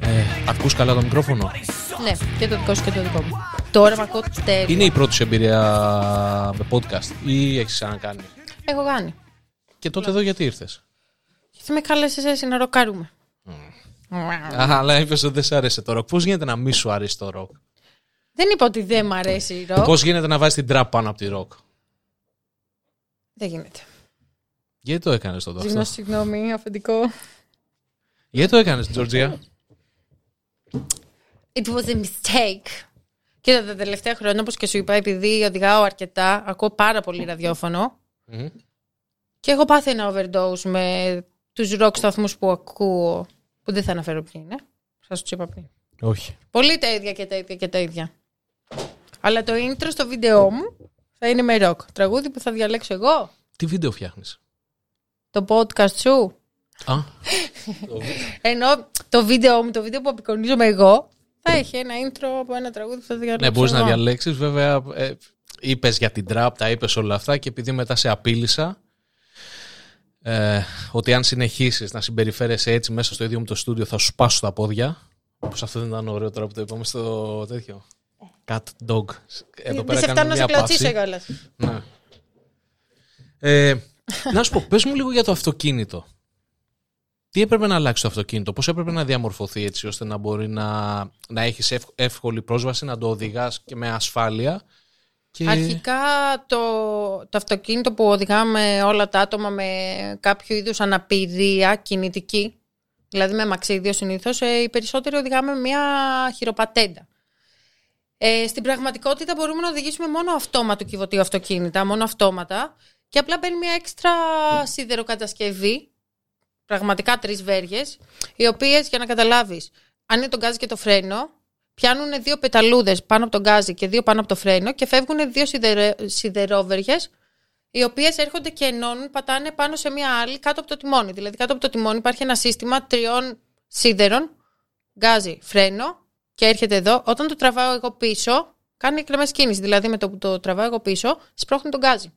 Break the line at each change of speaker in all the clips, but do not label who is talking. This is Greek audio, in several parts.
Ε, ακούς καλά το μικρόφωνο;
Ναι, και το δικό σου και το δικό μου. Τώρα με ακούω τέλεια.
Είναι η πρώτη σου εμπειρία με podcast ή έχεις ξανακάνει;
Έχω κάνει.
Και τότε εδώ γιατί ήρθες;
Γιατί με κάλεσες εσύ να ροκάρουμε.
Α, αλλά είπες ότι δεν σε άρεσε το ροκ. Πώς γίνεται να μη σου αρέσει το ροκ;
Δεν είπα ότι δεν μ' αρέσει η ροκ.
Πώς γίνεται να βάζεις την τραπ πάνω από τη ροκ;
Δεν γίνεται.
Γιατί το έκανες τότε
Συγγνώμη,
αυτό.
συγγνώμη, αφεντικό.
Γιατί το έκανες, Τζορτζία;
It was a mistake. Κοίτα, τα τελευταία χρόνια, όπως και σου είπα, επειδή οδηγάω αρκετά, ακούω πάρα πολύ ραδιόφωνο.
Μμμ.
Και έχω πάθει ένα overdose με τους rock σταθμούς που ακούω, που δεν θα αναφέρω ποιοι είναι. Σας τους είπα πριν.
Όχι.
Πολύ τα ίδια και τα ίδια και τα ίδια. Αλλά το intro στο βίντεό μου θα είναι με rock. Τραγούδι που θα διαλέξω εγώ.
Τι βίντεο φτιάχνεις;
Το podcast σου.
Α,
Ενώ το βίντεο μου, το βίντεο που απεικονίζομαι εγώ, θα έχει ένα intro από ένα τραγούδι που θα διαλέξω
ναι, μπορείς να
εγώ.
διαλέξεις. Βέβαια, ε, είπες για την τραπ, τα είπες όλα αυτά και επειδή μετά σε απείλησα ε, ότι αν συνεχίσεις να συμπεριφέρεσαι έτσι μέσα στο ίδιο μου το στούντιο θα σου σπάσω τα πόδια. Όπως αυτό δεν ήταν ωραίο τώρα που το είπαμε στο τέτοιο. Cat dog. Εδώ
Δεν
πέρα
σε
κάνουμε
φτάνω να σε
μια
κλωτσίσω
παύση.
κιόλας.
Ναι. Ε, να σου πω, πες μου λίγο για το αυτοκίνητο. Τι έπρεπε να αλλάξει το αυτοκίνητο, πώς έπρεπε να διαμορφωθεί έτσι ώστε να μπορεί να, να έχεις ευ- εύκολη πρόσβαση, να το οδηγάς και με ασφάλεια. Και...
Αρχικά το, το αυτοκίνητο που οδηγάμε όλα τα άτομα με κάποιο είδους αναπηρία κινητική, δηλαδή με μαξίδιο συνήθως, ε, οι περισσότεροι οδηγάμε μια χειροπατέντα. Ε, στην πραγματικότητα μπορούμε να οδηγήσουμε μόνο αυτόματο κυβωτίο αυτοκίνητα, μόνο αυτόματα και απλά μπαίνει μια έξτρα σιδεροκατασκευή, πραγματικά τρεις βέργες, οι οποίες για να καταλάβεις, αν είναι το γκάζι και το φρένο, πιάνουν δύο πεταλούδες πάνω από τον γκάζι και δύο πάνω από το φρένο και φεύγουν δύο σιδερε... σιδερόβεργες οι οποίες έρχονται και ενώνουν, πατάνε πάνω σε μια άλλη κάτω από το τιμόνι. Δηλαδή, κάτω από το τιμόνι υπάρχει ένα σύστημα τριών σίδερων, γκάζι, φρένο και έρχεται εδώ. Όταν το τραβάω εγώ πίσω, κάνει εκκρεμές κίνηση. Δηλαδή, με το που το τραβάω εγώ πίσω, σπρώχνει τον γκάζι.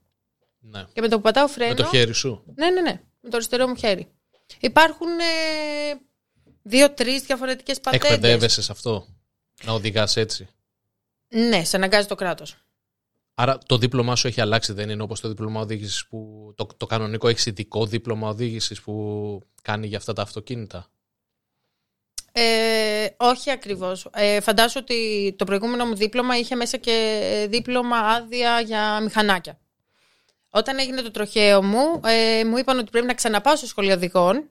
Ναι.
Και με το που πατάω φρένο.
Με το χέρι σου.
Ναι, ναι, ναι. Με το αριστερό μου χέρι. Υπάρχουν ε, δύο-τρει διαφορετικές πατέντες.
Εκπαιδεύεσαι σε αυτό, να οδηγάς έτσι;
Ναι, σε αναγκάζει το κράτος.
Άρα το δίπλωμά σου έχει αλλάξει, δεν είναι όπως το δίπλωμα οδήγησης που το, το κανονικό έχει ειδικό δίπλωμα οδήγησης που κάνει για αυτά τα αυτοκίνητα;
Ε, όχι ακριβώς. Ε, φαντάσου ότι το προηγούμενο μου δίπλωμα είχε μέσα και δίπλωμα άδεια για μηχανάκια. Όταν έγινε το τροχαίο μου, ε, μου είπαν ότι πρέπει να ξαναπάω στο σχολείο οδηγών,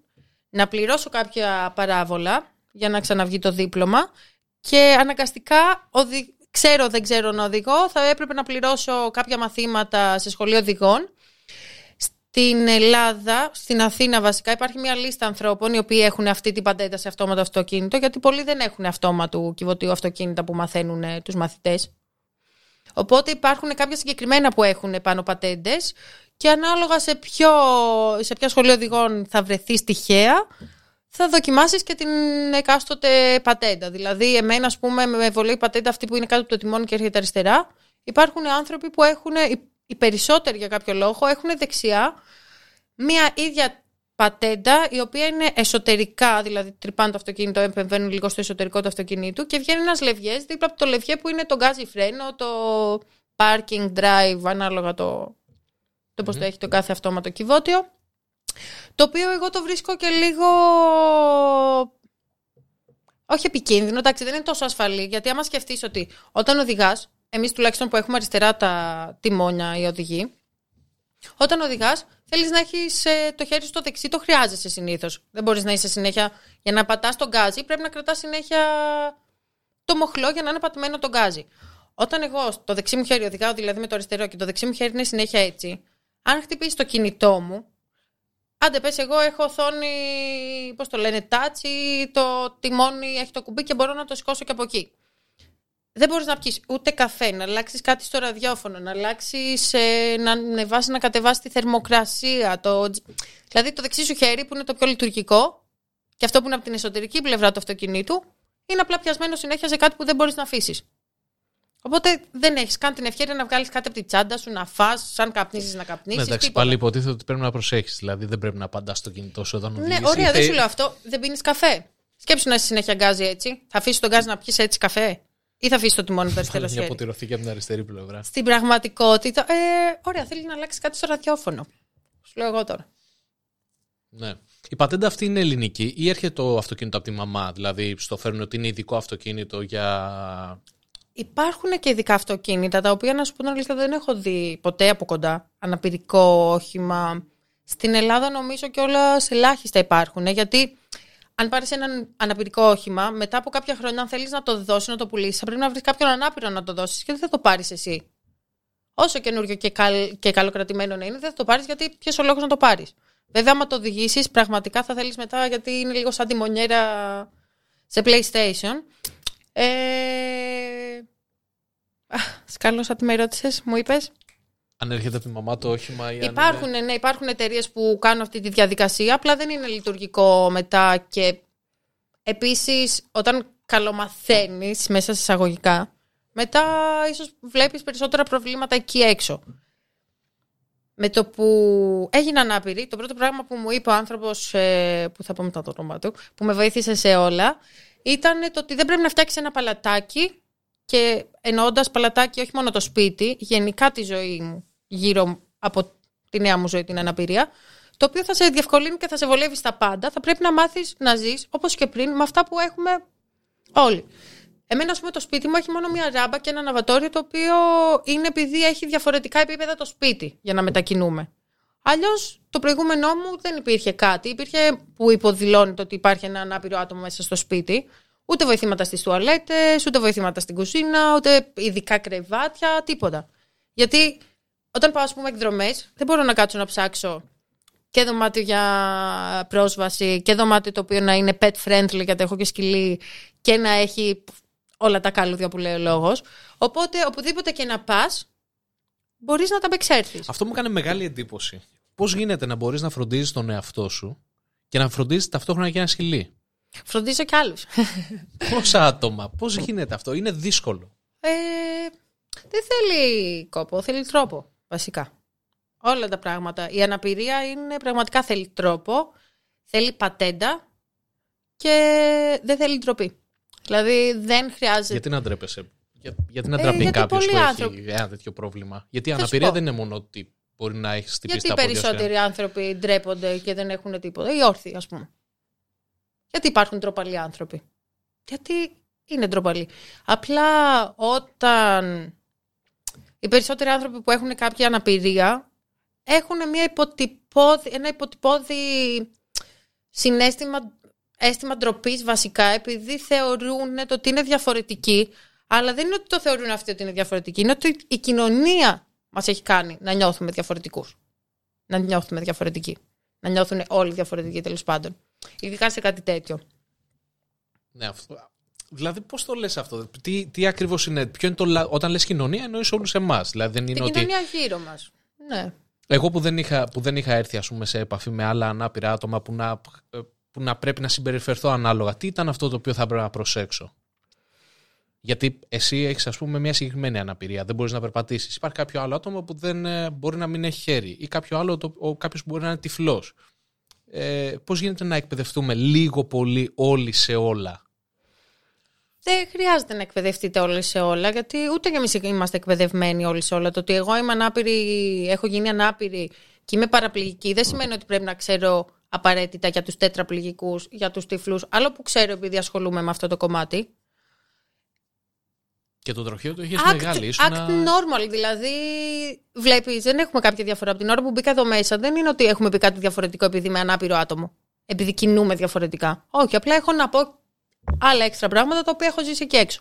να πληρώσω κάποια παράβολα για να ξαναβγεί το δίπλωμα και αναγκαστικά, οδη... ξέρω δεν ξέρω να οδηγώ, θα έπρεπε να πληρώσω κάποια μαθήματα σε σχολείο οδηγών στην Ελλάδα, στην Αθήνα βασικά, υπάρχει μια λίστα ανθρώπων οι οποίοι έχουν αυτή την παντέντα σε αυτόματο αυτοκίνητο, γιατί πολλοί δεν έχουν αυτόματου κυβωτίου αυτοκίνητα που μαθαίνουν ε, τους μαθητές. Οπότε υπάρχουν κάποια συγκεκριμένα που έχουν πάνω πατέντες και ανάλογα σε ποιο, σε ποια σχολείο οδηγών θα βρεθείς τυχαία, θα δοκιμάσεις και την εκάστοτε πατέντα. Δηλαδή, εμένα, ας πούμε, με βολή η πατέντα αυτή που είναι κάτω από το τιμόνι και έρχεται αριστερά, υπάρχουν άνθρωποι που έχουν, οι- οι περισσότεροι για κάποιο λόγο, έχουν δεξιά μία ίδια πατέντα η οποία είναι εσωτερικά, δηλαδή τρυπάνε το αυτοκίνητο, επεμβαίνουν λίγο στο εσωτερικό του αυτοκινήτου και βγαίνει ένας λευγές δίπλα από το λευγέ που είναι το γκάζι φρένο, το parking drive, ανάλογα το, το πώς το έχει το κάθε αυτόματο κυβότιο. Το οποίο εγώ το βρίσκω και λίγο. Όχι επικίνδυνο, εντάξει, δεν είναι τόσο ασφαλή. Γιατί άμα σκεφτείς ότι όταν οδηγάς, εμείς τουλάχιστον που έχουμε αριστερά τα τιμόνια οι οδηγοί, όταν οδηγάς, θέλεις να έχεις το χέρι σου στο δεξί, το χρειάζεσαι συνήθως. Δεν μπορείς να είσαι συνέχεια. Για να πατάς τον γκάζι, πρέπει να κρατάς συνέχεια το μοχλό για να είναι πατημένο το γκάζι. Όταν εγώ στο δεξί μου χέρι οδηγάω δηλαδή με το αριστερό και το δεξί μου χέρι είναι συνέχεια έτσι, αν χτυπήσει το κινητό μου, άντε πες εγώ έχω οθόνη, πώς το λένε, touch ή το τιμόνι έχει το κουμπί και μπορώ να το σηκώσω και από εκεί. Δεν μπορείς να πιεις ούτε καφέ, να αλλάξεις κάτι στο ραδιόφωνο, να αλλάξεις, ε, να ανεβάσεις, να κατεβάσεις τη θερμοκρασία. Το... Δηλαδή το δεξί σου χέρι που είναι το πιο λειτουργικό και αυτό που είναι από την εσωτερική πλευρά του αυτοκινήτου είναι απλά πιασμένο συνέχεια σε κάτι που δεν μπορείς να αφήσεις. Οπότε δεν έχεις καν την ευκαιρία να βγάλεις κάτι από τη τσάντα σου, να φά, σαν καπνίζεις να καπνίσει.
Ναι, εντάξει, πάλι υποτίθεται ότι πρέπει να προσέχεις. Δηλαδή δεν πρέπει να απαντάς στο κινητό σου όταν οδηγείς.
Ναι, ωραία,
είτε-
δεν σου λέω αυτό. Δεν πίνεις καφέ. Σκέψου να είσαι συνέχεια γκάζι έτσι. Θα αφήσεις τον γκάζι να πιει έτσι καφέ. Ή θα αφήσει το τιμόνι του αριστερό
Μια
χέρι.
αποτυρωθήκη από την αριστερή πλευρά.
Στην πραγματικότητα, ε, ωραία, θέλει να αλλάξει κάτι στο ραδιόφωνο. Σου λέω εγώ τώρα.
Ναι. Η πατέντα αυτή είναι ελληνική ή έρχεται το αυτοκίνητο από τη μαμά, δηλαδή στο φέρνουν ότι είναι ειδικό αυτοκίνητο για.
Υπάρχουν και ειδικά αυτοκίνητα, τα οποία να σου πω την αλήθεια δεν έχω δει ποτέ από κοντά. Αναπηρικό όχημα. Στην Ελλάδα νομίζω και όλα ελάχιστα υπάρχουν. Γιατί αν πάρεις έναν αναπηρικό όχημα, μετά από κάποια χρόνια, αν θέλεις να το δώσεις, να το πουλήσεις, θα πρέπει να βρεις κάποιον ανάπηρο να το δώσεις και δεν θα το πάρεις εσύ. Όσο καινούριο και, καλ, και καλοκρατημένο να είναι, δεν θα το πάρεις γιατί ποιος ο λόγος να το πάρεις. Βέβαια, άμα το οδηγήσεις, πραγματικά θα θέλεις μετά, γιατί είναι λίγο σαν τη μονιέρα σε PlayStation. Ε... α, Σκάλωσα τι με ρώτησες, μου είπες;
Αν έρχεται από τη μαμά το όχημα ή αν
Υπάρχουν,
είναι...
ναι, υπάρχουν εταιρείες που κάνουν αυτή τη διαδικασία, απλά δεν είναι λειτουργικό μετά και επίσης όταν καλομαθαίνεις μέσα σε εισαγωγικά, μετά ίσως βλέπεις περισσότερα προβλήματα εκεί έξω. Με το που έγινα ανάπηρη, το πρώτο πράγμα που μου είπε ο άνθρωπος, ε, που θα πω μετά το όνομα του, που με βοήθησε σε όλα, ήταν το ότι δεν πρέπει να φτιάξεις ένα παλατάκι και εννοώντας παλατάκι όχι μόνο το σπίτι, γενικά τη ζωή μου γύρω από τη νέα μου ζωή, την αναπηρία, το οποίο θα σε διευκολύνει και θα σε βολεύει στα πάντα. Θα πρέπει να μάθεις να ζεις όπως και πριν με αυτά που έχουμε όλοι. Εμένα, ας πούμε, το σπίτι μου έχει μόνο μία ράμπα και ένα ναβατόριο το οποίο είναι επειδή έχει διαφορετικά επίπεδα το σπίτι για να μετακινούμε. Αλλιώς το προηγούμενό μου δεν υπήρχε κάτι. Υπήρχε που υποδηλώνει το ότι υπάρχει ένα ανάπηρο άτομο μέσα στο σπίτι. Ούτε βοηθήματα στις τουαλέτες, ούτε βοηθήματα στην κουζίνα, ούτε ειδικά κρεβάτια, τίποτα. Γιατί όταν πάω, ας πούμε, εκδρομές, δεν μπορώ να κάτσω να ψάξω και δωμάτιο για πρόσβαση και δωμάτιο το οποίο να είναι pet friendly γιατί έχω και σκυλί και να έχει όλα τα καλούδια που λέει ο λόγος. Οπότε, οπουδήποτε και να πας, μπορείς να τα απεξέλθει.
Αυτό μου έκανε μεγάλη εντύπωση. Πώς γίνεται να μπορείς να φροντίζεις τον εαυτό σου και να φροντίζεις ταυτόχρονα και ένα σκυλί;
Φροντίζω κι άλλους.
Πόσα άτομα, πώς γίνεται αυτό, είναι δύσκολο;
Ε, δεν θέλει κόπο, θέλει τρόπο, βασικά. Όλα τα πράγματα. Η αναπηρία είναι πραγματικά θέλει τρόπο, θέλει πατέντα και δεν θέλει ντροπή. Δηλαδή δεν χρειάζεται.
Γιατί να ντρέπεσαι, για, γιατί να
Ε,
ντραπεί
γιατί
κάποιος
πολλοί
που
άνθρωποι-
έχει ένα τέτοιο πρόβλημα; Γιατί η
Θα σου
αναπηρία
πω.
δεν είναι μόνο ότι μπορεί να έχεις χτυπήσει
Γιατί
τα
οι
πόδια σου.
περισσότεροι άνθρωποι ντρέπονται και δεν έχουν τίποτα. Οι όρθιοι, ας πούμε. Γιατί υπάρχουν ντροπαλοί άνθρωποι; Γιατί είναι ντροπαλοί; Απλά όταν οι περισσότεροι άνθρωποι που έχουν κάποια αναπηρία έχουν μια υποτυπώδη, ένα υποτυπώδη συνέστημα, αίσθημα ντροπής βασικά, επειδή θεωρούν το ότι είναι διαφορετικοί. Αλλά δεν είναι ότι το θεωρούν αυτοί ότι είναι διαφορετικοί. Είναι ότι η κοινωνία μας έχει κάνει να νιώθουμε διαφορετικούς. Να νιώθουμε διαφορετικοί. Να νιώθουν όλοι διαφορετικοί τέλος πάντων. Ειδικά σε κάτι τέτοιο.
Ναι, αυτό. Δηλαδή, πώς το λες αυτό, τι, τι ακριβώς είναι, ποιο είναι το. λα- Όταν λες κοινωνία, εννοείς όλους εμάς. Δηλαδή, δεν είναι
Την
ότι.
κοινωνία γύρω μας. Ναι.
Εγώ που δεν, είχα, που δεν είχα έρθει ας πούμε, σε επαφή με άλλα ανάπηρα άτομα που να, που να πρέπει να συμπεριφερθώ ανάλογα, τι ήταν αυτό το οποίο θα έπρεπε να προσέξω; Γιατί εσύ έχεις, ας πούμε, μια συγκεκριμένη αναπηρία. Δεν μπορείς να περπατήσεις. Υπάρχει κάποιο άλλο άτομο που δεν ε, μπορεί να μην έχει χέρι, ή κάποιο άλλο, το, ο, κάποιος που μπορεί να είναι τυφλός. Ε, Πώς γίνεται να εκπαιδευτούμε λίγο πολύ όλοι σε όλα;
Δεν χρειάζεται να εκπαιδευτείτε όλοι σε όλα, γιατί ούτε κι εμείς είμαστε εκπαιδευμένοι όλοι σε όλα. Το ότι εγώ είμαι ανάπηρη, έχω γίνει ανάπηρη και είμαι παραπληγική, δεν σημαίνει ότι πρέπει να ξέρω απαραίτητα για τους τέτραπληγικού, για τους τυφλούς. Άλλο που ξέρω επειδή ασχολούμαι με αυτό το κομμάτι.
Και το τροχείο το έχει
Act,
μεγάλη.
act
ήσουνα-
normal, δηλαδή βλέπεις, δεν έχουμε κάποια διαφορά. Από την ώρα που μπήκα εδώ μέσα, δεν είναι ότι έχουμε πει κάτι διαφορετικό επειδή είμαι ανάπηρο άτομο. Επειδή κινούμε διαφορετικά. Όχι, απλά έχω να πω άλλα έξτρα πράγματα τα οποία έχω ζήσει εκεί έξω.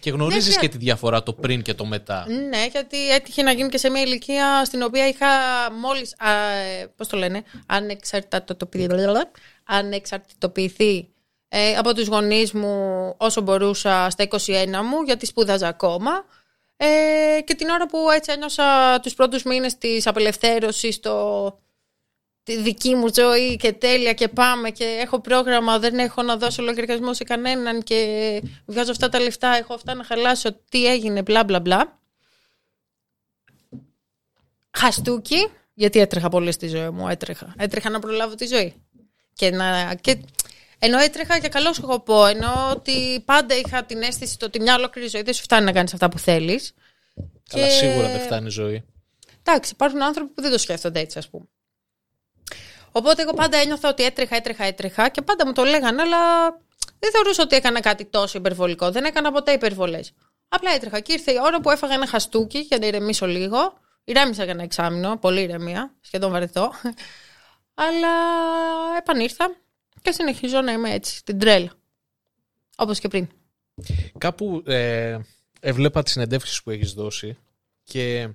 Και γνωρίζεις
Δεν
και
χρεια-
τη διαφορά το πριν και το μετά.
Ναι, γιατί έτυχε να γίνει και σε μια ηλικία στην οποία είχα μόλις, α, ε, πώς το λένε, ανεξαρτητοποιηθεί, ανεξαρτητοποιηθεί ε, από τους γονείς μου όσο μπορούσα στα 21 μου, γιατί σπούδαζα ακόμα. Ε, και την ώρα που έτσι ένιωσα τους πρώτους μήνες της απελευθέρωσης, το τη δική μου ζωή και τέλεια και πάμε και έχω πρόγραμμα, δεν έχω να δώσω λογαριασμό σε κανέναν και βγάζω αυτά τα λεφτά, έχω αυτά να χαλάσω, τι έγινε, μπλα μπλα μπλα. Χαστούκι, γιατί έτρεχα πολύ στη ζωή μου, έτρεχα. Έτρεχα να προλάβω τη ζωή. Και να, και, ενώ έτρεχα για καλός σκοπό, ενώ ότι πάντα είχα την αίσθηση ότι μια ολόκληρη ζωή δεν σου φτάνει να κάνεις αυτά που θέλεις.
Καλά, σίγουρα δεν φτάνει η ζωή.
Εντάξει, υπάρχουν άνθρωποι που δεν το σκέφτονται έτσι, ας πούμε. Οπότε εγώ πάντα ένιωθα ότι έτρεχα, έτρεχα, έτρεχα και πάντα μου το λέγανε, αλλά δεν θεωρούσα ότι έκανα κάτι τόσο υπερβολικό. Δεν έκανα ποτέ υπερβολές. Απλά έτρεχα και ήρθε η ώρα που έφαγα ένα χαστούκι για να ηρεμήσω λίγο. Ηρέμησα για ένα εξάμεινο, πολύ ηρεμία, σχεδόν βαρεθώ. Αλλά επανήρθα και συνεχίζω να είμαι έτσι, την τρέλα. Όπως και πριν.
Κάπου ε, έβλεπα τις συνεντεύξεις που έχεις δώσει και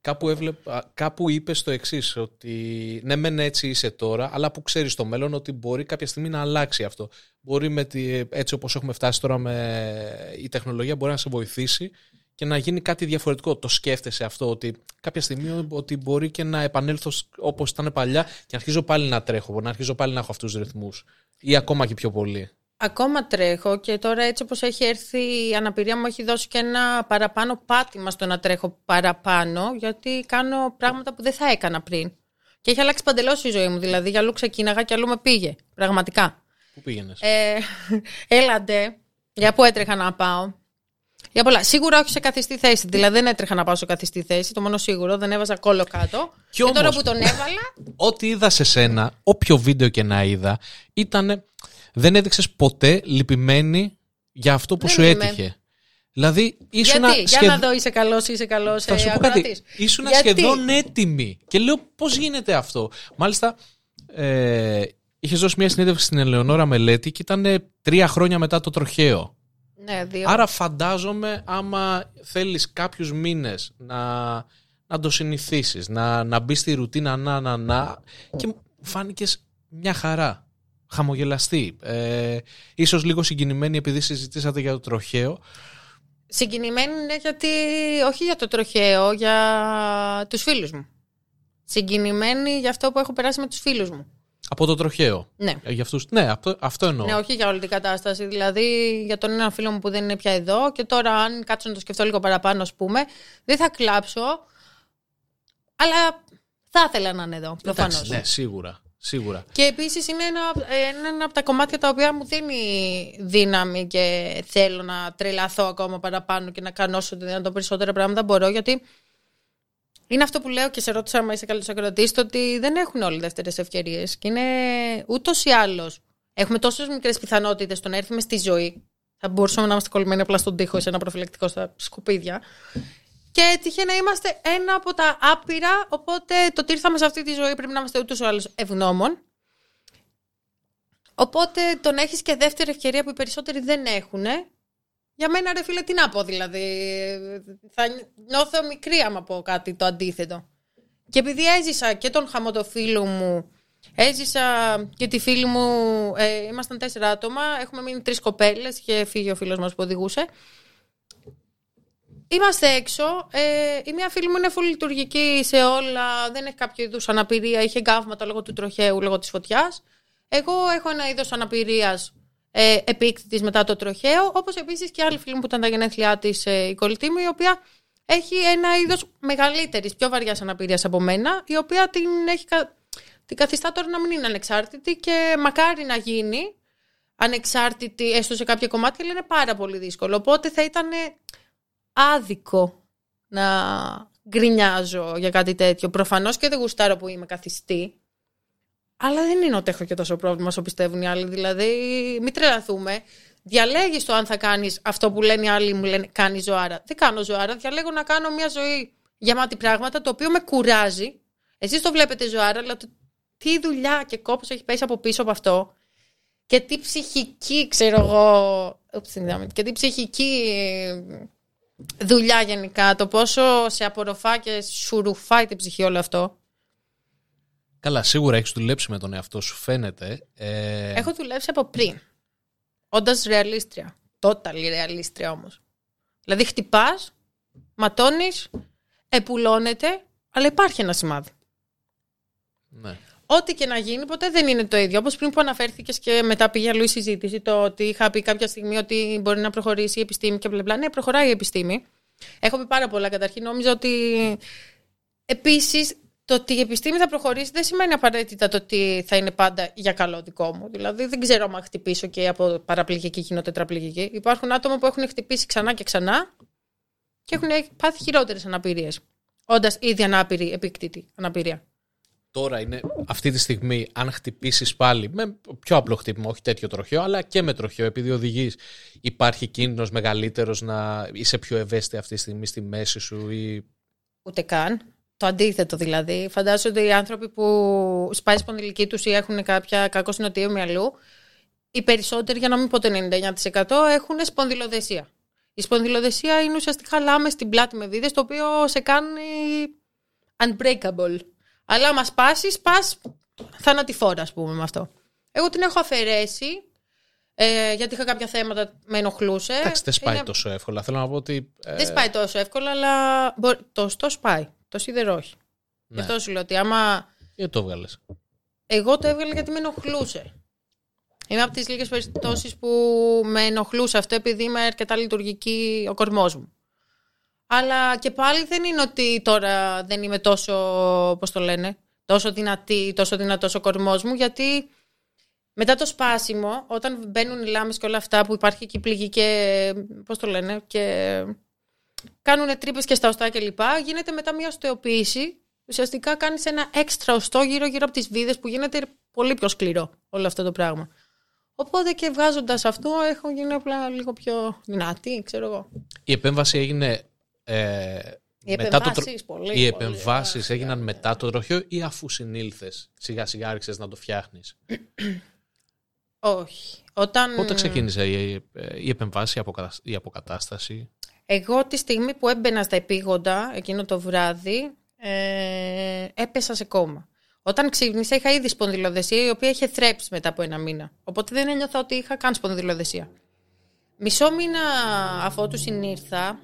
κάπου, έβλεπα, κάπου είπες το εξής ότι ναι μεν έτσι είσαι τώρα, αλλά που ξέρεις στο μέλλον ότι μπορεί κάποια στιγμή να αλλάξει αυτό. Μπορεί με τη, έτσι όπως έχουμε φτάσει τώρα με η τεχνολογία μπορεί να σε βοηθήσει και να γίνει κάτι διαφορετικό. Το σκέφτεσαι αυτό ότι κάποια στιγμή ότι μπορεί και να επανέλθω όπως ήταν παλιά και να αρχίζω πάλι να τρέχω, να αρχίζω πάλι να έχω αυτούς τους ρυθμούς ή ακόμα και πιο πολύ.
Ακόμα τρέχω και τώρα έτσι όπως έχει έρθει η αναπηρία μου έχει δώσει και ένα παραπάνω πάτημα στο να τρέχω παραπάνω γιατί κάνω πράγματα που δεν θα έκανα πριν. Και έχει αλλάξει παντελώς η ζωή μου. Δηλαδή για αλλού ξεκίναγα και αλλού με πήγε. Πραγματικά.
Πού πήγαινες;
Ε, έλαντε. Για πού έτρεχα να πάω. Για πολλά. Σίγουρα όχι σε καθιστή θέση. Δηλαδή δεν έτρεχα να πάω σε καθιστή θέση. Το μόνο σίγουρο. Δεν έβαζα κόλλο κάτω. Και, και τώρα που τον έβαλα.
Ό,τι είδα σε σένα, όποιο βίντεο και να είδα, ήταν δεν έδειξες ποτέ λυπημένη για αυτό που σου έτυχε. Δηλαδή, ήσουν
Γιατί, για να δω, είσαι καλός, είσαι καλός. Θα σου πω κάτι.
Ήσουν σχεδόν έτοιμη. Και λέω, πώς γίνεται αυτό; Μάλιστα, ε, είχες δώσει μια συνέντευξη στην Ελεονόρα Μελέτη και ήταν τρία χρόνια μετά το τροχαίο.
Ναι, δύο.
Άρα φαντάζομαι άμα θέλεις κάποιους μήνες να, να το συνηθίσεις, να, να μπεις στη ρουτίνα να, να, να και φάνηκες μια χαρά χαμογελαστή. Ε, ίσως λίγο συγκινημένη επειδή συζητήσατε για το τροχαίο.
Συγκινημένη είναι γιατί, όχι για το τροχαίο, για τους φίλους μου. Συγκινημένη για αυτό που έχω περάσει με τους φίλους μου.
Από το τροχαίο.
Ναι.
Ε, για αυτούς, ναι, αυτό, αυτό εννοώ.
Ναι, όχι για όλη την κατάσταση. Δηλαδή για τον ένα φίλο μου που δεν είναι πια εδώ και τώρα αν κάτσω να το σκεφτώ λίγο παραπάνω, ας πούμε, δεν θα κλάψω. Αλλά θα ήθελα να είναι εδώ, προφανώς.
Ναι, σίγουρα. Σίγουρα.
Και επίσης είναι ένα, ένα από τα κομμάτια τα οποία μου δίνει δύναμη και θέλω να τρελαθώ ακόμα παραπάνω και να κάνω όσο δυνατόν περισσότερα πράγματα μπορώ. Γιατί είναι αυτό που λέω και σε ρώτησα αν είσαι καλός ακροατής, ότι δεν έχουν όλοι δεύτερες ευκαιρίες. Και είναι ούτως ή άλλως. Έχουμε τόσες μικρές πιθανότητες στο να έρθουμε στη ζωή. Θα μπορούσαμε να είμαστε κολλημένοι απλά στον τοίχο σε ένα προφυλακτικό στα σκουπίδια. Και έτυχε να είμαστε ένα από τα άπειρα, οπότε το ότι ήρθαμε σε αυτή τη ζωή πρέπει να είμαστε ούτως ή άλλως ευγνώμων. Οπότε τον έχεις και δεύτερη ευκαιρία που οι περισσότεροι δεν έχουν. Για μένα ρε φίλε τι να πω δηλαδή. Θα νιώθω μικρή άμα πω κάτι το αντίθετο. Και επειδή έζησα και τον χαμοτοφίλο μου, έζησα και τη φίλη μου, ε, ήμασταν τέσσερα άτομα, έχουμε μείνει τρεις κοπέλες, είχε φύγει ο φίλος μας που οδηγούσε. Είμαστε έξω. Ε, η μία φίλη μου είναι πολύ λειτουργική σε όλα. Δεν έχει κάποιο είδους αναπηρία. Είχε γκάβματα λόγω του τροχαίου, λόγω της φωτιάς. Εγώ έχω ένα είδος αναπηρίας ε, επίκτητης μετά το τροχαίο. Όπως επίσης και άλλη φίλη μου που ήταν τα γενέθλιά της, ε, η κολλητή μου, η οποία έχει ένα είδος μεγαλύτερης, πιο βαριάς αναπηρίας από μένα, η οποία την, έχει, την καθιστά τώρα να μην είναι ανεξάρτητη και μακάρι να γίνει ανεξάρτητη, έστω σε κάποια κομμάτια, αλλά είναι πάρα πολύ δύσκολο. Οπότε θα ήταν άδικο να γκρινιάζω για κάτι τέτοιο. Προφανώς και δεν γουστάρω που είμαι καθιστή. Αλλά δεν είναι ότι έχω και τόσο πρόβλημα όσο πιστεύουν οι άλλοι. Δηλαδή, μην τρελαθούμε. Διαλέγεις το αν θα κάνεις αυτό που λένε οι άλλοι, μου λένε κάνει ζωάρα. Δεν κάνω ζωάρα. Διαλέγω να κάνω μια ζωή γεμάτη πράγματα, το οποίο με κουράζει. Εσείς το βλέπετε ζωάρα, αλλά το, τι δουλειά και κόπος έχει πέσει από πίσω από αυτό. Και τι ψυχική, ξέρω εγώ. Και τι ψυχική δουλειά γενικά, το πόσο σε απορροφά και σου ρουφάει την ψυχή όλο αυτό.
Καλά, σίγουρα έχεις δουλέψει με τον εαυτό σου, φαίνεται.
Ε... Έχω δουλέψει από πριν. Όντας ρεαλίστρια. Total ρεαλίστρια όμως. Δηλαδή χτυπάς, ματώνεις, επουλώνεται, αλλά υπάρχει ένα σημάδι.
Ναι.
Ό,τι και να γίνει, ποτέ δεν είναι το ίδιο. Όπως πριν που αναφέρθηκες και μετά πήγε αλλού η συζήτηση, το ότι είχα πει κάποια στιγμή ότι μπορεί να προχωρήσει η επιστήμη και μπλα. Ναι, προχωράει η επιστήμη. Έχω πει πάρα πολλά. Καταρχήν, νόμιζα ότι. Επίσης, το ότι η επιστήμη θα προχωρήσει δεν σημαίνει απαραίτητα το ότι θα είναι πάντα για καλό δικό μου. Δηλαδή, δεν ξέρω αν χτυπήσω και από παραπληγική γίνω τετραπληγική. Υπάρχουν άτομα που έχουν χτυπήσει ξανά και ξανά και έχουν πάθει χειρότερες αναπηρίες. Όντας ήδη ανάπηρη, επίκτητη αναπηρία.
Τώρα είναι αυτή τη στιγμή, αν χτυπήσεις πάλι με πιο απλό χτύπημα, όχι τέτοιο τροχαίο, αλλά και με τροχαίο, επειδή οδηγείς, υπάρχει κίνδυνος μεγαλύτερος να είσαι πιο ευαίσθητη αυτή τη στιγμή στη μέση σου ή.
Ούτε καν. Το αντίθετο δηλαδή. Φαντάζομαι ότι οι άνθρωποι που σπάει σπονδυλική τους ή έχουν κάποια κακό συνοτείο μυαλού, οι περισσότεροι, για να μην πω το 99%, έχουν σπονδυλοδεσία. Η σπονδυλοδεσία είναι ουσιαστικά λάμε στην πλάτη με βίδες, το οποίο σε κάνει unbreakable. Αλλά άμα σπάσεις, σπάς θανατηφόρα, ας πούμε, με αυτό. Εγώ την έχω αφαιρέσει. Ε, γιατί είχα κάποια θέματα με ενοχλούσε.
Εντάξει, δεν σπάει τόσο εύκολα. Θέλω να πω ότι.
Ε... Δεν σπάει τόσο εύκολα, αλλά το στο σπάει. Το σίδερο όχι. Ναι. Γι' αυτό σου λέω ότι άμα.
Γιατί το έβγαλες;
Εγώ το έβγαλα γιατί με ενοχλούσε. Είμαι από τις λίγες περιπτώσεις που με ενοχλούσε αυτό επειδή είμαι αρκετά λειτουργική ο κορμός μου. Αλλά και πάλι δεν είναι ότι τώρα δεν είμαι τόσο, πώς το λένε, τόσο δυνατή, τόσο δυνατός ο κορμός μου, γιατί μετά το σπάσιμο, όταν μπαίνουν οι λάμες και όλα αυτά που υπάρχει και πληγή και, πώς το λένε, και κάνουν τρύπες και στα οστά κλπ. Γίνεται μετά μια οστεοποίηση. Ουσιαστικά κάνεις ένα έξτρα οστό γύρω-γύρω από τις βίδες που γίνεται πολύ πιο σκληρό όλο αυτό το πράγμα. Οπότε και βγάζοντας αυτό, έχω γίνει απλά λίγο πιο δυνατή, ξέρω εγώ.
Η επέμβαση έγινε ε,
οι επεμβάσεις, πολύ,
οι επεμβάσεις έγιναν μετά το τροχείο ή αφού συνήλθες σιγά σιγά άρχισες να το φτιάχνεις;
Όχι. Όταν...
Πότε ξεκίνησε η, η επεμβάση, η αποκατάσταση;
Εγώ τη στιγμή που έμπαινα στα επίγοντα εκείνο το βράδυ ε, έπεσα σε κόμμα. Όταν ξύπνησα είχα ήδη σπονδυλοδεσία η οποία είχε θρέψει μετά από ένα μήνα. Οπότε δεν ένιωθα ότι είχα καν σπονδυλοδεσία. Μισό μήνα αφού τους συνήρθα,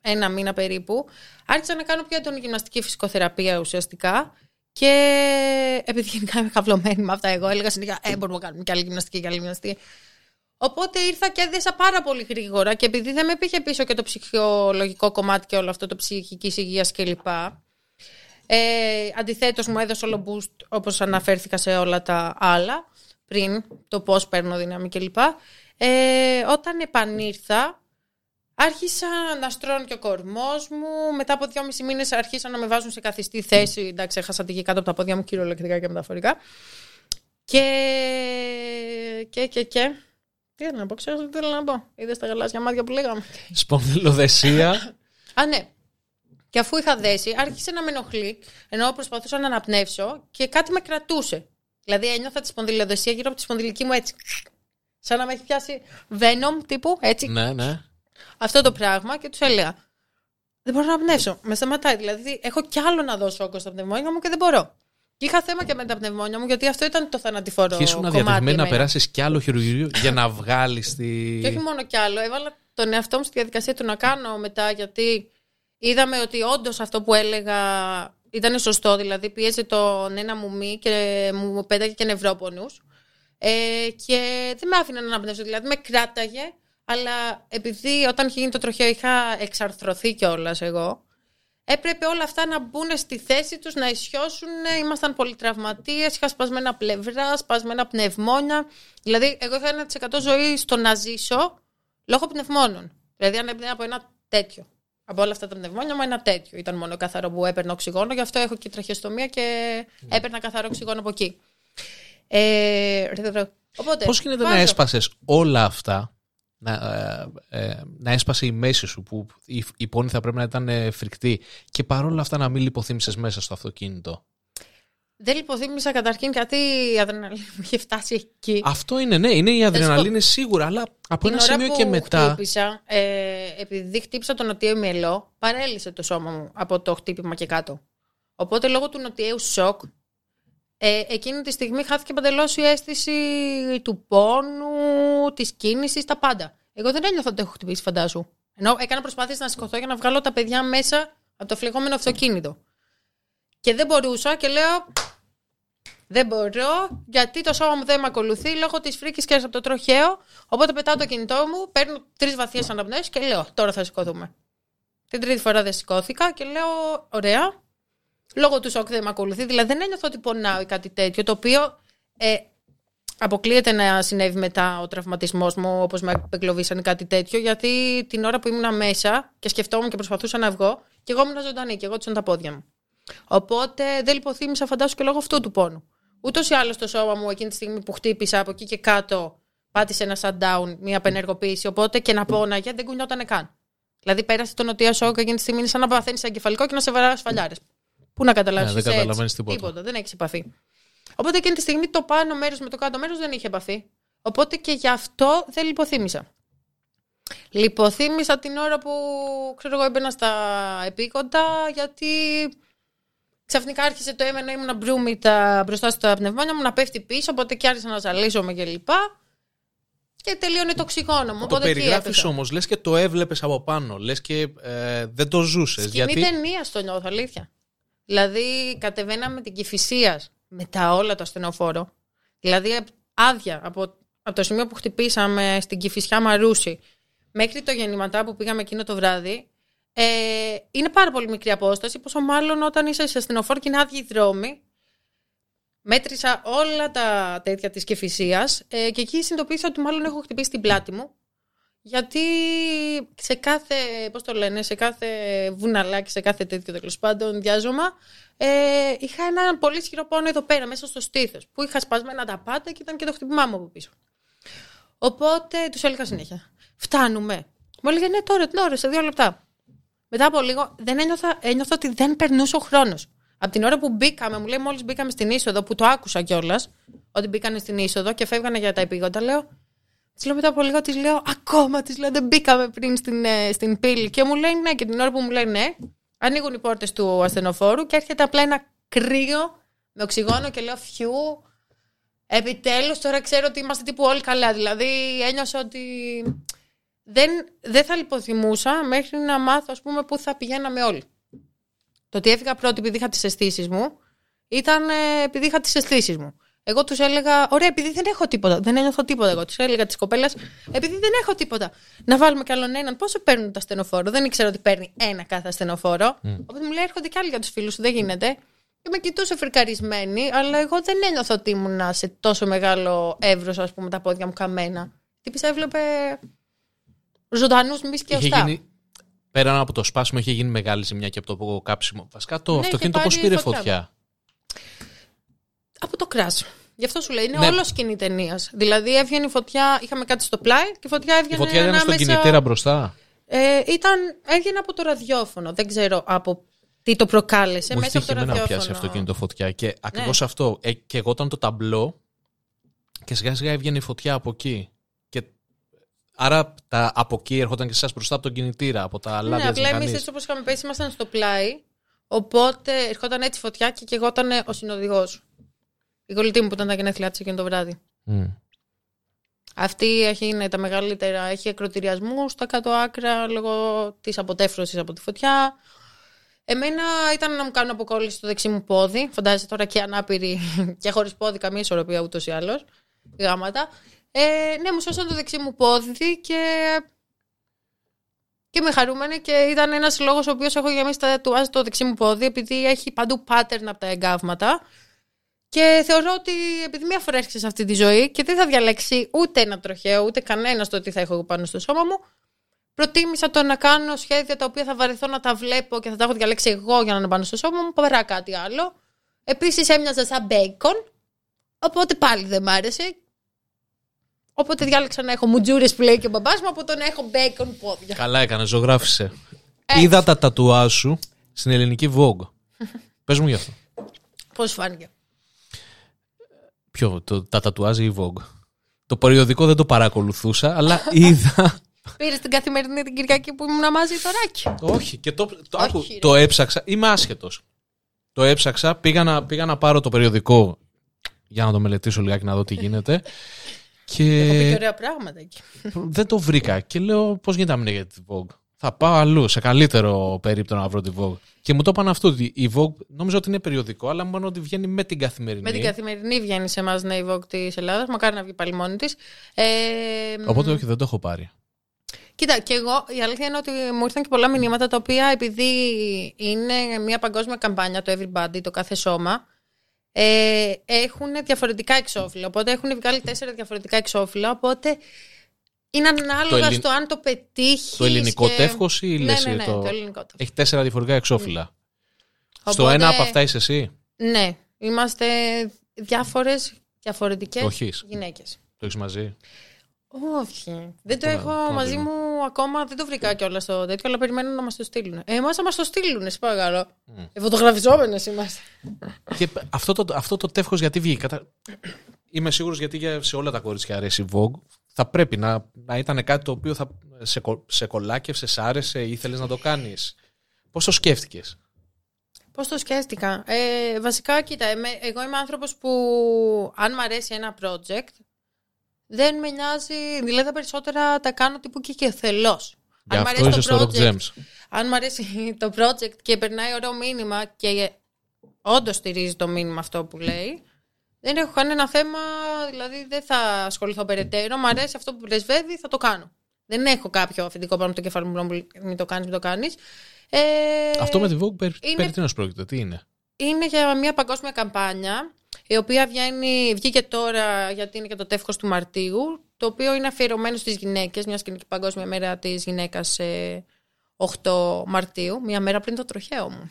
ένα μήνα περίπου, άρχισα να κάνω πιο έντονη γυμναστική φυσικοθεραπεία ουσιαστικά. Και επειδή γενικά είμαι χαυλωμένη με αυτά, εγώ έλεγα συνέχεια: Ε, μπορούμε να κάνουμε και άλλη γυμναστική και άλλη γυμναστική. Οπότε ήρθα και έδεσα πάρα πολύ γρήγορα και επειδή δεν με πήγε πίσω και το ψυχολογικό κομμάτι και όλο αυτό το ψυχική υγείας κλπ. Ε, Αντιθέτως, μου έδωσε όλο boost όπως αναφέρθηκα σε όλα τα άλλα πριν, το πώς παίρνω δύναμη κλπ. Ε, όταν επανήρθα, Άρχισα να στρώνει και ο κορμός μου. Μετά από δυόμιση μήνες άρχισαν να με βάζουν σε καθιστή θέση. Εντάξει, έχασα τη γη κάτω από τα πόδια μου κυριολεκτικά και μεταφορικά. Και. και, και, και. Τι θέλω να πω, ξέρω τι θέλω να πω; Είδες τα γαλάζια μάτια που λέγαμε.
Σπονδυλοδεσία.
Α, ναι. Και αφού είχα δέσει, άρχισε να με ενοχλεί, ενώ προσπαθούσα να αναπνεύσω και κάτι με κρατούσε. Δηλαδή ένιωθα τη σπονδυλοδεσία γύρω από τη σπονδυλική μου έτσι. Σαν να με έχει πιάσει Venom τύπου, έτσι.
Ναι, ναι
αυτό το πράγμα και τους έλεγα. Δεν μπορώ να πνεύσω. Με σταματάει. Δηλαδή, έχω κι άλλο να δώσω όγκο στα πνευμόνια μου και δεν μπορώ. Και είχα θέμα και με τα πνευμόνια μου, γιατί αυτό ήταν το θανατηφόρο. Και
ήσουν διατεθειμένη να περάσεις κι άλλο χειρουργείο για να βγάλεις τη.
Και όχι μόνο κι άλλο. Έβαλα τον εαυτό μου στη διαδικασία του να κάνω μετά, γιατί είδαμε ότι όντως αυτό που έλεγα ήταν σωστό. Δηλαδή, πίεζε τον ένα μου μη και μου πέταγε και νευρόπονους. Ε, και δεν με άφηνε να αναπνεύσω. Δηλαδή, με κράταγε αλλά επειδή όταν είχε γίνει το τροχαίο είχα εξαρθρωθεί κιόλας εγώ, έπρεπε όλα αυτά να μπουν στη θέση τους, να ισιώσουν. Ήμασταν πολύ τραυματίες, είχα σπασμένα πλευρά, σπασμένα πνευμόνια. Δηλαδή, εγώ είχα ένα 100% ζωή στο να ζήσω λόγω πνευμόνων. Δηλαδή, αν έπαιρνα από ένα τέτοιο. Από όλα αυτά τα πνευμόνια μου, ένα τέτοιο. Ήταν μόνο καθαρό που έπαιρνα οξυγόνο, γι' αυτό έχω και τραχιοστομία και ναι. έπαιρνα καθαρό οξυγόνο από εκεί. Ε,
Οπότε, Πώς γίνεται να έσπασες όλα αυτά να, ε, ε, να έσπασε η μέση σου που η, η πόνη θα πρέπει να ήταν ε, φρικτή και παρόλα αυτά να μην λιποθύμησες μέσα στο αυτοκίνητο.
Δεν λιποθύμησα καταρχήν γιατί η αδρεναλίνη μου είχε φτάσει εκεί.
Αυτό είναι, ναι, είναι η αδρεναλίνη σίγουρα, αλλά από ένα σημείο και μετά.
Χτύπησα, ε, επειδή χτύπησα το νοτιαίο μυελό, παρέλυσε το σώμα μου από το χτύπημα και κάτω. Οπότε λόγω του νοτιαίου σοκ, ε, εκείνη τη στιγμή χάθηκε παντελώς η αίσθηση του πόνου, της κίνησης, τα πάντα. Εγώ δεν ένιωθα ότι έχω χτυπήσει, φαντάζου. Ενώ έκανα προσπάθειες να σηκωθώ για να βγάλω τα παιδιά μέσα από το φλεγόμενο αυτοκίνητο. Και δεν μπορούσα και λέω. Δεν μπορώ, γιατί το σώμα μου δεν με ακολουθεί λόγω της φρίκης και από το τροχαίο. Οπότε πετάω το κινητό μου, παίρνω τρεις βαθιές αναπνοέ και λέω: Τώρα θα σηκωθούμε. Την τρίτη φορά δεν σηκώθηκα και λέω: Ωραία. Λόγω του σοκ δεν με ακολουθεί. Δηλαδή δεν ένιωθω ότι πονάω ή κάτι τέτοιο. Το οποίο ε, αποκλείεται να συνέβη μετά ο τραυματισμός μου, όπως με απεγκλωβίσαν ή κάτι τέτοιο. Γιατί την ώρα που ήμουν μέσα και σκεφτόμουν και προσπαθούσα να βγω, και εγώ ήμουν ζωντανή και εγώ τσουν τα πόδια μου. Οπότε δεν λιποθύμησα, φαντάσου και λόγω αυτού του πόνου. Ούτως ή άλλως το σώμα μου εκείνη τη στιγμή που χτύπησα από εκεί και κάτω πάτησε ένα shutdown, μια απενεργοποίηση. Οπότε και να πόναγε δεν κουνιότανε καν. Δηλαδή πέρασε το νοτία σοκ εκείνη τη στιγμή είναι σαν να παθαίνεις εγκεφαλικό και να σε βαρά σφαλιάρε. Πού να καταλάβεις.
Ναι, δεν καταλαβαίνεις τίποτα.
τίποτα. Δεν έχεις επαφή. Οπότε εκείνη τη στιγμή το πάνω μέρος με το κάτω μέρος δεν είχε επαφή. Οπότε και γι' αυτό δεν λιποθύμησα. Λιποθύμησα την ώρα που ξέρω εγώ έμπαινα στα επίκοντα γιατί ξαφνικά άρχισε το έμενα ήμουν μπρούμητα μπροστά στα πνευμόνια μου να πέφτει πίσω οπότε και άρχισα να ζαλίζομαι και λοιπά. Και τελείωνε το οξυγόνο μου.
Το περιγράφεις όμως, λες και το έβλεπες από πάνω. Λες και ε, δεν το ζούσες.
Σκηνή
γιατί...
ταινίας το νιώθω, αλήθεια. Δηλαδή, κατεβαίναμε την Κυφυσία με τα όλα το ασθενοφόρο. Δηλαδή, άδεια από, από το σημείο που χτυπήσαμε στην Κυφυσιά Μαρούση μέχρι το γεννηματά που πήγαμε εκείνο το βράδυ. Ε, είναι πάρα πολύ μικρή απόσταση, πόσο μάλλον όταν είσαι σε ασθενοφόρο και είναι άδειοι δρόμοι. Μέτρησα όλα τα τέτοια της Κεφυσίας ε, και εκεί συνειδητοποίησα ότι μάλλον έχω χτυπήσει την πλάτη μου γιατί σε κάθε, πώς το λένε, σε κάθε βουναλάκι, σε κάθε τέτοιο τέλος πάντων διάζωμα, ε, είχα ένα πολύ ισχυρό πόνο εδώ πέρα, μέσα στο στήθος, που είχα σπασμένα τα πάντα και ήταν και το χτυπημά μου από πίσω. Οπότε τους έλεγα συνέχεια. Φτάνουμε. Μου έλεγε ναι, τώρα, τώρα, σε δύο λεπτά. Μετά από λίγο δεν ένιωθα, ένιωθα ότι δεν περνούσε ο χρόνος. Από την ώρα που μπήκαμε, μου λέει μόλις μπήκαμε στην είσοδο, που το άκουσα κιόλας, ότι μπήκανε στην είσοδο και φεύγανε για τα επίγοντα, λέω. Της λέω μετά από λίγο, της λέω ακόμα, της λέω δεν μπήκαμε πριν στην, ε, στην πύλη. Και μου λέει ναι, και την ώρα που μου λέει ναι, ανοίγουν οι πόρτες του ασθενοφόρου και έρχεται απλά ένα κρύο με οξυγόνο και λέω φιού. Επιτέλους τώρα ξέρω ότι είμαστε τύπου όλοι καλά. Δηλαδή ένιωσα ότι δεν, δεν θα λιποθυμούσα μέχρι να μάθω, ας πούμε, πού θα πηγαίναμε όλοι. Το ότι έφυγα πρώτη επειδή είχα τις αισθήσεις μου ήταν ε, επειδή είχα τις αισθήσεις μου. Εγώ τους έλεγα, ωραία, επειδή δεν έχω τίποτα. Δεν ένιωθω τίποτα. Εγώ τους έλεγα τη κοπέλα, επειδή δεν έχω τίποτα. Να βάλουμε κι άλλον έναν. Πόσο παίρνουν το ασθενοφόρο. Δεν ήξερα ότι παίρνει ένα κάθε ασθενοφόρο. Mm. Οπότε μου λέει, έρχονται κι άλλοι για τους φίλους σου. Δεν γίνεται. Και με κοιτούσε φρικαρισμένη, αλλά εγώ δεν ένιωθω ότι ήμουν σε τόσο μεγάλο εύρος, ας πούμε, τα πόδια μου καμένα. Τι έβλεπε ζωντανούς μη και οστά.
Γίνει... Πέραν από το σπάσιμο, είχε γίνει μεγάλη ζημιά και από το κάψιμο. Βασικά το ναι, αυτοκίνητο πώς πήρε φωτιά; Φωτιά.
Από το κράσ. Γι' αυτό σου λέει, είναι ναι. όλος σκηνή ταινίας. Δηλαδή έβγαινε η φωτιά, είχαμε κάτι στο πλάι και η φωτιά έβγαινε.
Η φωτιά ήταν στον κινητήρα μπροστά.
Ε, ήταν, έβγαινε από το ραδιόφωνο. Δεν ξέρω από τι το προκάλεσε.
Μου
μέσα από το
ραδιόφωνο. να πιάσει αυτοκίνητο φωτιά. Και ακριβώς ναι. αυτό. Ε, και εγώ ήταν το ταμπλό και σιγά σιγά έβγαινε η φωτιά από εκεί. Και άρα τα, από εκεί έρχονταν και εσάς μπροστά από τον κινητήρα, από τα λάδια
Ναι, απλά εμείς έτσι όπως είχαμε πέσει, ήμασταν στο πλάι. Οπότε ερχόταν έτσι φωτιά και εγώ ήταν ο συνοδηγός. Η κολλητή μου που ήταν τα γενέθλιά της εκείνο το βράδυ. Mm. Αυτή έχει είναι τα μεγαλύτερα. Έχει ακροτηριασμού στα κάτω άκρα λόγω της αποτέφρωσης από τη φωτιά. Εμένα ήταν να μου κάνουν αποκόλληση στο δεξί μου πόδι. Φαντάζεσαι τώρα και ανάπηρη και χωρίς πόδι, καμία ισορροπία ούτως ή άλλως. Γάματα. Ε, ναι, μου σώσαν το δεξί μου πόδι και. Και με χαρούμενη και ήταν ένας λόγος ο οποίος έχω γεμίσει τα τουάζ το δεξί μου πόδι, επειδή έχει παντού pattern από τα εγκάβματα. Και θεωρώ ότι επειδή μία φορά έρχεσαι σε αυτή τη ζωή και δεν θα διαλέξει ούτε ένα τροχαίο, ούτε κανένας το τι θα έχω πάνω στο σώμα μου, προτίμησα το να κάνω σχέδια τα οποία θα βαρεθώ να τα βλέπω και θα τα έχω διαλέξει εγώ για να είναι πάνω στο σώμα μου, παρά κάτι άλλο. Επίσης έμοιαζα σαν μπέικον, οπότε πάλι δεν μ' άρεσε. Οπότε διάλεξα να έχω μουτζούρες που λέει και ο μπαμπάς μου από το να έχω μπέικον πόδια.
Καλά έκανε, ζωγράφησε. Είδα τα τατουά σου στην ελληνική Vogue. Πες μου γι' αυτό.
Πώς φάνηκε.
Ποιο, το, τα τατουάζ ή η Vogue. Το περιοδικό δεν το παρακολουθούσα, αλλά είδα.
Πήρες την καθημερινή την Κυριακή που ήμουν μαζί το ράκι.
Όχι, και το, το, Όχι, το έψαξα. Είμαι άσχετος. Το έψαξα, πήγα να, πήγα να πάρω το περιοδικό για να το μελετήσω λιγάκι να δω τι γίνεται. Και...
Έχω πει και ωραία πράγματα εκεί.
Δεν το βρήκα και λέω πώς γίνεται να μην για τη Vogue; Θα πάω αλλού, σε καλύτερο περίπτωμα να βρω τη Vogue. Και μου το είπαν αυτό, ότι η Vogue νόμιζα ότι είναι περιοδικό, αλλά μόνο ότι βγαίνει με την καθημερινή.
Με την καθημερινή βγαίνει σε εμάς ναι, η Vogue της Ελλάδας. Μακάρι να βγει πάλι μόνη της. Ε,
Οπότε όχι, δεν το έχω πάρει.
Κοίτα, και εγώ η αλήθεια είναι ότι μου ήρθαν και πολλά μηνύματα τα οποία επειδή είναι μια παγκόσμια καμπάνια το Everybody, το κάθε σώμα, ε, έχουν διαφορετικά εξώφυλλα. Οπότε έχουν βγάλει τέσσερα διαφορετικά εξώφυλλα. Οπότε είναι ανάλογα
Το ελλην-
στο αν το πετύχεις.
Το ελληνικό
και...
τεύχος ή
ναι,
λες
ναι, ναι,
το...
το ελληνικό τεύχος.
Έχει τέσσερα διαφορετικά εξώφυλλα. Στο
Οπότε-
ένα από αυτά είσαι εσύ;
Ναι, είμαστε διάφορες διαφορετικές
Το έχεις.
γυναίκες.
Το έχεις μαζί;
Όχι. Δεν το
Πού να-
έχω
πού να
μαζί
δούμε.
μου ακόμα, δεν το βρήκα κιόλας στο τέτοιο, αλλά περιμένω να μας το στείλουν. Εμάς θα μας το στείλουν, σε παρακαλώ.
Mm.
Οι φωτογραφιζόμενες είμαστε.
Και αυτό το, αυτό το τεύχος γιατί βγήκε. Κατα... Είμαι σίγουρος γιατί για- σε όλα τα κορίτσια αρέσει η Vogue. Θα πρέπει να, να ήταν κάτι το οποίο θα σε, κο- σε κολάκευσε, σ' άρεσε, ήθελες να το κάνεις. Πώς το σκέφτηκες;
Πώς το σκέφτηκα; Ε, βασικά, κοίτα, εμέ- εγώ είμαι άνθρωπος που αν μ' αρέσει ένα project, δεν με νοιάζει. Δηλαδή, τα περισσότερα τα κάνω τύπου και και θελώς.
Γι' αυτό είσαι στο Rock Gems.
αν μ' αρέσει το project και περνάει ωραίο μήνυμα και όντως στηρίζει το μήνυμα αυτό που λέει, δεν έχω κανένα θέμα, δηλαδή δεν θα ασχοληθώ περαιτέρω. Μ' αρέσει αυτό που πρεσβεύει, θα το κάνω. Δεν έχω κάποιο αφεντικό πάνω από το κεφάλι μου να μου μην το κάνεις, μην το κάνεις. Ε,
Αυτό με τη Vogue περί,
είναι-
περί τίνος πρόκειται. Τι είναι;
είναι για μια παγκόσμια καμπάνια η οποία βγαίνει, βγήκε τώρα γιατί είναι και το τεύχος του Μαρτίου το οποίο είναι αφιερωμένο στις γυναίκες μιας και είναι και η Παγκόσμια Μέρα της Γυναίκας ε, 8 Μαρτίου μια μέρα πριν το τροχαίο μου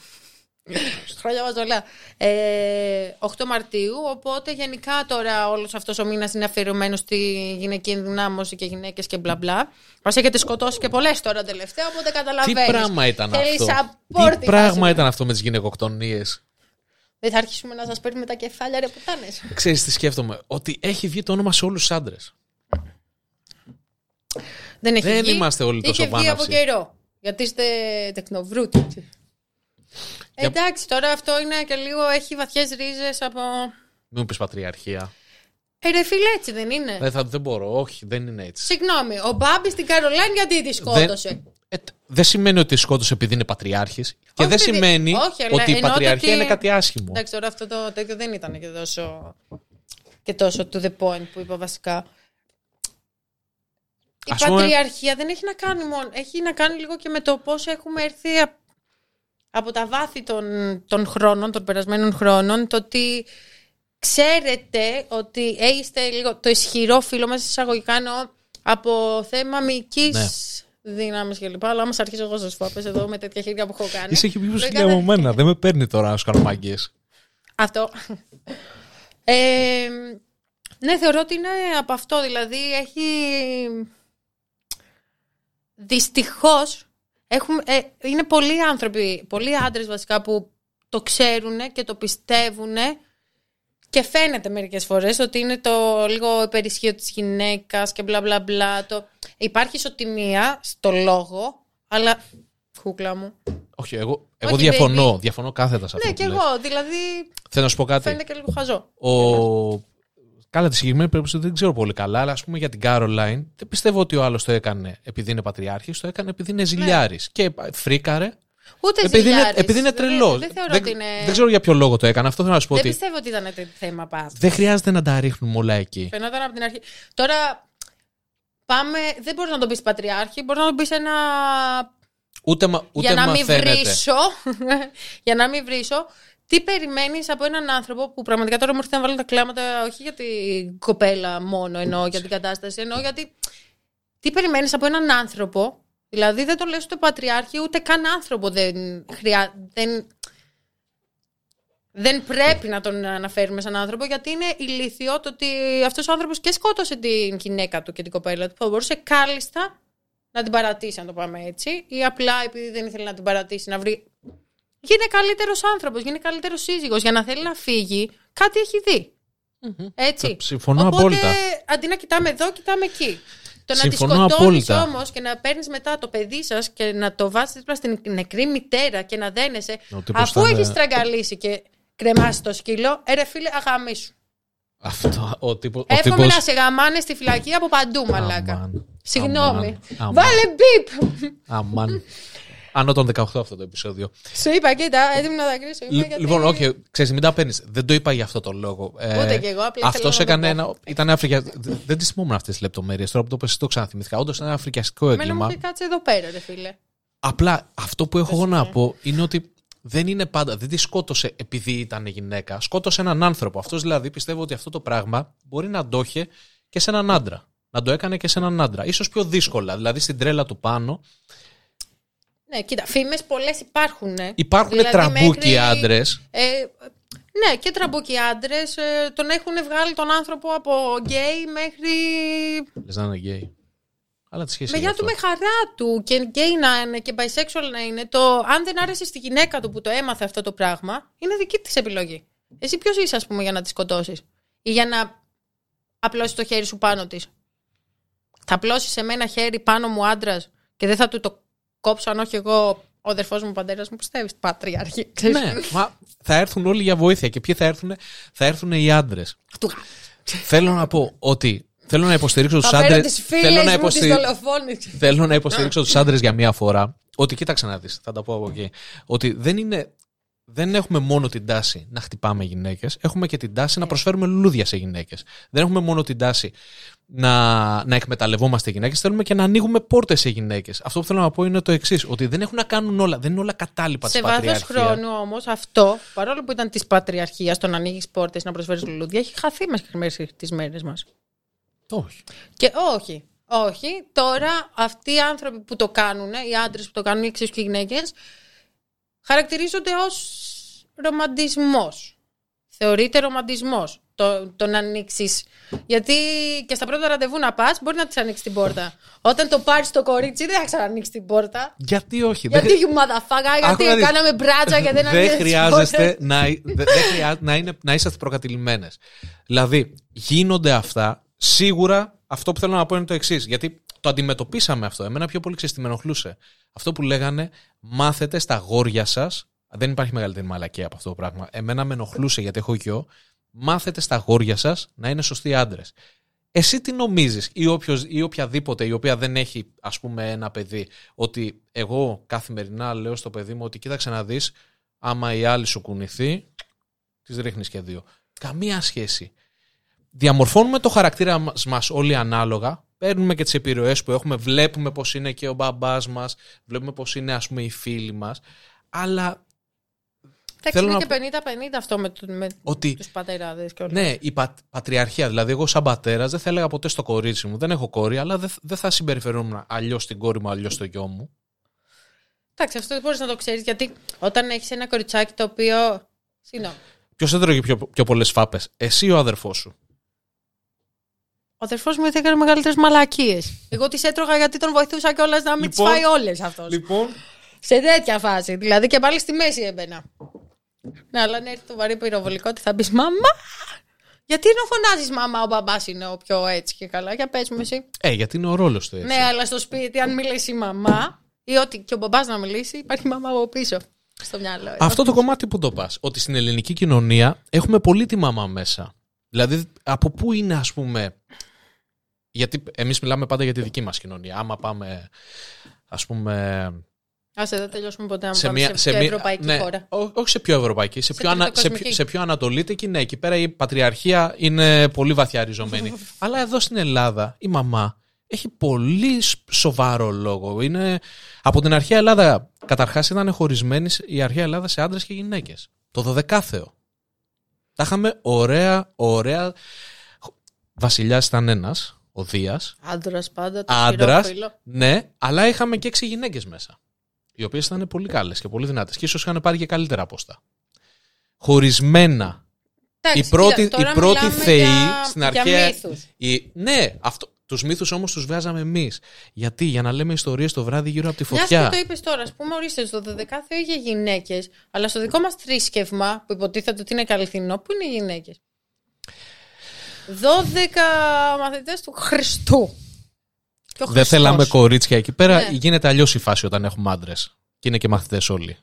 Χρόνια μας όλα. Ε, 8 Μαρτίου, οπότε γενικά τώρα όλος αυτός ο μήνας είναι αφιερωμένος στη γυναική ενδυνάμωση και γυναίκες και μπλα μπλα. Μας έχετε σκοτώσει και πολλές τώρα τελευταία, οπότε
Τι
καταλαβαίνεις.
πράγμα ήταν
Θέλεις
αυτό;
support η
Τι πράγμα
φάση.
ήταν αυτό με τις γυναικοκτονίες;
Δεν θα αρχίσουμε να σας παίρνουμε τα κεφάλια ρε πουτάνες.
Ξέρεις τι σκέφτομαι; Ότι έχει βγει το όνομα σε όλους τους άντρες.
Δεν έχει
Δεν
βγει.
είμαστε όλοι τόσο
Είχε βγει από
βάναυσοι.
καιρό. Γιατί είστε τεκνοβρούτοι. Εντάξει, τώρα αυτό είναι και λίγο έχει βαθιές ρίζες από...
Μην μου πεις πατριαρχία.
Ε, ρε φίλε, έτσι δεν είναι.
Δεν, θα, δεν μπορώ. Όχι, δεν είναι έτσι.
Συγγνώμη, ο Μπάμπη στην Καρολάιν γιατί τη σκότωσε;
Ε, τ- δεν σημαίνει ότι σκότωσε επειδή είναι πατριάρχης και
Όχι,
δεν
παιδί-
σημαίνει
όχι, αλλά
ότι η
εννοώ
πατριαρχία
ότι-
είναι κάτι άσχημο.
Εντάξει, τώρα αυτό το τέτοιο δεν ήταν και τόσο, και τόσο to the point που είπα βασικά. Η
Ας πούμε-
πατριαρχία δεν έχει να κάνει μόνο. Έχει να κάνει λίγο και με το πώς έχουμε έρθει α- από τα βάθη των, των χρόνων, των περασμένων χρόνων, το ότι ξέρετε ότι είστε λίγο το ισχυρό φίλο μέσα εισαγωγικά εννοώ από θέμα μυϊκής
Ναι.
δύναμης κλπ. Αλλά άμα σ' αρχίσω εγώ σα φάπε εδώ με τέτοια χέρια που έχω κάνει.
Είσαι και πιο
δεν
σκυλιά
κάνε-
από μένα. Δεν με παίρνει τώρα να σου κάνω μάγκες.
Αυτό. Ε, ναι, θεωρώ ότι είναι από αυτό. Δηλαδή, έχει. Δυστυχώ, ε, είναι πολλοί άνθρωποι, πολλοί άντρες βασικά που το ξέρουν και το πιστεύουν και φαίνεται μερικές φορές ότι είναι το λίγο υπερισχύο της γυναίκας και μπλα μπλα μπλα. Το... Υπάρχει ισοτιμία στο λόγο, αλλά κούκλα μου.
Όχι, εγώ, εγώ
Όχι,
διαφωνώ.
baby.
Διαφωνώ κάθετα σε αυτό
Ναι,
που
και
λες.
εγώ. Δηλαδή,
Θέλω να σου πω κάτι.
φαίνεται και λίγο χαζό.
Ο... Καλά, τη συγκεκριμένη περίπτωση δεν ξέρω πολύ καλά, αλλά ας πούμε για την Caroline, δεν πιστεύω ότι ο άλλος το έκανε επειδή είναι πατριάρχης, το έκανε επειδή είναι ζηλιάρης. Και φρίκαρε.
Ούτε
Επειδή είναι,
ζηλιάρης.
επειδή είναι
Δεν-
τρελός.
Δεν, θεωρώ
δεν,
ότι είναι.
δεν ξέρω για ποιο λόγο το έκανε. Αυτό θέλω να σου πω
Δεν
ότι
πιστεύω ότι ήταν τέτοιο θέμα πάθους.
δεν χρειάζεται να τα ρίχνουμε όλα εκεί.
Φαινόταν από την αρχή. Τώρα πάμε. Δεν μπορείς να τον πεις πατριάρχη, μπορείς να τον πεις ένα.
Ούτε, μα- ούτε
για να μην
μαθαίνεται.
βρίσω. για να μην βρίσω. Τι περιμένεις από έναν άνθρωπο που πραγματικά τώρα μου έρχεται να βάλω τα κλάματα, όχι για την κοπέλα μόνο, εννοώ για την κατάσταση, εννοώ γιατί. Τι περιμένεις από έναν άνθρωπο, δηλαδή δεν τον λες ούτε πατριάρχη, ούτε καν άνθρωπο δεν χρειά... δεν... δεν πρέπει να τον αναφέρουμε σαν άνθρωπο, γιατί είναι ηλίθιο το ότι αυτός ο άνθρωπος και σκότωσε την γυναίκα του και την κοπέλα του, που θα μπορούσε κάλλιστα να την παρατήσει, να το πάμε έτσι, ή απλά επειδή δεν ήθελε να την παρατήσει, να βρει. Γίνε καλύτερος άνθρωπος, γίνε καλύτερος σύζυγος. Για να θέλει να φύγει, κάτι έχει δει. Έτσι.
Ε, συμφωνώ
Οπότε,
απόλυτα.
αντί να κοιτάμε εδώ, κοιτάμε εκεί. Το να τη
Συμφωνώ
σκοτώνεις
απόλυτα.
όμως και να παίρνεις μετά το παιδί σας και να το βάζει δίπλα στην νεκρή μητέρα και να δένεσαι,
Ο τύπος
αφού
θα είναι-
έχει τραγκαλίσει και κρεμάσει το σκύλο, έρε φίλε, αγαμί σου.
Αυτό. Ο τύπο, ο
Εύχομαι
τύπος...
να σε γαμάνε στη φυλακή από παντού, μαλάκα.
Αμάν.
Συγγνώμη.
Αμάν.
Βάλε μπιπ.
Αμάν. Ανώ των 18 αυτό το επεισόδιο.
Σου είπα, κοίτα, έτοιμο να δακρύσω. Είπα,
Λ-
γιατί-
Λοιπόν, οκ, ξέρεις, μην τα παίρνεις. Δεν το είπα για αυτό το λόγο. Ε,
Ούτε κι εγώ, απλά
Αυτός
ήθελα να το
έκανε
πω.
ένα. Ήταν αφρικια... Δεν τις θυμόμουν αυτές τις λεπτομέρειες. Τώρα που το πες, το ξαναθυμήθηκα. Όντως ήταν ένα αφρικιαστικό
Εμένα μου
έγκλημα.
είχε κάτσει εδώ πέρα, ρε φίλε.
Απλά αυτό που έχω εγώ να
είναι.
πω είναι ότι δεν είναι πάντα. Δεν τη σκότωσε επειδή ήταν γυναίκα. Σκότωσε έναν άνθρωπο. Αυτός δηλαδή πιστεύω ότι αυτό το πράγμα μπορεί να το είχε και σε έναν άντρα. Να το έκανε και σε έναν άντρα. Ίσως πιο δύσκολα. Δηλαδή στην τρέλα του πάνω
Ναι, κοίτα, φήμες πολλές υπάρχουν. ε.
υπάρχουν
Δηλαδή,
τραμπούκι
μέχρι-
άντρες.
Ε, ναι, και τραμπούκι άντρες. τον έχουν βγάλει τον άνθρωπο από γκέι μέχρι.
Λες να είναι γκέι. Αλλά τι σχέση
Με
έχει
γεια του,
αυτό.
με χαρά του. Και γκέι να είναι και bisexual να είναι. Το αν δεν άρεσε στη γυναίκα του που το έμαθε αυτό το πράγμα, είναι δική της επιλογή. Εσύ ποιος είσαι, ας πούμε, για να τη σκοτώσεις; Ή για να απλώσεις το χέρι σου πάνω της; Θα απλώσεις σε μένα χέρι πάνω μου άντρας και δεν θα του το κόψω αν όχι εγώ, ο αδερφός μου, ο πατέρας μου, πιστεύεις. Πατριάρχη. ξέρεις.
Ναι, μα θα έρθουν όλοι για βοήθεια. Και ποιοι θα έρθουν, θα έρθουν οι άντρες.
Του-
Θέλω να πω ότι θέλω να υποστηρίξω τους
Θα φέρω
άντρε.
τι φίλες μου, τις δολοφόνησε.
Θέλω να υποστηρίξω τους άντρες για μία φορά. Ότι κοίταξε να δεις, θα τα πω από εκεί. Ότι δεν είναι. Δεν έχουμε μόνο την τάση να χτυπάμε γυναίκες, έχουμε και την τάση να προσφέρουμε λουλούδια σε γυναίκες. Δεν έχουμε μόνο την τάση να, να εκμεταλλευόμαστε γυναίκες, θέλουμε και να ανοίγουμε πόρτες σε γυναίκες. Αυτό που θέλω να πω είναι το εξής: Ότι δεν έχουν να κάνουν όλα, δεν είναι όλα κατάλοιπα της
Σε βάθος
πατριαρχίας.
χρόνου όμως αυτό, παρόλο που ήταν της πατριαρχίας το να ανοίγεις πόρτες, να προσφέρεις λουλούδια, έχει χαθεί μέχρι τις μέρες μας.
Όχι.
Και όχι, όχι. Τώρα αυτοί οι άνθρωποι που το κάνουν, οι άντρες που το κάνουν, οι εξίσου και οι γυναίκες, χαρακτηρίζονται ως ρομαντισμός. Θεωρείται ρομαντισμός το, το να ανοίξεις. Γιατί και στα πρώτα ραντεβού να πας, μπορεί να τη ανοίξεις την πόρτα. Όταν το πάρεις το κορίτσι, δεν θα ξανανοίξεις την πόρτα.
Γιατί όχι.
Γιατί
δεν...
you motherfucker, γιατί
Άκου να δεις.
κάναμε μπράτσα και δεν
δεν
ανοίγει
χρειάζεστε να, δε- δεν χρειάζεται να, είναι, να είσαστε προκατηλημένες. Δηλαδή, γίνονται αυτά. Σίγουρα αυτό που θέλω να πω είναι το εξής. Γιατί το αντιμετωπίσαμε αυτό. Εμένα πιο πολύ ξέρεις τι με ενοχλούσε. Αυτό που λέγανε, μάθετε στα γόρια σας. Δεν υπάρχει μεγαλύτερη μαλακία από αυτό το πράγμα. Εμένα με ενοχλούσε γιατί έχω γιο. Μάθετε στα γόρια σας να είναι σωστοί άντρες. Εσύ τι νομίζεις ή, όποιος, ή οποιαδήποτε η οποία δεν έχει ας πούμε ένα παιδί ότι εγώ καθημερινά λέω στο παιδί μου ότι κοίταξε να δεις άμα η άλλη σου κουνηθεί τις ρίχνεις και δύο. Καμία σχέση. Διαμορφώνουμε το χαρακτήρα μας, μας όλοι ανάλογα παίρνουμε και τις επιρροές που έχουμε βλέπουμε πως είναι και ο μπαμπάς μας βλέπουμε πως είναι ας πούμε οι φίλοι μας αλλά
Εντάξει,
Θέλω
είναι
να
και 50-50 αυτό με, του- με
ότι
τους πατεράδες και όλα.
Ναι, η πα- πατριαρχία. Δηλαδή, εγώ σαν πατέρας δεν θα έλεγα ποτέ στο κορίτσι μου. Δεν έχω κόρη, αλλά δεν, δεν θα συμπεριφερόμουν αλλιώς την κόρη μου, αλλιώς το γιο μου.
Εντάξει, αυτό δεν μπορείς να το ξέρεις γιατί όταν έχεις ένα κοριτσάκι το οποίο. Συγγνώμη.
Ποιος έτρωγε πιο, πιο πολλές φάπες, εσύ ή ο αδερφός σου;
Ο αδερφός μου γιατί έκανε μεγαλύτερες μαλακίες. Εγώ τις έτρωγα γιατί τον βοηθούσα κιόλας να μην
Λοιπόν.
τι φάει όλες αυτός.
Λοιπόν.
Σε τέτοια φάση. Δηλαδή και πάλι στη μέση έμπαινα. Ναι, αλλά αν έρθει το βαρύ πυροβολικό, τι θα πει Μαμά! Γιατί να φωνάζεις Μαμά, ο μπαμπάς είναι ο πιο έτσι και καλά. Για πες μου εσύ.
Ε, γιατί είναι ο ρόλος του έτσι.
Ναι, αλλά στο σπίτι, αν μιλήσει η μαμά ή ότι και ο μπαμπάς να μιλήσει, υπάρχει μαμά από πίσω. Στο μυαλό.
Αυτό το κομμάτι που το πας. Ότι στην ελληνική κοινωνία έχουμε πολύ τη μαμά μέσα. Δηλαδή, από πού είναι, ας πούμε. Γιατί εμείς μιλάμε πάντα για τη δική μας κοινωνία. Άμα πάμε, ας πούμε,
Άσε, δεν τελειώσουμε ποτέ να
σε
πάμε
μια,
σε,
σε
πιο
μια-
ευρωπαϊκή
ναι,
χώρα.
ό- όχι σε πιο ευρωπαϊκή, σε,
Σε
πιο, ανα, σε,
τριτοκοσμική.
πιο- σε πιο ανατολίτικη, ναι, εκεί πέρα η πατριαρχία είναι πολύ βαθιά ριζωμένη. Αλλά εδώ στην Ελλάδα η μαμά έχει πολύ σ- σοβαρό λόγο. Είναι, από την αρχαία Ελλάδα, καταρχάς ήταν χωρισμένη η αρχαία Ελλάδα σε άντρες και γυναίκες. Το 12ο. Τα είχαμε ωραία, ωραία. Βασιλιάς ήταν ένας, ο Δίας,
Άντρας πάντα, το
άντρας.
χειρόφυλλο.
Ναι, αλλά είχαμε και έξι γυναίκες μέσα. Οι οποίες ήταν πολύ καλές και πολύ δυνατές. Και ίσως είχαν πάρει και καλύτερα πόστα. Χωρισμένα.
Εντάξει,
η πρώτη,
κοίτα, τώρα
η πρώτη
μιλάμε
θεή
για-
στην
για
αρχαία.
μύθους.
η- ναι, αυτό, τους μύθους όμως τους βγάζαμε εμείς. Γιατί, για να λέμε ιστορίες το βράδυ γύρω από τη
Μιας
φωτιά.
και το είπες τώρα, ας πούμε, ορίστε, στο 12 Θεό είχε γυναίκες, αλλά στο δικό μας θρήσκευμα, που υποτίθεται ότι είναι καλυθινό, πού είναι οι γυναίκες; 12 μαθητές του Χριστού. Και ο
Δεν
Χριστός.
θέλαμε κορίτσια εκεί πέρα.
Ναι.
Γίνεται αλλιώς η φάση όταν έχουμε άντρες. Και είναι και μαθητές όλοι.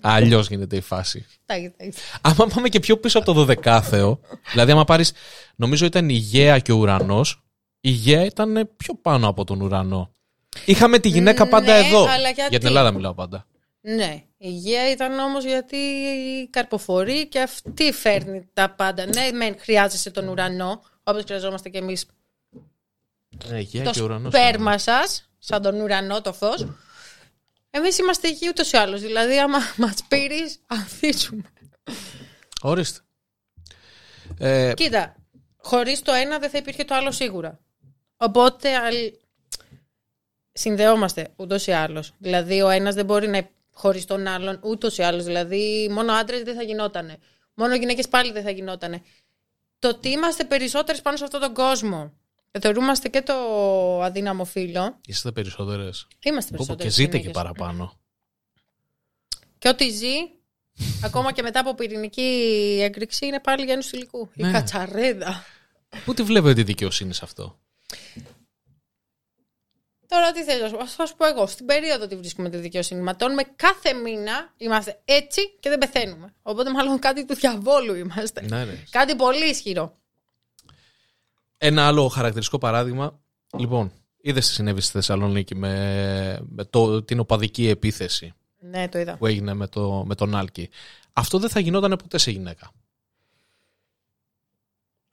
Αλλιώς γίνεται η φάση.
Εντάξει, εντάξει.
Άμα πάμε και πιο πίσω από το 12 Θεό, δηλαδή άμα πάρεις, νομίζω ήταν η Γαία και ο ουρανός, η γέα ήταν πιο πάνω από τον ουρανό. Είχαμε τη γυναίκα πάντα
Ναι,
εδώ.
αλλά γιατί;
Για την Ελλάδα μιλάω πάντα.
Ναι, η υγεία ήταν όμως γιατί καρποφορεί και αυτή φέρνει τα πάντα. Ναι, μεν χρειάζεσαι τον ουρανό, όπως χρειαζόμαστε και εμείς
Ναι, η γέα
το
και ο ουρανός.
σπέρμα σας, σαν τον ουρανό το φως. Εμείς είμαστε υγιεί ούτως ή άλλως, δηλαδή άμα μας πήρεις, ανθίσουμε.
Ορίστε. Ε,
Κοίτα, χωρίς το ένα δεν θα υπήρχε το άλλο σίγουρα. Οπότε αλ- συνδεόμαστε ούτως ή άλλως. Δηλαδή ο ένας δεν μπορεί να είναι χωρίς τον άλλον ούτως ή άλλως. Δηλαδή μόνο άντρες δεν θα γινότανε. Μόνο γυναίκες πάλι δεν θα γινότανε. Το ότι είμαστε περισσότερες πάνω σε αυτόν τον κόσμο. Και Θεωρούμαστε και το αδύναμο φύλλο.
είστε περισσότερες.
Είμαστε
Και
περισσότερες
ζείτε και
γυναίκες.
παραπάνω.
Και ό,τι ζει, ακόμα και μετά από πυρηνική έκρηξη, είναι πάλι γέννους υλικού. Η
Ναι.
κατσαρέδα.
Πού τη βλέπετε τη δικαιοσύνη σε αυτό;
Τώρα τι θες να σου πω. Θα σου πω εγώ. Στην περίοδο τη βρίσκουμε τη δικαιοσύνη. Ματώνουμε κάθε μήνα. Είμαστε έτσι και δεν πεθαίνουμε. Οπότε μάλλον κάτι του διαβόλου είμαστε.
Ναι, ναι.
Κάτι πολύ ισχυρό.
Ένα άλλο χαρακτηριστικό παράδειγμα. Λοιπόν, είδες τι συνέβη στη Θεσσαλονίκη με, με το, την οπαδική επίθεση
Ναι, το είδα.
που έγινε με, το, με τον Άλκη. Αυτό δεν θα γινόταν ποτέ σε γυναίκα.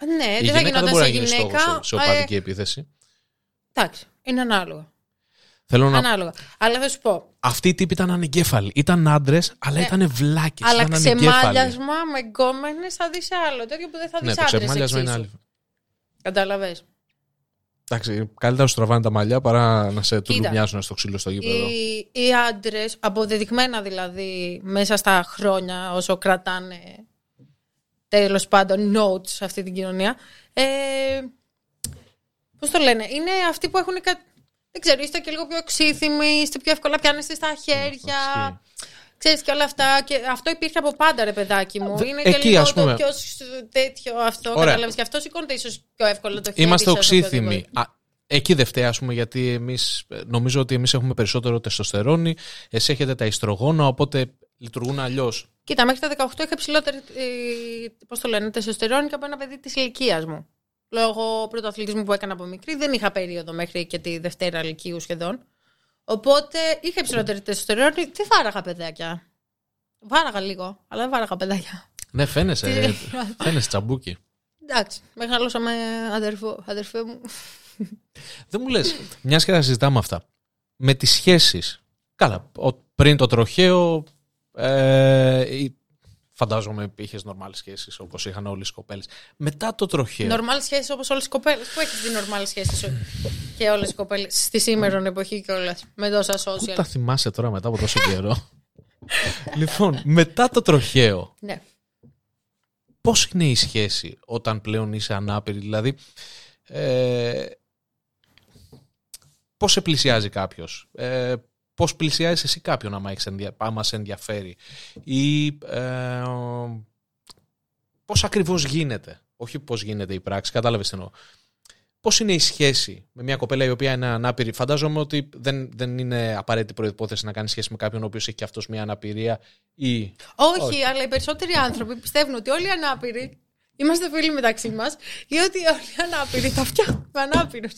Ναι,
Η
δεν θα
γυναίκα δεν
γινόταν
μπορεί
σε
να γίνει στόχος
γυναίκα.
σε, σε
ε,
οπαδική επίθεση.
εντάξει, είναι ανάλογα.
Θέλω να.
Ανάλογα. Αλλά θα σου πω.
Αυτοί οι τύποι ήταν ανεγκέφαλοι. Ήταν άντρες, αλλά
Ναι.
ήταν βλάκες.
αλλά
ήταν ανεγκέφαλοι.
ξεμάλιασμα με γκόμενες θα δεις άλλο. Τέτοιο που δεν θα δεις
Ναι, το
άντρες.
ξεμάλιασμα είναι άλλη.
Κατάλαβες.
Εντάξει, καλύτερα σου τραβάνε τα μαλλιά παρά να σε
Κοίτα.
τουλουμιάσουν στο ξύλο στο γήπεδο.
Οι, οι άντρες, αποδεδειγμένα δηλαδή, μέσα στα χρόνια, όσο κρατάνε τέλος πάντων notes σε αυτή την κοινωνία. Ε, Πώς το λένε, είναι αυτοί που έχουν. κα- Δεν ξέρω, είστε και λίγο πιο εξήθυμοι, είστε πιο εύκολα πιάνεστε στα χέρια.
Ισχύει.
Ξέρεις και όλα αυτά. Και αυτό υπήρχε από πάντα, ρε παιδάκι μου.
Βε-
Είναι
εκεί,
και λίγο
ας πούμε.
το πιο σ- τέτοιο αυτό.
Ωραία.
Κατάλαβε. Και αυτό σηκώνεται ίσως πιο εύκολα το χέρι.
Είμαστε
σας,
οξύθυμοι.
οποιοδήποτε.
Α, εκεί δεν φταίει, ας πούμε, γιατί εμείς, νομίζω ότι εμείς έχουμε περισσότερο τεστοστερόνη, εσύ έχετε τα οιστρογόνα, οπότε λειτουργούν αλλιώς.
Κοίτα, μέχρι τα 18 είχα ψηλότερη. Ε, Πώς το λένε, τεστοστερόνη και από ένα παιδί της ηλικίας μου. Λόγω πρωταθλητισμού που έκανα από μικρή, δεν είχα περίοδο μέχρι και τη Δευτέρα Λυκείου σχεδόν. Οπότε είχα υψηλότερη τεστοστερόνη. Δεν βάραγα παιδάκια; Βάραγα λίγο, αλλά δεν βάραγα παιδάκια.
Ναι, φαίνεσαι,
Τι-
ε, φαίνεσαι τσαμπούκι.
Εντάξει, μεγαλώσα με αδερφό, αδερφέ μου.
Δεν μου λες, μιας και τα συζητάμε αυτά, με τις σχέσεις, καλά, ο- πριν το τροχαίο, ε, η- φαντάζομαι είχες νορμάλες σχέσεις όπως είχαν όλες οι κοπέλες. Μετά το τροχαίο,
Νορμάλ σχέσεις όπως όλες οι κοπέλε. Πού έχεις δει νορμάλ σχέσεις και όλες οι κοπέλε στη σήμερον εποχή κιόλας. Με τόσα
πού
social.
τα θυμάσαι τώρα μετά από τόσο καιρό; λοιπόν, μετά το τροχαίο,
Ναι.
πώς είναι η σχέση όταν πλέον είσαι ανάπηρη, δηλαδή ε, πώς σε πλησιάζει κάποιος, ε, πώς πλησιάζεις εσύ κάποιον άμα, έχεις ενδια, άμα σε ενδιαφέρει ή ε, πώς ακριβώς γίνεται, όχι πώς γίνεται η πράξη, κατάλαβες τι εννοώ. Πώς είναι η σχέση με μια κοπέλα η οποία είναι ανάπηρη; Φαντάζομαι ότι δεν, δεν είναι απαραίτητη προϋπόθεση να κάνεις σχέση με κάποιον ο οποίος έχει και αυτός μια αναπηρία ή
Όχι,
Όχι.
αλλά οι περισσότεροι άνθρωποι πιστεύουν ότι όλοι οι ανάπηροι είμαστε φίλοι μεταξύ μας ή ότι όλοι οι ανάπηροι τα φτιάχνουν ανάπηρους.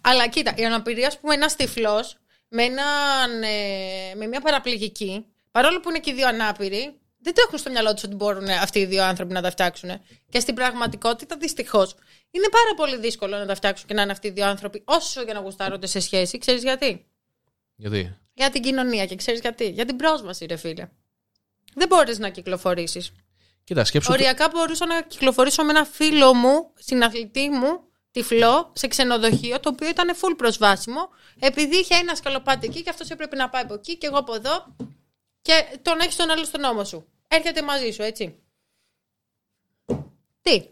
αλλά κοίτα, η αναπηρία, ας πούμε, ένας τυφλός με, έναν, ε, με μια παραπληγική, παρόλο που είναι και οι δύο ανάπηροι, δεν το έχουν στο μυαλό τους ότι μπορούν αυτοί οι δύο άνθρωποι να τα φτιάξουν. Και στην πραγματικότητα, δυστυχώς, είναι πάρα πολύ δύσκολο να τα φτιάξουν και να είναι αυτοί οι δύο άνθρωποι, όσο και να γουστάρονται σε σχέση. Ξέρεις γιατί;
γιατί;
Για την κοινωνία και ξέρεις γιατί; Για την πρόσβαση, ρε φίλε. Δεν μπορείς να κυκλοφορήσεις.
Κοίτα, σκέψου ότι-
Οριακά μπορούσα να κυκλοφορήσω με ένα φίλο μου, συναθλητή μου, τυφλό, σε ξενοδοχείο, το οποίο ήταν full προσβάσιμο, επειδή είχε ένα σκαλοπάτι εκεί και αυτός έπρεπε να πάει από εκεί και εγώ από εδώ. Και τον έχεις τον άλλο στον νόμο σου. Έρχεται μαζί σου, έτσι. Τι;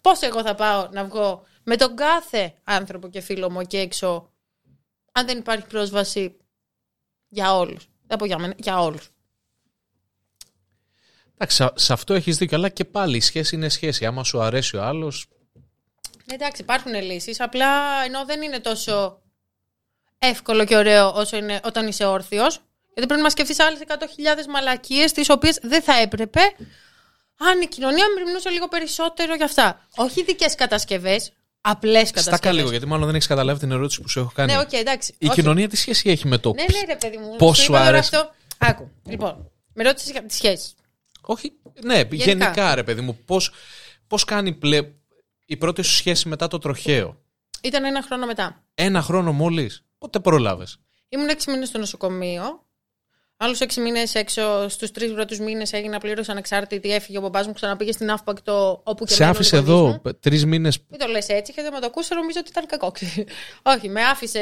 Πώς εγώ θα πάω να βγω με τον κάθε άνθρωπο και φίλο μου εκεί έξω, αν δεν υπάρχει πρόσβαση για όλους; Δεν πω για μένα, για όλους.
Εντάξει, σε- σε αυτό έχεις δίκιο, αλλά και πάλι η σχέση είναι σχέση. Άμα σου αρέσει ο άλλος.
Εντάξει, υπάρχουν λύσεις. Απλά ενώ δεν είναι τόσο εύκολο και ωραίο όσο είναι όταν είσαι όρθιος. Γιατί πρέπει να σκεφτείς άλλες 100.000 μαλακίες, τις οποίες δεν θα έπρεπε αν η κοινωνία μεριμνούσε λίγο περισσότερο για αυτά. Όχι δικές κατασκευές, απλές κατασκευές.
Στάκα λίγο, γιατί μάλλον δεν έχεις καταλάβει την ερώτηση που σου έχω κάνει.
Ναι, οκ, εντάξει.
Η
Όχι.
κοινωνία τι σχέση έχει με το.
Ναι, ναι, ρε παιδί μου.
Πώς
σου
σου
είπα τώρα
άρεσε.
Αυτό. Άκου. Λοιπόν, με ρώτησες για τις σχέσεις.
Όχι, ναι, γενικά, ρε παιδί μου. Πώς πώς κάνει πλε... η πρώτη σου σχέση μετά το τροχαίο.
Ήταν ένα χρόνο μετά.
Ένα χρόνο μόλις. Πότε πρόλαβε.
Ήμουν έξι μήνες στο νοσοκομείο. Άλλους έξι μήνες έξω, στους τρεις πρώτους μήνες έγινα πλήρως ανεξάρτητη. Έφυγε ο μπαμπάς μου, ξαναπήγε στην Ναύπακτο όπου και
Σε
μένουν οι
άφησε
γονείς
εδώ
μου.
τρεις μήνες.
Μην το λες έτσι, γιατί με το ακούσα νομίζω ότι ήταν κακό. Όχι, με άφησε.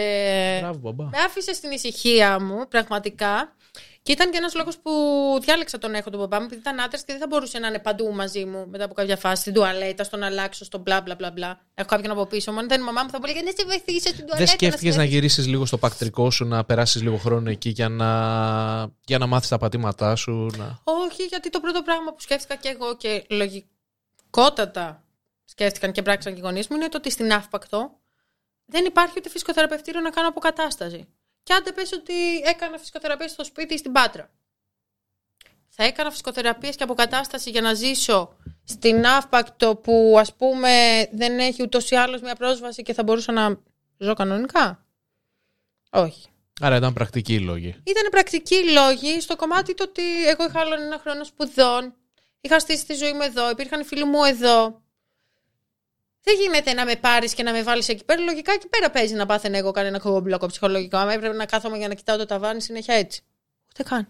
Μπράβο, μπαμπά.
Με άφησε στην ησυχία μου, πραγματικά. Και ήταν και ένας λόγος που διάλεξα τον έχω τον μπαμπά μου, επειδή ήταν άντρας και δεν θα μπορούσε να είναι παντού μαζί μου μετά από κάποια φάση. Στην τουαλέτα, στον αλλάξω, στον μπλα μπλα μπλα μπλα. Έχω κάποιον από πίσω μου. Αν ήταν η μαμά μου, θα έλεγε να σε βοηθήσω στην τουαλέτα.
Δεν σκέφτηκες να
συνεχίσεις».
γυρίσεις λίγο στο πακτρικό σου, να περάσεις λίγο χρόνο εκεί για να, για να μάθεις τα πατήματά σου. Να...
Όχι, γιατί το πρώτο πράγμα που σκέφτηκα και εγώ και λογικότατα σκέφτηκαν και πράξαν και οι γονείς μου είναι το ότι στην Αύπακτο δεν υπάρχει ούτε φυσικοθεραπευτήριο να κάνω αποκατάσταση. Και άντε πες ότι έκανα φυσικοθεραπεία στο σπίτι ή στην Πάτρα. Θα έκανα φυσικοθεραπείες και αποκατάσταση για να ζήσω στην Αύπακτο που ας πούμε δεν έχει ούτως ή άλλως μια πρόσβαση και θα μπορούσα να ζω κανονικά; Όχι.
Άρα ήταν πρακτικοί οι λόγοι.
Ήταν πρακτικοί λόγοι στο κομμάτι το ότι εγώ είχα άλλο ένα χρόνο σπουδών. Είχα στήσει τη ζωή μου εδώ. Υπήρχαν οι φίλοι μου εδώ. Δεν γίνεται να με πάρεις και να με βάλεις εκεί πέρα. Λογικά εκεί πέρα παίζει να πάθαινα εγώ κανένα κομπλοκό ψυχολογικό. Άμα έπρεπε να κάθομαι για να κοιτάω το ταβάνι συνέχεια έτσι. Ούτε καν.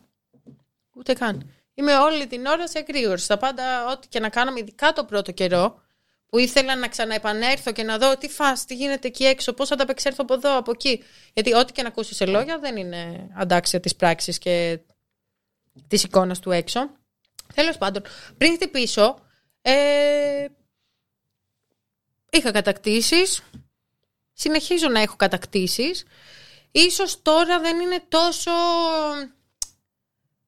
Ούτε καν. Είμαι όλη την ώρα σε εγρήγορση. Στα πάντα, ό,τι και να κάναμε, ειδικά το πρώτο καιρό, που ήθελα να ξαναεπανέλθω και να δω τι φας, τι γίνεται εκεί έξω, πώς θα τα απεξέλθω από εδώ, από εκεί. Γιατί ό,τι και να ακούσεις σε λόγια δεν είναι αντάξια της πράξης και της εικόνας του έξω. Τέλος πάντων, πριν χτυπήσω, ε, είχα κατακτήσεις, συνεχίζω να έχω κατακτήσεις. Ίσως τώρα δεν είναι τόσο...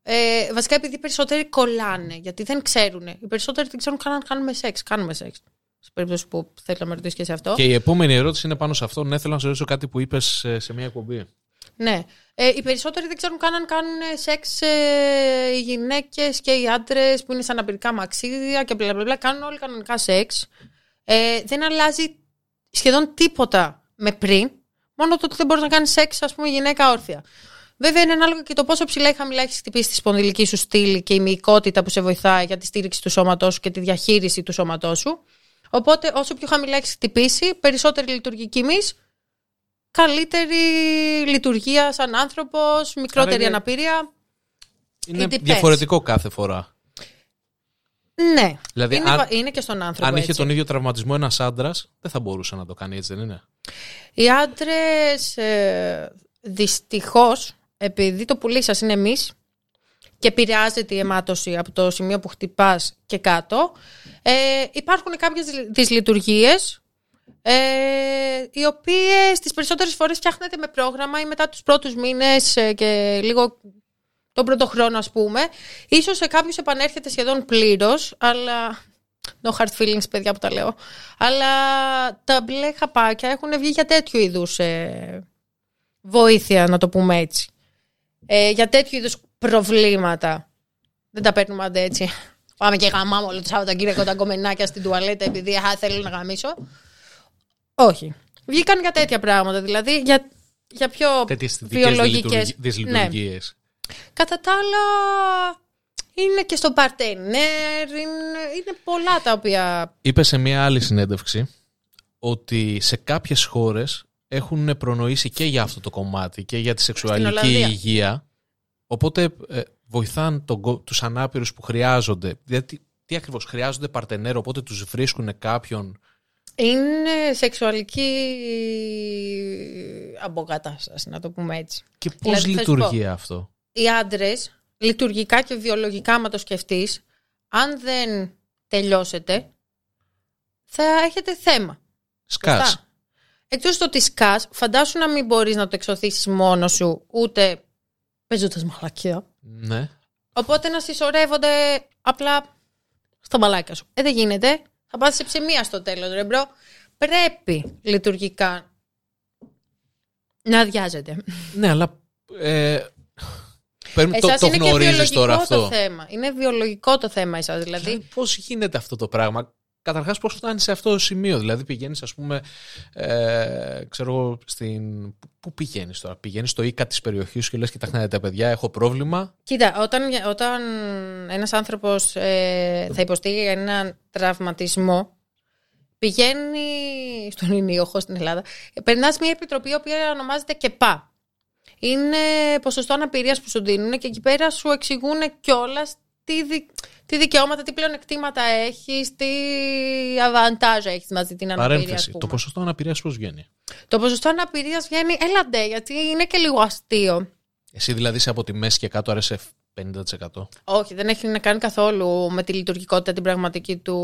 Ε, βασικά επειδή οι περισσότεροι κολλάνε, γιατί δεν ξέρουν. Οι περισσότεροι δεν ξέρουν καν αν κάνουμε σεξ. Κάνουμε σεξ. Σε περίπτωση που θέλει να με ρωτήσει και σε αυτό.
Και η επόμενη ερώτηση είναι πάνω σε αυτό. Ναι, θέλω να σε ρωτήσω κάτι που είπες σε μια εκπομπή.
Ναι. Ε, οι περισσότεροι δεν ξέρουν καν αν κάνουν σεξ ε, οι γυναίκες και οι άντρες που είναι σαν αναπηρικά μαξίδια και μπλα μπλα μπλα. Κάνουν όλοι κανονικά σεξ. Ε, δεν αλλάζει σχεδόν τίποτα με πριν. Μόνο το ότι δεν μπορείς να κάνεις σεξ, ας πούμε, γυναίκα όρθια. Βέβαια, είναι ανάλογα και το πόσο ψηλά ή χαμηλά έχεις χτυπήσει τη σπονδυλική σου στήλη και η μυϊκότητα που σε βοηθάει για τη στήριξη του σώματός σου και τη διαχείριση του σώματός σου. Οπότε, όσο πιο χαμηλά έχεις χτυπήσει, περισσότερη λειτουργική μη, καλύτερη λειτουργία σαν άνθρωπος, μικρότερη
είναι-
αναπηρία.
Είναι
It depends.
διαφορετικό κάθε φορά.
Ναι.
Δηλαδή,
είναι,
αν-
βα- είναι και στον άνθρωπο.
Αν είχε
έτσι.
τον ίδιο τραυματισμό ένας άντρας, δεν θα μπορούσε να το κάνει έτσι, δεν είναι;
Οι άντρες, ε, δυστυχώς, επειδή το πουλί σας είναι εμείς και επηρεάζεται η αιμάτωση από το σημείο που χτυπάς και κάτω, ε, υπάρχουν κάποιες δυσλειτουργίες. Ε, οι οποίες τις περισσότερες φορές φτιάχνεται με πρόγραμμα ή μετά τους πρώτους μήνες και λίγο τον πρώτο χρόνο, ας πούμε. Ίσως σε κάποιους επανέρχεται σχεδόν πλήρως, αλλά. No hard feelings, παιδιά που τα λέω. Αλλά τα μπλε χαπάκια έχουν βγει για τέτοιου είδους βοήθεια, να το πούμε έτσι. Ε, για τέτοιου είδους προβλήματα. Δεν τα παίρνουμε άντε έτσι. Πάμε και γαμάμε όλο το Σαββατοκύριακο τα κομμενάκια στην τουαλέτα επειδή α, θέλω να γαμίσω. Όχι. Βγήκαν για τέτοια πράγματα, δηλαδή για, για πιο
Τέτοιες αισθητικέ
βιολογικές.
δυσλειτουργίες.
Ναι. Κατά τα άλλα, είναι και στο παρτενέρ, είναι, είναι πολλά τα οποία...
Είπες σε μια άλλη συνέντευξη ότι σε κάποιες χώρες έχουν προνοήσει και για αυτό το κομμάτι και για τη σεξουαλική
Ολλανδία.
υγεία. Οπότε ε, βοηθάν τον, κο- τους ανάπηρους που χρειάζονται. Δηλαδή, τι ακριβώς χρειάζονται παρτενέρ, οπότε τους βρίσκουν κάποιον;
Είναι σεξουαλική αποκατάσταση, να το πούμε έτσι.
Και πώς
Δηλαδή, θα σου
λειτουργεί αυτό;
Οι άντρες, λειτουργικά και βιολογικά, άμα το σκεφτείς, αν δεν τελειώσετε, θα έχετε θέμα.
Σκάς.
Σωστά. Εκτός το ότι σκάς, φαντάσου να μην μπορείς να το εξωθήσεις μόνο σου, ούτε παίζοντας μαλακία.
Ναι.
Οπότε να συσσωρεύονται απλά στα μαλάκια σου. Ε, δεν γίνεται. Θα πάθεις σηψαιμία στο τέλος, ρε bro. Πρέπει λειτουργικά να αδειάζεται.
Ναι, αλλά. Ε, παίρνουμε- το,
Εσάς
το
είναι και
γνωρίζεις
βιολογικό
τώρα
το
αυτό.
θέμα. Είναι βιολογικό το θέμα εσάς, δηλαδή.
Πώς γίνεται αυτό το πράγμα; καταρχάς πώς φτάνει σε αυτό το σημείο; Δηλαδή πηγαίνεις ας πούμε, ε, ξέρω εγώ, στην... Πού πηγαίνεις τώρα, πηγαίνεις στο οίκα της περιοχής σου και λες κοιτάξτε τα παιδιά, έχω πρόβλημα.
Κοίτα, όταν, όταν ένας άνθρωπος ε, θα υποστεί έναν τραυματισμό, πηγαίνει στον Ινίοχο στην Ελλάδα, περνάς μια επιτροπή η οποία ονομάζεται ΚΕΠΑ. Είναι ποσοστό αναπηρίας που σου δίνουν και εκεί πέρα σου εξηγούν κιόλας τι, δι... τι δικαιώματα, τι πλεονεκτήματα έχεις, τι αβαντάζ έχεις μαζί την αναπηρία.
Παρένθεση. Το ποσοστό αναπηρίας πώς βγαίνει;
Το ποσοστό αναπηρίας βγαίνει, έλαντε, γιατί είναι και λίγο αστείο.
Εσύ δηλαδή είσαι από τη μέση και κάτω άρεσε 50%.
Όχι, δεν έχει να κάνει καθόλου με τη λειτουργικότητα την πραγματική του,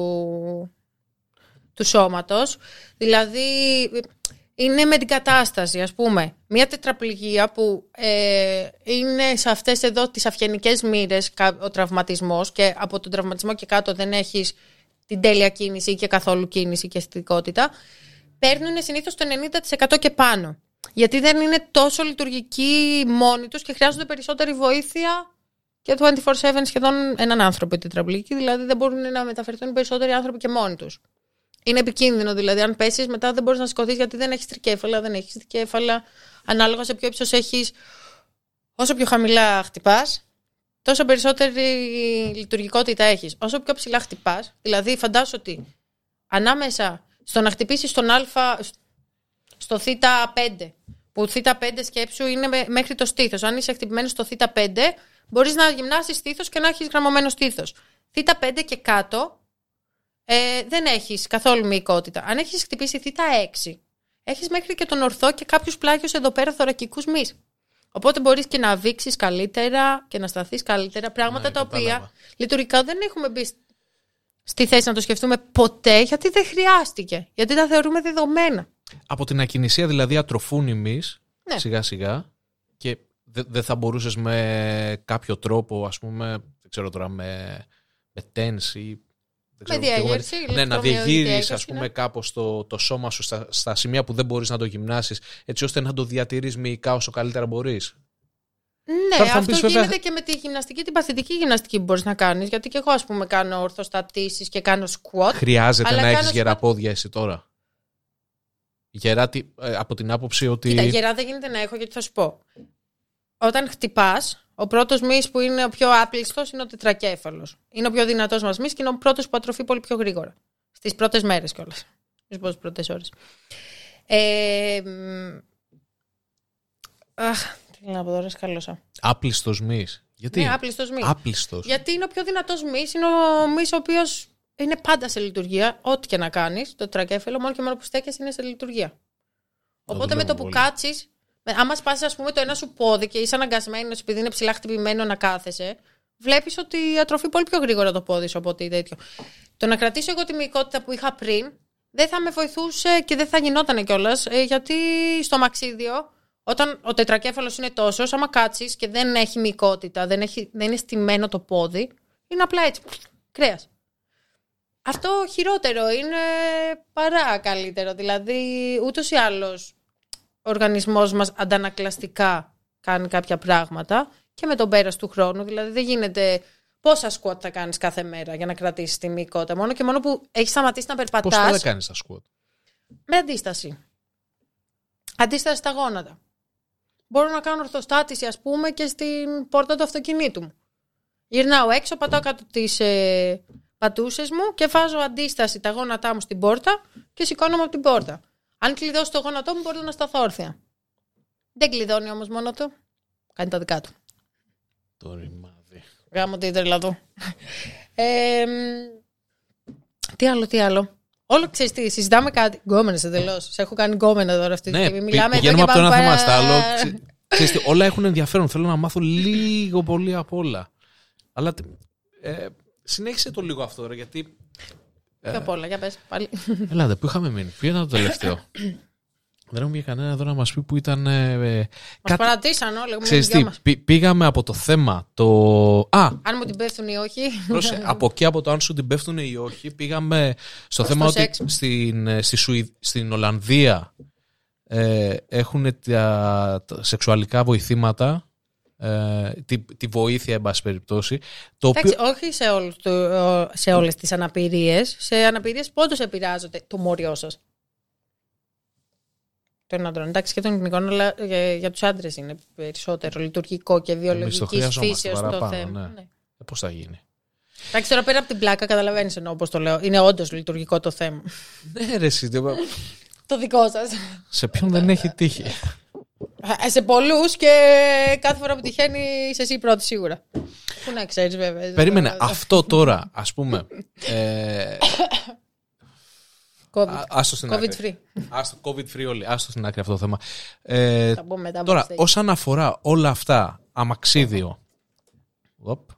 του σώματος. Δηλαδή, είναι με την κατάσταση, ας πούμε. Μια τετραπληγία που ε, είναι σε αυτές εδώ τις αυγενικές μοίρες ο τραυματισμός και από τον τραυματισμό και κάτω δεν έχεις την τέλεια κίνηση και καθόλου κίνηση και αισθητικότητα, παίρνουν συνήθως το 90% και πάνω. Γιατί δεν είναι τόσο λειτουργικοί μόνοι τους και χρειάζονται περισσότερη βοήθεια και 24-7 σχεδόν έναν άνθρωπο η τετραπληγική, δηλαδή δεν μπορούν να μεταφερθούν περισσότεροι άνθρωποι και μόνοι τους. Είναι επικίνδυνο δηλαδή. Αν πέσεις, μετά δεν μπορείς να σηκωθείς γιατί δεν έχεις τρικέφαλα, δεν έχεις δικέφαλα. Ανάλογα σε ποιο ύψος έχεις, όσο πιο χαμηλά χτυπάς, τόσο περισσότερη λειτουργικότητα έχεις. Όσο πιο ψηλά χτυπάς, δηλαδή φαντάσου ότι ανάμεσα στο να χτυπήσεις στον Α, στο Θ5, που Θ5 σκέψου είναι μέχρι το στήθος. Αν είσαι χτυπημένος στο Θ5, μπορείς να γυμνάσεις στήθος και να έχεις γραμμωμένο στήθος. Θ5 και κάτω ε, δεν έχεις καθόλου μυϊκότητα. Αν έχεις χτυπήσει θήτα 6, έχεις μέχρι και τον ορθό και κάποιου πλάγιου εδώ πέρα θωρακικούς μη. Οπότε μπορείς και να βήξεις καλύτερα και να σταθείς καλύτερα. Πράγματα ναι, τα οποία λειτουργικά δεν έχουμε μπει στη θέση να το σκεφτούμε ποτέ γιατί δεν χρειάστηκε. Γιατί τα θεωρούμε δεδομένα.
Από την ακινησία δηλαδή ατροφούν εμεί ναι. σιγά σιγά και δεν θα μπορούσες με κάποιο τρόπο, ας πούμε, δεν ξέρω τώρα, με, με ή
με διαγέρση,
ναι, να διεγείρει ας πούμε κάπως το, το σώμα σου στα, στα σημεία που δεν μπορείς να το γυμνάσεις, έτσι ώστε να το διατηρείς μυϊκά όσο καλύτερα μπορείς.
Ναι, αυτό πεις, γίνεται βέβαια... και με τη γυμναστική, την παθητική γυμναστική που μπορείς να κάνεις. Γιατί και εγώ, ας πούμε, κάνω ορθοστατήσεις και κάνω squat.
Χρειάζεται να έχεις γερά πόδια εσύ τώρα. Γερά, ε, από την άποψη ότι.
Κοίτα, γερά δεν γίνεται να έχω, γιατί θα σου πω. Όταν χτυπάς, ο πρώτος μυς που είναι ο πιο άπλιστος είναι ο τετρακέφαλος. Είναι ο πιο δυνατός μας μυς και είναι ο πρώτος που ατροφεί πολύ πιο γρήγορα. Στις πρώτες μέρες κιόλας. Στι πρώτες ώρες. Ε, αχ, τι να πω τώρα, σκάλωσα.
Άπλιστος μυς. Γιατί;
Ναι, άπλιστος μυς.
Άπλιστος.
Γιατί είναι ο πιο δυνατός μυς. Είναι ο μυς ο οποίος είναι πάντα σε λειτουργία. Ό,τι και να κάνεις, το τετρακέφαλο, μόνο και μόνο που στέκεσαι είναι σε λειτουργία. Οπότε με το που κάτσεις, άμα σπάσει, ας πούμε, το ένα σου πόδι και είσαι αναγκασμένος επειδή είναι ψηλά χτυπημένο να κάθεσαι, βλέπεις ότι ατροφεί πολύ πιο γρήγορα το πόδι σου από ότι τέτοιο. Το να κρατήσω εγώ τη μυϊκότητα που είχα πριν δεν θα με βοηθούσε και δεν θα γινόταν κιόλας, ε, γιατί στο μαξίδιο, όταν ο τετρακέφαλος είναι τόσος, άμα κάτσεις και δεν έχει μυϊκότητα, δεν, έχει, δεν είναι στημένο το πόδι, είναι απλά έτσι. Κρέας. Αυτό χειρότερο είναι παρά καλύτερο. Δηλαδή, ούτως ή άλλως ο οργανισμός μας αντανακλαστικά κάνει κάποια πράγματα και με τον πέρας του χρόνου. Δηλαδή δεν γίνεται πόσα σκουότ θα κάνεις κάθε μέρα για να κρατήσεις τη μυϊκότητα. Μόνο και μόνο που έχεις σταματήσει να περπατάς.
Πώς θα κάνεις τα σκουότ.
Με αντίσταση. Αντίσταση στα γόνατα. Μπορώ να κάνω ορθοστάτηση ας πούμε και στην πόρτα του αυτοκινήτου μου. Γυρνάω έξω, πατάω κάτω τις ε, πατούσες μου και βάζω αντίσταση τα γόνατά μου στην πόρτα και σηκώνομαι από την πόρτα. Αν κλειδώσει το γόνατό μου, μπορεί να σταθώ όρθια. Δεν κλειδώνει όμως μόνο του. Κάνει τα δικά του.
Το ρημάδι.
Γάμο τι τρελαδό. ε, τι άλλο, τι άλλο. Όλο ξέρεις τι, συζητάμε κάτι. Γκόμενες εντελώ. Σε έχω κάνει γκόμενα τώρα αυτή τη
ναι,
στιγμή. Μιλάμε
πηγαίνουμε από το ένα θέμα στο άλλο. Ξέρεις τι, όλα έχουν ενδιαφέρον. Θέλω να μάθω λίγο πολύ απ' όλα. Αλλά ε, συνέχισε το λίγο αυτό, γιατί
Πιο απ' όλα, για πες πάλι.
Ελάτε, πού είχαμε μείνει, ποιο ήταν το τελευταίο; Δεν έχουμε κανένα εδώ να μας πει που ήταν. Ε,
μας κάτι... παρατήσαν όλοι.
Ξέρεις τι, πήγαμε από το θέμα. Το... Α,
αν μου την πέφτουν ή όχι.
από εκεί, από το αν σου την πέφτουν ή όχι, πήγαμε στο θέμα ότι στην, ε, στη στην Ολλανδία ε, έχουν τα, τα σεξουαλικά βοηθήματα ε, τη, τη βοήθεια, εν πάση περιπτώσει. Το οποίο,
Εντάξει, όχι σε, όλους, το- σε όλες τις αναπηρίες. Σε αναπηρίες πόντως επηρεάζονται το μόριό σας. Των άντρων. Εντάξει και των γυναικών, αλλά για, για τους άντρες είναι περισσότερο λειτουργικό και βιολογικής
χρειαζόμαστε
φύσεως το
παραπάνω,
θέμα.
ναι.
Ναι.
ε, πώς θα γίνει;
Εντάξει, τώρα πέρα από την πλάκα, καταλαβαίνεις εννοώ όπω το λέω. Είναι όντως λειτουργικό το θέμα.
Ναι, ρε, εσύ, δεν-
το δικό σας.
σε ποιον δεν έχει τύχει.
Σε πολλούς και κάθε φορά που τυχαίνει είσαι εσύ πρώτη σίγουρα. Πού να ξέρεις, βέβαια.
Περίμενε, αυτό τώρα, ας πούμε, ε,
COVID.
α- άστο στην
COVID
άκρη.
free.
Άστο, COVID free όλοι, άστο στην άκρη αυτό το θέμα. Ε,
Θα πούμε μετά από
τώρα,
backstage.
όσον αφορά όλα αυτά, αμαξίδιο, Οπ.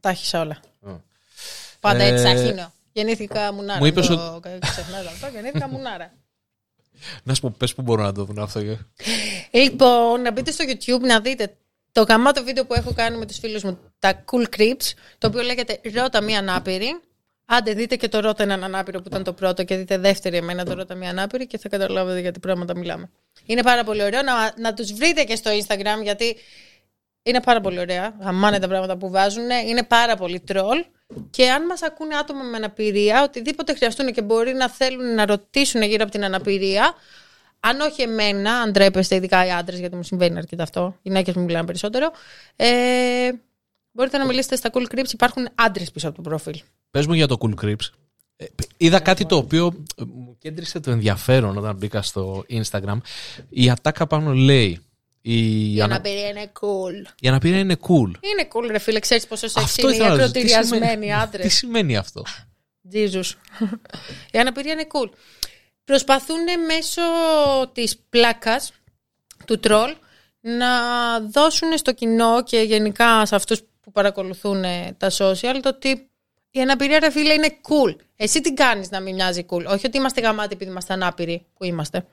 Τα έχεις όλα.
Ε.
Πάντα
Ε,
έτσι αχύνω. Γεννήθηκα μουνάρα.
μου είπες
το... Ξεχνάς αυτό. Γεννήθηκα μουνάρα.
Να σου πω, πες που μπορώ να το δουν αυτό. και-
Λοιπόν, να μπείτε στο YouTube να δείτε το γαμάτο βίντεο που έχω κάνει με τους φίλους μου, τα Cool Creeps, το οποίο λέγεται Ρώτα μία ανάπηρη. Άντε δείτε και το Ρώτα έναν ανάπηρο που ήταν το πρώτο και δείτε δεύτερη εμένα το Ρώτα μία ανάπηρη και θα καταλάβετε για τι πράγματα μιλάμε. Είναι πάρα πολύ ωραίο να, να τους βρείτε και στο Instagram γιατί είναι πάρα πολύ ωραία. Γαμάνε τα πράγματα που βάζουν. Είναι πάρα πολύ τρόλ. Και αν μας ακούνε άτομα με αναπηρία, οτιδήποτε χρειαστούν και μπορεί να θέλουν να ρωτήσουν γύρω από την αναπηρία, αν όχι εμένα, αν ντρέπεστε, ειδικά οι άντρες, γιατί μου συμβαίνει αρκετά αυτό, οι γυναίκες μου μιλάνε περισσότερο, ε, μπορείτε να μιλήσετε στα cool creeps. Υπάρχουν άντρες πίσω από το προφίλ.
Πες μου για το Cool Crips. Ε, είδα κάτι το οποίο ε, μου κέντρισε το ενδιαφέρον όταν μπήκα στο Instagram. Η ατάκα πάνω λέει η,
Η
ανα-
αναπηρία είναι cool.
η αναπηρία είναι cool.
Είναι cool, ρε φίλε, ξέρεις πόσο σεξ
Αυτό
είναι οι
ήθελα να ρωτήσω. Τι
ακροτηριασμένοι
σημαίνει-
άντρες.
Τι σημαίνει αυτό;
Jesus. Η αναπηρία είναι cool. Προσπαθούν μέσω της πλάκας του τρόλ να δώσουν στο κοινό και γενικά σε αυτούς που παρακολουθούν ε, τα social το ότι η αναπηρία ρε φίλε είναι cool. Εσύ τι κάνεις να μην μοιάζει cool; Όχι ότι είμαστε γαμάτοι επειδή είμαστε ανάπηροι που είμαστε.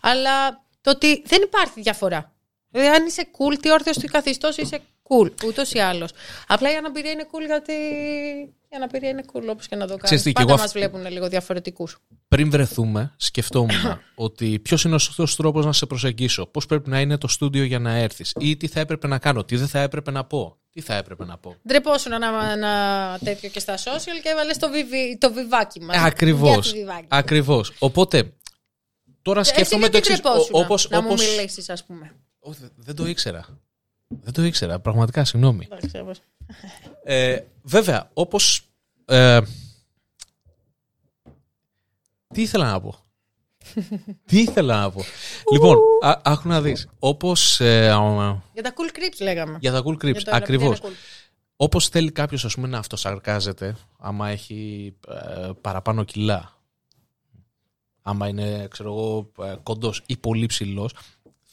Αλλά το ότι δεν υπάρχει διαφορά. Δηλαδή αν είσαι cool, τι όρθιος, τι καθιστός είσαι cool. Ούτως ή άλλως. Απλά η αναπηρία είναι cool γιατί η αναπηρία είναι cool όπως και να το
Ξέρεις
κάνεις.
τι, κι
Πάντα
εγώ
μας
αυ-
βλέπουν λίγο διαφορετικούς.
Πριν βρεθούμε, σκεφτόμουν ότι ποιος είναι ο σωστός τρόπος να σε προσεγγίσω. Πώς πρέπει να είναι το στούντιο για να έρθεις. Ή τι θα έπρεπε να κάνω. Τι δεν θα έπρεπε να πω. Τι θα έπρεπε να πω.
Ντρεπόσουν ένα, ένα τέτοιο και στα social και έβαλες το, βιβι, το βιβάκι μας.
Ακριβώς.
Για τη βιβάκι.
Ακριβώς. Οπότε, τώρα
Εσύ
σκέφτομαι το
γιατί
εξής.
ντρεπόσουν
Όπως,
να μου
όπως...
μιλήσεις ας πούμε.
Ω, δε- δεν το ήξερα. Δεν το ήξερα. Πραγματικά, συγγνώμη.
Εντάξει, όπως-
Ε, βέβαια, όπως... Ε, τι ήθελα να πω; τι ήθελα να πω; λοιπόν, α- άκου να δεις. Όπως ε, α,
Για τα cool creeps λέγαμε.
για τα cool
Για
creeps,
το αναπηρία
ακριβώς.
είναι cool.
Όπως θέλει κάποιος ας πούμε να αυτοσαρκάζεται άμα έχει ε, παραπάνω κιλά. Άμα είναι, ξέρω εγώ, ε, κοντός ή πολύ ψηλός.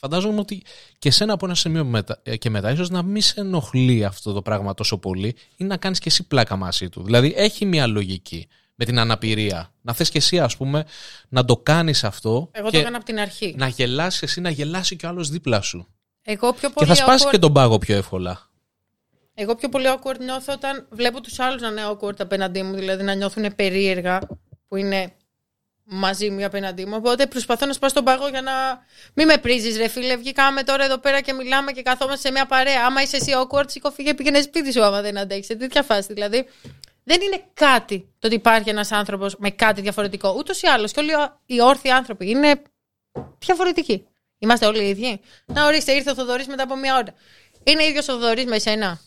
Φαντάζομαι ότι και σένα από ένα σημείο μετά, ε, και μετά ίσως να μην σε ενοχλεί αυτό το πράγμα τόσο πολύ ή να κάνεις και εσύ πλάκα μαζί του. Δηλαδή έχει μια λογική με την αναπηρία. Να θες και εσύ ας πούμε να το κάνεις αυτό
Εγώ το
και
έκανα από την αρχή.
να γελάσεις εσύ, να γελάσει και ο άλλος δίπλα σου.
Εγώ πιο
Και
πολύ
θα σπάσεις
awkward-
και τον πάγο πιο εύκολα.
Εγώ πιο πολύ awkward νιώθω όταν βλέπω τους άλλους να είναι awkward απέναντί μου, δηλαδή να νιώθουν περίεργα που είναι μαζί μου ή απέναντί μου. Οπότε προσπαθώ να σπάσω τον πάγο για να μην με πρίζεις ρε φίλε. Βγήκαμε τώρα εδώ πέρα και μιλάμε και καθόμαστε σε μια παρέα. Άμα είσαι εσύ awkward, σήκω φύγε πήγαινε σπίτι σου άμα δεν αντέχεις. Σε τέτοια φάση δηλαδή. Δεν είναι κάτι το ότι υπάρχει ένας άνθρωπος με κάτι διαφορετικό. Ούτως ή άλλως και όλοι οι όρθιοι άνθρωποι είναι διαφορετικοί. Είμαστε όλοι οι ίδιοι. Να ορίστε, ήρθε ο Θοδωρής μετά από μια ώρα. Είναι ίδιος ο Θοδωρής με εσένα;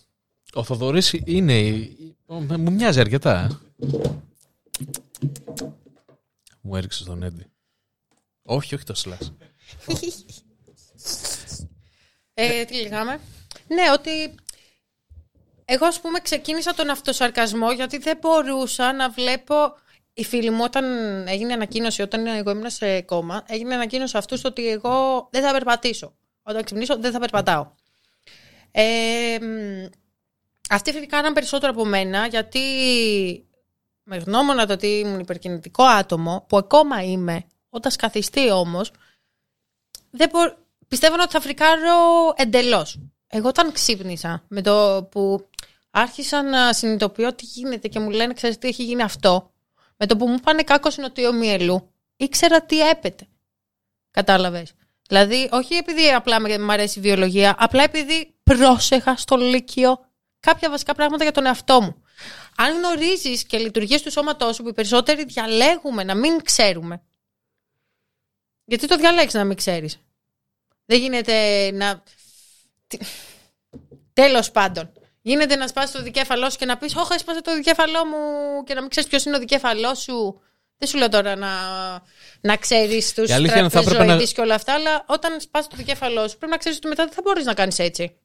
Ο Θοδωρής είναι. ο- Μου μοιάζει αρκετά. Ε. Μου έριξε τον Έντι. Όχι, όχι το σλάς.
Ε, τι λέγαμε; Ναι, ότι εγώ ας πούμε ξεκίνησα τον αυτοσαρκασμό γιατί δεν μπορούσα να βλέπω η φίλη μου όταν έγινε ανακοίνωση, όταν εγώ ήμουν σε κόμμα, έγινε ανακοίνωση αυτούς ότι εγώ δεν θα περπατήσω. Όταν ξυπνήσω δεν θα περπατάω. Ε, μ, αυτοί κάναν περισσότερο από μένα γιατί με γνώμονα το ότι ήμουν υπερκινητικό άτομο, που ακόμα είμαι, όταν σκαθιστεί όμως, δεν μπο... πιστεύω ότι θα φρικάρω εντελώς. Εγώ όταν ξύπνησα με το που άρχισα να συνειδητοποιώ τι γίνεται και μου λένε ξέρεις τι έχει γίνει αυτό, με το που μου πάνε κάκο νοτιό μυελού, ήξερα τι έπεται. Κατάλαβες. Δηλαδή, όχι επειδή απλά με- μου αρέσει η βιολογία, απλά επειδή πρόσεχα στο Λύκειο κάποια βασικά πράγματα για τον εαυτό μου. Αν γνωρίζεις και λειτουργίες του σώματός σου που οι περισσότεροι διαλέγουμε να μην ξέρουμε. Γιατί το διαλέξει να μην ξέρεις; Δεν γίνεται να. Τέλος πάντων. Γίνεται να σπάσεις το δικέφαλό σου και να πεις: Όχι, έσπασε το δικέφαλό μου και να μην ξέρεις ποιος είναι ο δικέφαλός σου. Δεν σου λέω τώρα να, να ξέρεις τους
Η αλήθεια είναι θα έπρεπε να-
και όλα αυτά, αλλά όταν σπάσεις το δικέφαλό σου πρέπει να ξέρεις ότι μετά δεν θα μπορείς να κάνεις έτσι.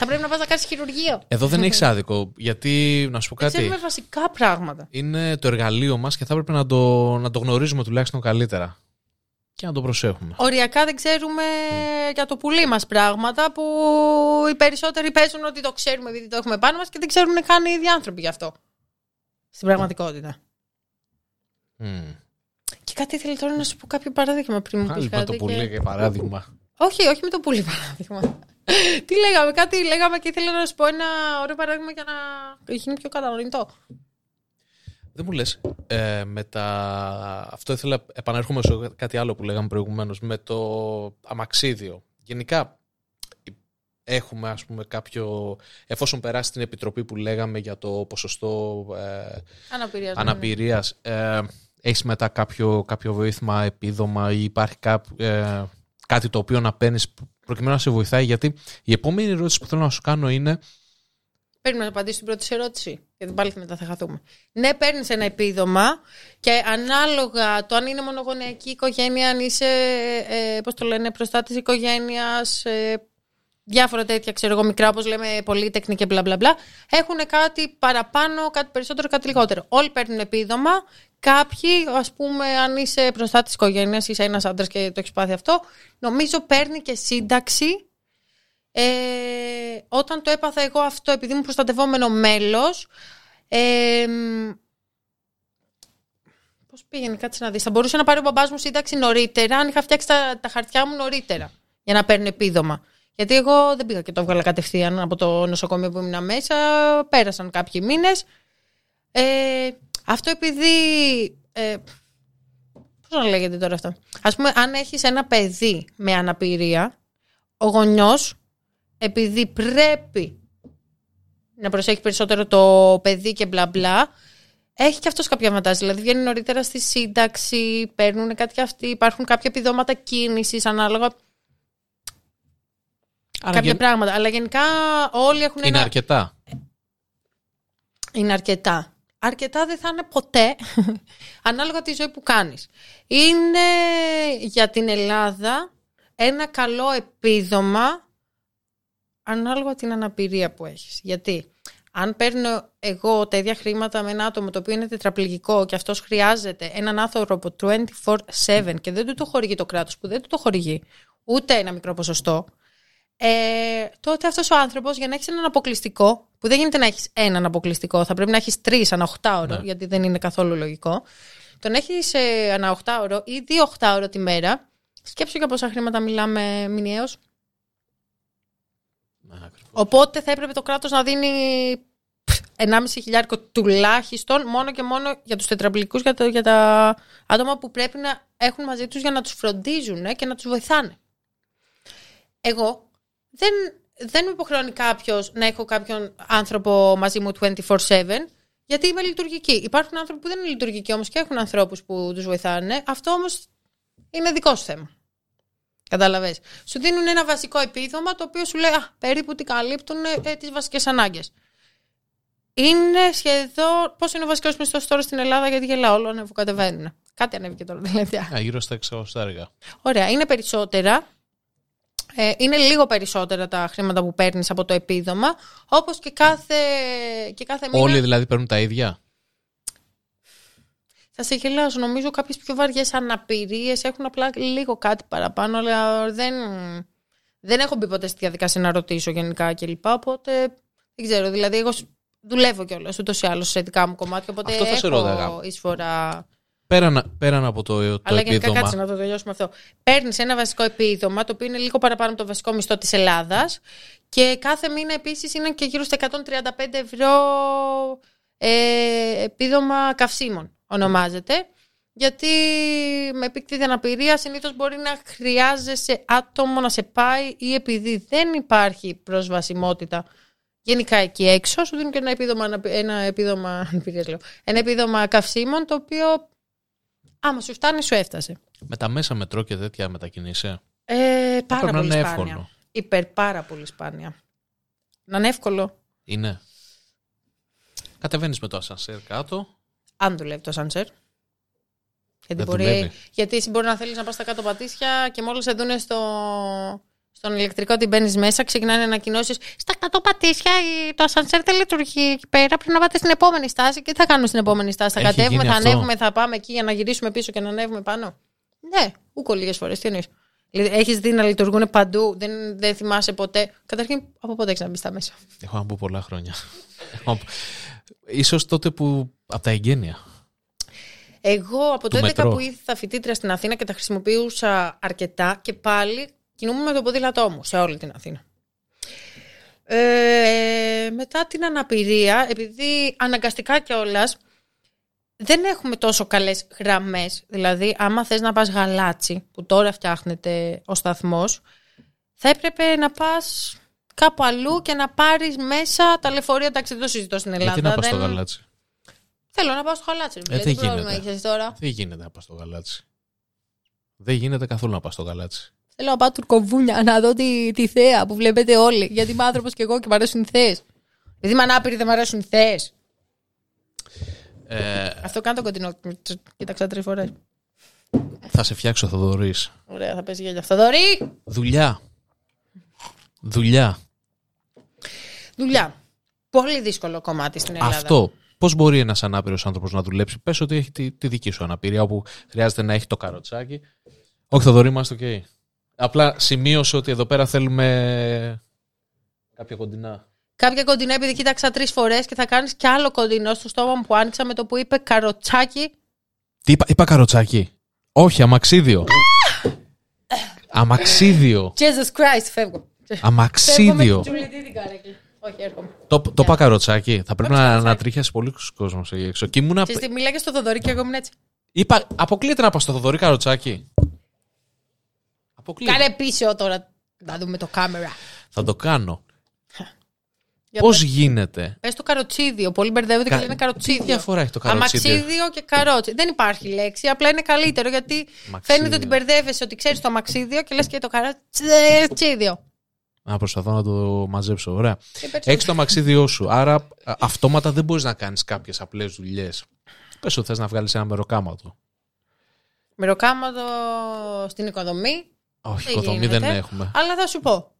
Θα πρέπει να πα να κάνει χειρουργείο.
Εδώ δεν έχεις άδικο. Γιατί, να σου πω
Δεν
κάτι,
ξέρουμε βασικά πράγματα.
είναι το εργαλείο μας και θα έπρεπε να το, να το γνωρίζουμε τουλάχιστον καλύτερα. Και να το προσέχουμε.
Οριακά δεν ξέρουμε για το πουλί μας πράγματα που οι περισσότεροι παίζουν ότι το ξέρουμε επειδή το έχουμε πάνω μας και δεν ξέρουν καν οι ίδιοι άνθρωποι γι' αυτό. Στην πραγματικότητα.
Μμμ.
Και κάτι ήθελα τώρα να σου πω κάποιο παράδειγμα πριν μου πεις
Άλλη με το
κάτι.
πουλί,
και-
για παράδειγμα.
Όχι, όχι με το πουλί παράδειγμα. Τι λέγαμε, κάτι λέγαμε και ήθελα να σου πω ένα ωραίο παράδειγμα για να γίνει πιο κατανοητό.
Δεν μου λες, ε, με τα... αυτό ήθελα, επανέρχομαι σε κάτι άλλο που λέγαμε προηγουμένως, με το αμαξίδιο. Γενικά έχουμε ας πούμε κάποιο, εφόσον περάσει την επιτροπή που λέγαμε για το ποσοστό ε,
Αναπηρίας.
αναπηρίας, ε, έχεις μετά κάποιο, κάποιο βοήθημα, επίδομα ή υπάρχει κάπου, ε, κάτι το οποίο να παίρνεις προκειμένου να σε βοηθάει, γιατί η επόμενη ερώτηση που θέλω να σου κάνω είναι
Πρέπει να απαντήσω στην πρώτη σου ερώτηση. Γιατί πάλι μετά θα χαθούμε. Ναι, παίρνεις ένα επίδομα και ανάλογα το αν είναι μονογονεϊκή οικογένεια, αν είσαι, ε, πώς το λένε, προστάτη οικογένειας, ε, διάφορα τέτοια, ξέρω εγώ, μικρά, όπως λέμε, πολύτεκνη και μπλα μπλα μπλα, έχουν κάτι παραπάνω, κάτι περισσότερο, κάτι λιγότερο. Όλοι παίρνουν επίδομα. Κάποιοι, ας πούμε, αν είσαι προστάτη οικογένειας, είσαι ένας άντρας και το έχεις πάθει αυτό, νομίζω παίρνει και σύνταξη ε, όταν το έπαθα εγώ αυτό, επειδή ήμουν προστατευόμενο μέλος, ε, πώς πήγαινε, κάτσε να δεις. Θα μπορούσε να πάρει ο μπαμπάς μου σύνταξη νωρίτερα, αν είχα φτιάξει τα, τα χαρτιά μου νωρίτερα, για να παίρνει επίδομα. Γιατί εγώ δεν πήγα και το έβγαλα κατευθείαν από το νοσοκομείο που ήμουν μέσα, πέρασαν κάποιοι μήνες. Ε, αυτό επειδή... Ε, πώς να λέγεται τώρα αυτό; Ας πούμε, αν έχεις ένα παιδί με αναπηρία, ο γονιός επειδή πρέπει να προσέχει περισσότερο το παιδί και μπλα μπλα, έχει και αυτός κάποια βαντάζ. Δηλαδή βγαίνει νωρίτερα στη σύνταξη, παίρνουν κάτι και αυτοί, υπάρχουν κάποια επιδόματα κίνησης ανάλογα
Άρα
κάποια
γεν-
πράγματα. Αλλά γενικά όλοι έχουν
είναι
ένα...
αρκετά.
Είναι αρκετά. Αρκετά δεν θα είναι ποτέ, ανάλογα τη ζωή που κάνεις. Είναι για την Ελλάδα ένα καλό επίδομα ανάλογα την αναπηρία που έχεις. Γιατί αν παίρνω εγώ τα ίδια χρήματα με ένα άτομο το οποίο είναι τετραπληγικό και αυτός χρειάζεται έναν άνθρωπο 24-7 και δεν του το χορηγεί το κράτος που δεν του το χορηγεί ούτε ένα μικρό ποσοστό, ε, τότε αυτός ο άνθρωπος για να έχεις έναν αποκλειστικό, που δεν γίνεται να έχεις έναν αποκλειστικό, θα πρέπει να έχεις τρεις ανά 8 ώρο,
Ναι.
γιατί δεν είναι καθόλου λογικό, τον έχεις ε, ανά 8 ώρο ή 2 8 ώρο τη μέρα, σκέψου για πόσα χρήματα μιλάμε μηνιαίως.
Ναι, ακριβώς.
Οπότε θα έπρεπε το κράτος να δίνει 1,5 χιλιάρικο τουλάχιστον μόνο και μόνο για τους τετραπλικούς, για, το- για τα άτομα που πρέπει να έχουν μαζί τους για να τους φροντίζουν ε, και να τους βοηθάνε. Εγώ δεν, δεν με υποχρεώνει κάποιος να έχω κάποιον άνθρωπο μαζί μου 24-7, γιατί είμαι λειτουργική. Υπάρχουν άνθρωποι που δεν είναι λειτουργικοί όμως και έχουν ανθρώπους που τους βοηθάνε. Αυτό όμως είναι δικό σου θέμα. Κατάλαβε. Σου δίνουν ένα βασικό επίδομα το οποίο σου λέει Α, περίπου τι καλύπτουν ε, τις βασικές ανάγκες. Είναι σχεδόν. Πόσο είναι ο βασικός μισθός τώρα στην Ελλάδα, γιατί γελάω, όλο ανεβοκατεβαίνουν. Κάτι ανέβηκε τώρα τελευταία.
Α, γύρω στα 600 έργα.
Ωραία, είναι περισσότερα. Ε, είναι λίγο περισσότερα τα χρήματα που παίρνεις από το επίδομα, όπως και κάθε, και κάθε μήνα.
Όλοι δηλαδή παίρνουν τα ίδια;
Θα σε γελάσω. Νομίζω κάποιες πιο βαριές αναπηρίες έχουν απλά λίγο κάτι παραπάνω, αλλά δεν, δεν έχω μπει ποτέ στη διαδικασία να ρωτήσω γενικά κλπ. Οπότε δεν ξέρω. Δηλαδή, εγώ σ- δουλεύω κιόλας ούτως ή άλλως σε δικά μου κομμάτια. Οπότε
Αυτό θα σε
έχω
ρώταγα.
εισφορά.
Πέραν, πέραν από το, το
Αλλά γενικά
επίδομα.
κάτσε να το τελειώσουμε αυτό. Παίρνεις ένα βασικό επίδομα, το οποίο είναι λίγο παραπάνω από το βασικό μισθό της Ελλάδας. Και κάθε μήνα επίσης είναι και γύρω στα 135 ευρώ ε, επίδομα καυσίμων, ονομάζεται. Γιατί με επίκτητη αναπηρία συνήθως μπορεί να χρειάζεσαι άτομο να σε πάει ή επειδή δεν υπάρχει προσβασιμότητα γενικά εκεί έξω, σου δίνουν και ένα επίδομα, αναπη- ένα επίδομα, αναπηρίας λέω, ένα επίδομα καυσίμων το οποίο άμα σου φτάνει σου έφτασε.
Με τα μέσα μετρό και τέτοια μετακινήσει.
Ε, πάρα
Πρέπει να
πολύ
είναι
σπάνια.
εύκολο.
Υπερ πάρα πολύ σπάνια. Να είναι εύκολο.
Είναι. Κατεβαίνεις με το ασανσέρ κάτω.
Αν δουλεύει το σανσέρ. Γιατί,
Δεν
μπορεί,
δουλεύει.
γιατί εσύ μπορεί να θέλεις να πας στα κάτω πατήσια και μόλις σε δούνε στο, στον ηλεκτρικό ότι μπαίνει μέσα, ξεκινάνε ανακοινώσεις. Στα κάτω πατήσια η- το ασανσέρ δεν λειτουργεί εκεί πέρα. Πρέπει να πάτε στην επόμενη στάση. Και τι θα κάνουμε στην επόμενη στάση. Θα
Έχει
κατέβουμε,
γίνει
θα
αυτό;
ανέβουμε, θα πάμε εκεί για να γυρίσουμε πίσω και να ανέβουμε πάνω. Ναι, ούκο λίγες φορές. Τι εννοείς. Έχεις δει να λειτουργούν παντού, δεν, δεν θυμάσαι ποτέ. Καταρχήν, από πότε έχεις να μπεις στα μέσα;
Έχω να πω πολλά χρόνια. Έχω να πω- Ίσως τότε που. από τα εγγένεια.
Εγώ από το
Του
11
μετρό.
που ήρθα φοιτήτρια στην Αθήνα και τα χρησιμοποιούσα αρκετά και πάλι κινούμουν με το ποδήλατό μου σε όλη την Αθήνα. Ε, μετά την αναπηρία, επειδή αναγκαστικά κιόλας δεν έχουμε τόσο καλές γραμμές, δηλαδή άμα θες να πας γαλάτσι, που τώρα φτιάχνεται ο σταθμός, θα έπρεπε να πας κάπου αλλού και να πάρεις μέσα τα λεωφορεία, εντάξει δεν το συζητώ στην Ελλάδα.
Γιατί να πας στο
δεν-
γαλάτσι;
Θέλω να πάω στο γαλάτσι.
Ε,
Ε,
δεν
τι πρόβλημα
γίνεται.
έχεις τώρα.
Δεν γίνεται να πας στο γαλάτσι; Δεν γίνεται καθόλου να πας στο γαλάτσι.
Θέλω να πάω τουρκοβούνια να δω τη, τη θέα που βλέπετε όλοι. Γιατί είμαι άνθρωπος και εγώ και μου αρέσουν οι θείε. Γιατί είμαι ανάπηρη δεν μου αρέσουν οι θείες.
Ε,
Αυτό κάνω το κοντινό. Κοίταξα τρεις φορές.
θα σε φτιάξω, Θοδωρής.
Ωραία, θα πέσει γέλιο αυτό. Δωρή!
Δουλειά. Δουλειά.
Δουλειά. Πολύ δύσκολο κομμάτι στην Ελλάδα.
Αυτό. Πώς μπορεί ένας ανάπηρος άνθρωπος να δουλέψει, πες ότι έχει τη, τη δική σου αναπηρία, όπου χρειάζεται να έχει το καροτσάκι. Όχι, Θοδωρή, είμαστε οκ. Απλά σημείωσε ότι εδώ πέρα θέλουμε κάποια κοντινά.
Κάποια κοντινά, επειδή κοίταξα τρεις φορές και θα κάνεις κι άλλο κοντινό στο στόμα μου που άνοιξα με το που είπε καροτσάκι.
Τι είπα, είπα καροτσάκι; Όχι, αμαξίδιο. αμαξίδιο.
Jesus Christ, φεύγω. Φεύγω με
Αμαξίδιο.
την Τζουλιτή την καρέκλα. Όχι, έρχομαι.
Το, το είπα καροτσάκι. Θα πρέπει
Όχι,
να
καροτσάκι.
ανατρίχιασε πολύ κόσμος εκεί έξω. Και ήμουνα.
Και στη μιλάγε στο Θοδωρή και εγώ ήμουν έτσι.
Είπα, αποκλείεται να πας στο Θοδωρή καροτσάκι. Αποκλείεται.
Κάνε πίσω τώρα να δούμε το κάμερα.
Θα το κάνω.
Για
Πώς
πες.
γίνεται;
Πες το καροτσίδιο. Πολλοί μπερδεύονται
Κα-
και λένε καροτσίδιο.
Τι διαφορά έχει το καροτσίδιο;
Αμαξίδιο και καρότσι. Δεν υπάρχει λέξη, απλά είναι καλύτερο γιατί
Αμαξίδιο.
φαίνεται ότι μπερδεύεσαι ότι ξέρεις το αμαξίδιο και λες και το καροτσίδιο.
Να προσπαθώ να το μαζέψω. Ωραία.
Και πες-
Έχεις το αμαξίδιό σου. Άρα α, αυτόματα δεν μπορείς να κάνεις κάποιες απλές δουλειές. Πες ότι θες να βγάλεις ένα μεροκάματο.
Μεροκάματο στην οικοδομή.
Όχι,
Δεν
οικοδομή
γίνεται.
δεν έχουμε.
Αλλά θα σου πω.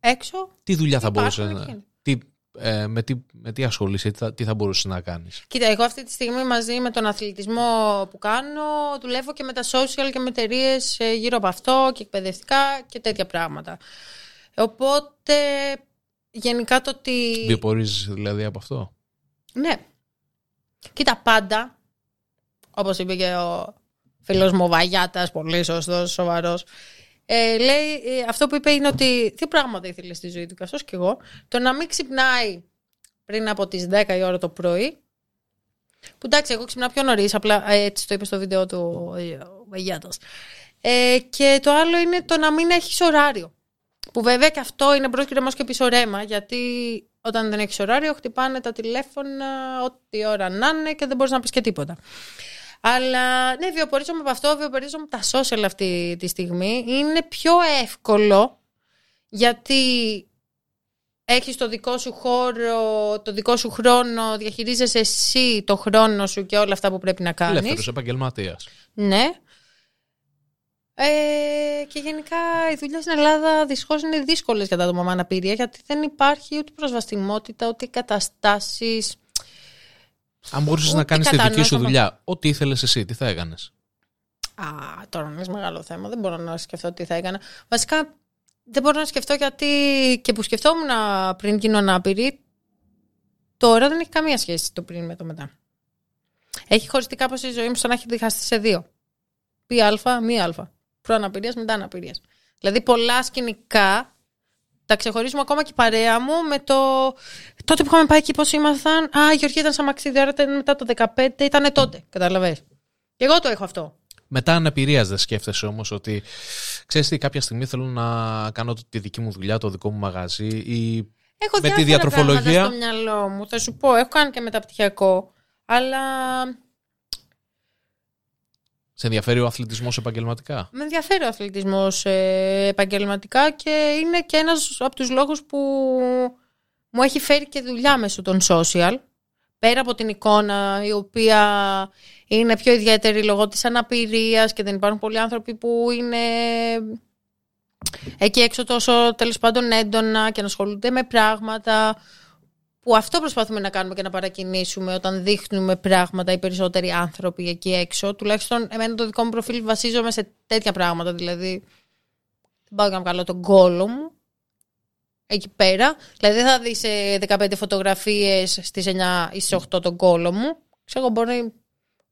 Έξω
Τι δουλειά θα
υπάρχουν
μπορούσε να.
εκείνοι.
Τι, ε, με, τι, με τι ασχολείσαι, τι θα, τι θα μπορούσες να κάνεις;
Κοίτα, εγώ αυτή τη στιγμή μαζί με τον αθλητισμό που κάνω δουλεύω και με τα social και με εταιρείες γύρω από αυτό και εκπαιδευτικά και τέτοια πράγματα. Οπότε γενικά το ότι...
Βιοπορίζεις δηλαδή από αυτό;
Ναι. Κοίτα πάντα, όπως είπε και ο φίλος μου ο Βαγιάτας, πολύ σωστός, σοβαρός, ε, λέει, ε, αυτό που είπε είναι ότι δύο πράγματα ήθελε στη ζωή του, καθώς και εγώ, το να μην ξυπνάει πριν από τις 10 η ώρα το πρωί, που εντάξει, εγώ ξυπνάω πιο νωρίς, απλά ε, έτσι το είπε στο βίντεο του ε, ο Βαγιάτας. Ε, και το άλλο είναι το να μην έχεις ωράριο. Που βέβαια και αυτό είναι μπρος και ρεμός και πίσω ρέμα, γιατί όταν δεν έχεις ωράριο χτυπάνε τα τηλέφωνα ό,τι ώρα να είναι και δεν μπορείς να πεις και τίποτα. Αλλά ναι, βιοπορίζομαι από αυτό, βιοπορίζομαι από τα social αυτή τη στιγμή. Είναι πιο εύκολο γιατί έχεις το δικό σου χώρο, το δικό σου χρόνο, διαχειρίζεσαι εσύ το χρόνο σου και όλα αυτά που πρέπει να κάνεις.
Ελεύθερος επαγγελματίας.
Ναι. Ε, και γενικά οι δουλειές στην Ελλάδα δυστυχώς είναι δύσκολες για τα άτομα με αναπηρία γιατί δεν υπάρχει ούτε προσβαστημότητα ούτε καταστάσεις.
Αν μπορούσες
Ούτε
να κάνεις τη δική
κατανόητα
σου
μα-
δουλειά, ό,τι ήθελες εσύ, τι θα έκανες;
Α, τώρα είναι μεγάλο θέμα. Δεν μπορώ να σκεφτώ τι θα έκανα. Βασικά δεν μπορώ να σκεφτώ γιατί και που σκεφτόμουν πριν γίνω ανάπηρη, τώρα δεν έχει καμία σχέση το πριν με το μετά. Έχει χωριστεί κάπως η ζωή μου σαν να έχει διχαστεί σε δύο. Πι α, μη α. Προαναπηρίας, μετά αναπηρίας. Δηλαδή πολλά σκηνικά τα ξεχωρίζουμε ακόμα και η παρέα μου με το. Τότε που είχαμε πάει εκεί, πώς ήμασταν. Α, η Γεωργία ήταν σαν μαξίδι, άρα ήταν μετά το 15, ήταν τότε. Καταλαβες. Και εγώ το έχω αυτό.
Μετά αναπηρίας δεν σκέφτεσαι όμως ότι ξέρεις τι, κάποια στιγμή θέλω να κάνω τη δική μου δουλειά, το δικό μου μαγαζί ή
Έχω
με τη
διάφορα
διατροφολογία;
πράγματα στο μυαλό μου. Θα σου πω, έχω κάνει και μεταπτυχιακό. Αλλά
σε ενδιαφέρει ο αθλητισμός επαγγελματικά;
με ενδιαφέρει ο αθλητισμός ε, επαγγελματικά και είναι και ένας από τους λόγους που μου έχει φέρει και δουλειά μέσω των social. Πέρα από την εικόνα η οποία είναι πιο ιδιαίτερη λόγω της αναπηρίας και δεν υπάρχουν πολλοί άνθρωποι που είναι εκεί έξω τόσο τέλος πάντων έντονα και να ασχολούνται με πράγματα που αυτό προσπαθούμε να κάνουμε και να παρακινήσουμε όταν δείχνουμε πράγματα οι περισσότεροι άνθρωποι εκεί έξω. Τουλάχιστον εμένα το δικό μου προφίλ βασίζομαι σε τέτοια πράγματα. Δηλαδή, δεν πάω και να βγάλω τον κόλο μου εκεί πέρα. Δηλαδή, δεν θα δεις σε 15 φωτογραφίες στις 9 ή στις 8 τον κόλο μου. Ξέρω, μπορεί.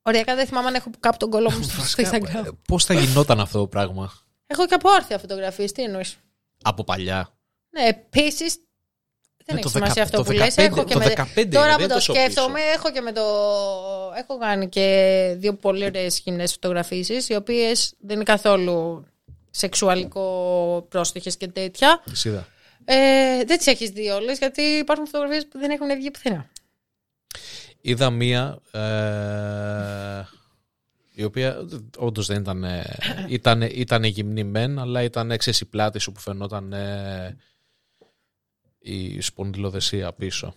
Οριακά δεν θυμάμαι αν έχω κάπου τον κόλο μου στο Instagram.
Πώς θα γινόταν αυτό το πράγμα;
Έχω και από όρθια φωτογραφίες. Τι εννοείς;
από παλιά.
Ναι, επίσης. Δεν
Ναι,
έχει
το
σημασία
δεκα-
αυτό
το
που λες.
15,
Έχω και
το
με...
15 είναι,
Τώρα
δεν
που
είναι
το
τόσο
σκέφτομαι,
πίσω.
έχω και με το. Έχω κάνει και δύο πολύ ωραίες κοινέ φωτογραφίσεις, οι οποίες δεν είναι καθόλου σεξουαλικό πρόστιχες και τέτοια.
Τις είδα.
Ε, δεν τις έχεις δει όλες, γιατί υπάρχουν φωτογραφίες που δεν έχουν βγει πουθενά.
Είδα μία ε, η οποία όντως δεν ήταν. ε, ήταν, ήταν γυμνή μεν, αλλά ήταν ξέρεις, η πλάτη σου που φαινόταν ε, η σπονδυλοδεσία πίσω.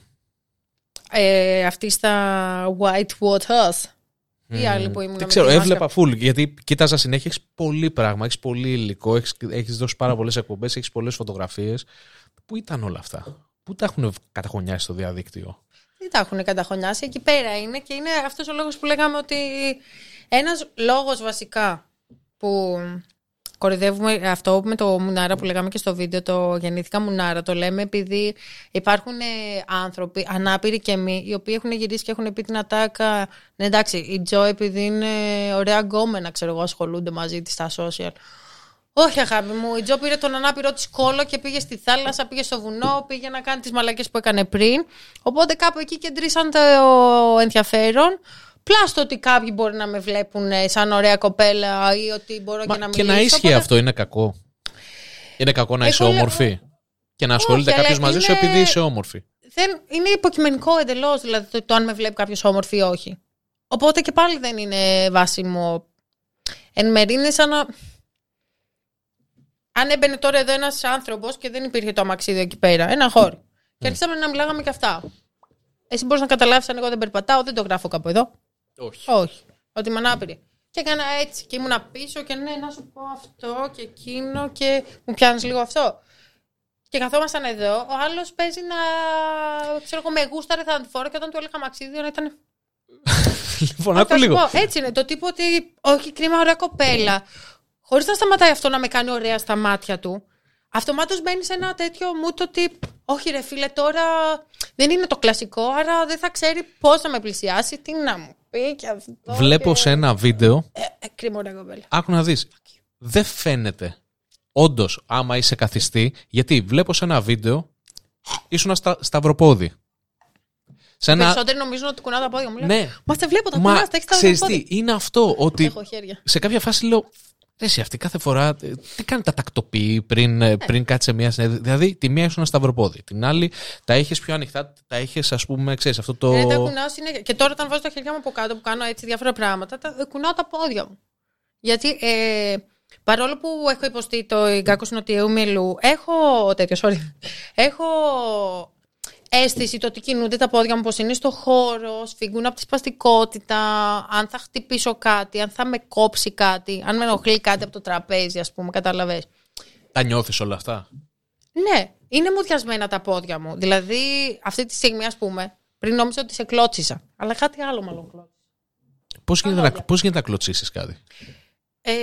Ε, αυτή στα White Waters. Ή άλλη που ήμουν.
Δεν
με
ξέρω,
τη μάσκα.
έβλεπα full. Γιατί κοίταζα συνέχεια. Έχεις πολύ πράγμα, έχεις πολύ υλικό, έχεις έχεις δώσει πάρα πολλές εκπομπές, έχεις πολλές φωτογραφίες. Πού ήταν όλα αυτά, Πού τα έχουν καταχωνιάσει στο διαδίκτυο;
Δεν τα έχουν καταχωνιάσει; Εκεί πέρα είναι και είναι αυτός ο λόγος που λέγαμε ότι ένας λόγος βασικά που κορυδεύουμε αυτό με το Μουνάρα που λέγαμε και στο βίντεο, το γεννήθηκα Μουνάρα, το λέμε επειδή υπάρχουν ε, άνθρωποι, ανάπηροι και εμείς, οι οποίοι έχουν γυρίσει και έχουν πει την ατάκα. Ναι, εντάξει, η Τζο επειδή είναι ωραία γκόμενα, ξέρω εγώ, ασχολούνται μαζί της στα social. Όχι, αγάπη μου. Η Τζο πήρε τον ανάπηρο της κόλλο και πήγε στη θάλασσα, πήγε στο βουνό, πήγε να κάνει τις μαλακές που έκανε πριν. Οπότε κάπου εκεί κεντρήσαν το ενδιαφέρον. Πλάστο ότι κάποιοι μπορεί να με βλέπουν ε, σαν ωραία κοπέλα ή ότι μπορώ
Μα
και να
και
μιλήσω.
να ίσχυε
οπότε-
αυτό είναι κακό. Είναι κακό να είσαι
Εγώ λέω-
όμορφη. Και να ασχολείται
αλλά
κάποιος μαζί σου
είναι-
επειδή είσαι όμορφη.
δεν, είναι υποκειμενικό εντελώς, δηλαδή το, το αν με βλέπει κάποιος όμορφη ή όχι. Οπότε και πάλι δεν είναι βάσιμο. Εν μερή είναι σαν να. Αν έμπαινε τώρα εδώ ένας άνθρωπος και δεν υπήρχε το αμαξίδιο εκεί πέρα, ένα χώρο. Και αρχίσαμε να μιλάγαμε και αυτά. Εσύ μπορείς να καταλάβεις αν εγώ δεν περπατάω, δεν το γράφω κάπου εδώ.
Όχι.
Όχι. Ότι είμαι ανάπηρη. Και έκανα έτσι και ήμουνα πίσω και ναι, να σου πω αυτό και εκείνο και μου πιάνεις λίγο αυτό. Και καθόμασταν εδώ, ο άλλος παίζει να. ξέρω εγώ, με γούσταρε θα φορώ και όταν του έλεγα μαξίδιο να ήταν.
Λοιπόν,
Θα
άκου
σου
λίγο.
πω, έτσι είναι. Το τύπο ότι. Όχι, κρίμα, ωραία κοπέλα. Χωρίς να σταματάει αυτό να με κάνει ωραία στα μάτια του. Αυτομάτως μπαίνει σε ένα τέτοιο μου το ότι. Όχι, ρε φίλε, τώρα δεν είναι το κλασικό, άρα δεν θα ξέρει πώς να με πλησιάσει, τι να μου πει και αυτό.
Βλέπω
και...
σε ένα βίντεο,
Ε, ε, κρίμα, ωραία κοπέλα.
άκου να δεις. Δεν φαίνεται. Όντως, άμα είσαι καθιστή, γιατί βλέπω σε ένα βίντεο ήσουν στα, σταυροπόδι. Σε ένα.
Περισσότεροι νομίζουν ότι κουνάω τα πόδια μου. Λένε,
Ναι,
Μα δεν βλέπω τα
μα
κουνά, τα έχει τα
ξέρεις
πόδια.
τι, είναι αυτό ότι
Έχω χέρια.
σε κάποια φάση λέω. «Ρε Εσύ αυτή κάθε φορά ε, τι κάνει τα τακτοποιεί πριν,
Ναι.
ε, πριν κάτσει σε μια συνέδρια. Δηλαδή, τη μία ήσουν σταυροπόδι. Την άλλη τα είχε πιο ανοιχτά, τα είχε, ας πούμε, ξέρεις αυτό το.
Ε, τα κουνάω συνέχεια. Και τώρα όταν βάζω τα χέρια μου από κάτω που κάνω έτσι διάφορα πράγματα, τα, ε, κουνάω τα πόδια μου. Γιατί ε, παρόλο που έχω υποστεί το εγκάκο νοτιού μήλου, έχω τέτοιος, sorry. Έχω αίσθηση το ότι κινούνται τα πόδια μου, πως είναι στο χώρο, σφίγγουν από τη σπαστικότητα, αν θα χτυπήσω κάτι, αν θα με κόψει κάτι, αν με ενοχλεί κάτι από το τραπέζι, ας πούμε, καταλαβες.
Τα νιώθεις όλα αυτά;
Ναι, είναι μουδιασμένα τα πόδια μου. Δηλαδή, αυτή τη στιγμή, ας πούμε, πριν νόμιζα ότι σε κλώτσισα. Αλλά κάτι άλλο μάλλον κλώτσισα.
Πώς γίνεται, να- πώς γίνεται να κλωτσίσεις κάτι;
Ε,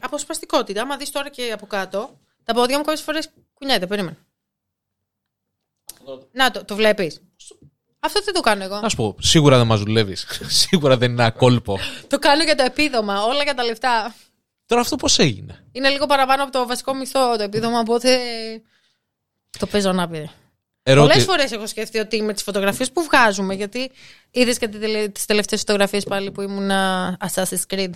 από σπαστικότητα. Άμα δεις τώρα και από κάτω, τα πόδια μου κάποιες φορές κουνιέται. Περίμενε. Να το, το βλέπεις. Αυτό δεν το κάνω εγώ.
Να σου πω, σίγουρα δεν μα δουλεύει. σίγουρα δεν είναι ένα κόλπο.
Το κάνω για το επίδομα, όλα για τα λεφτά.
Τώρα αυτό πώς έγινε;
Είναι λίγο παραπάνω από το βασικό μισθό το επίδομα, οπότε το παίζω ανάπηρη.
Ερώτη...
Πολλές φορές έχω σκεφτεί ότι με τις φωτογραφίες που βγάζουμε, γιατί είδες και τις τελευταίες φωτογραφίες πάλι που ήμουν Assassin's Creed.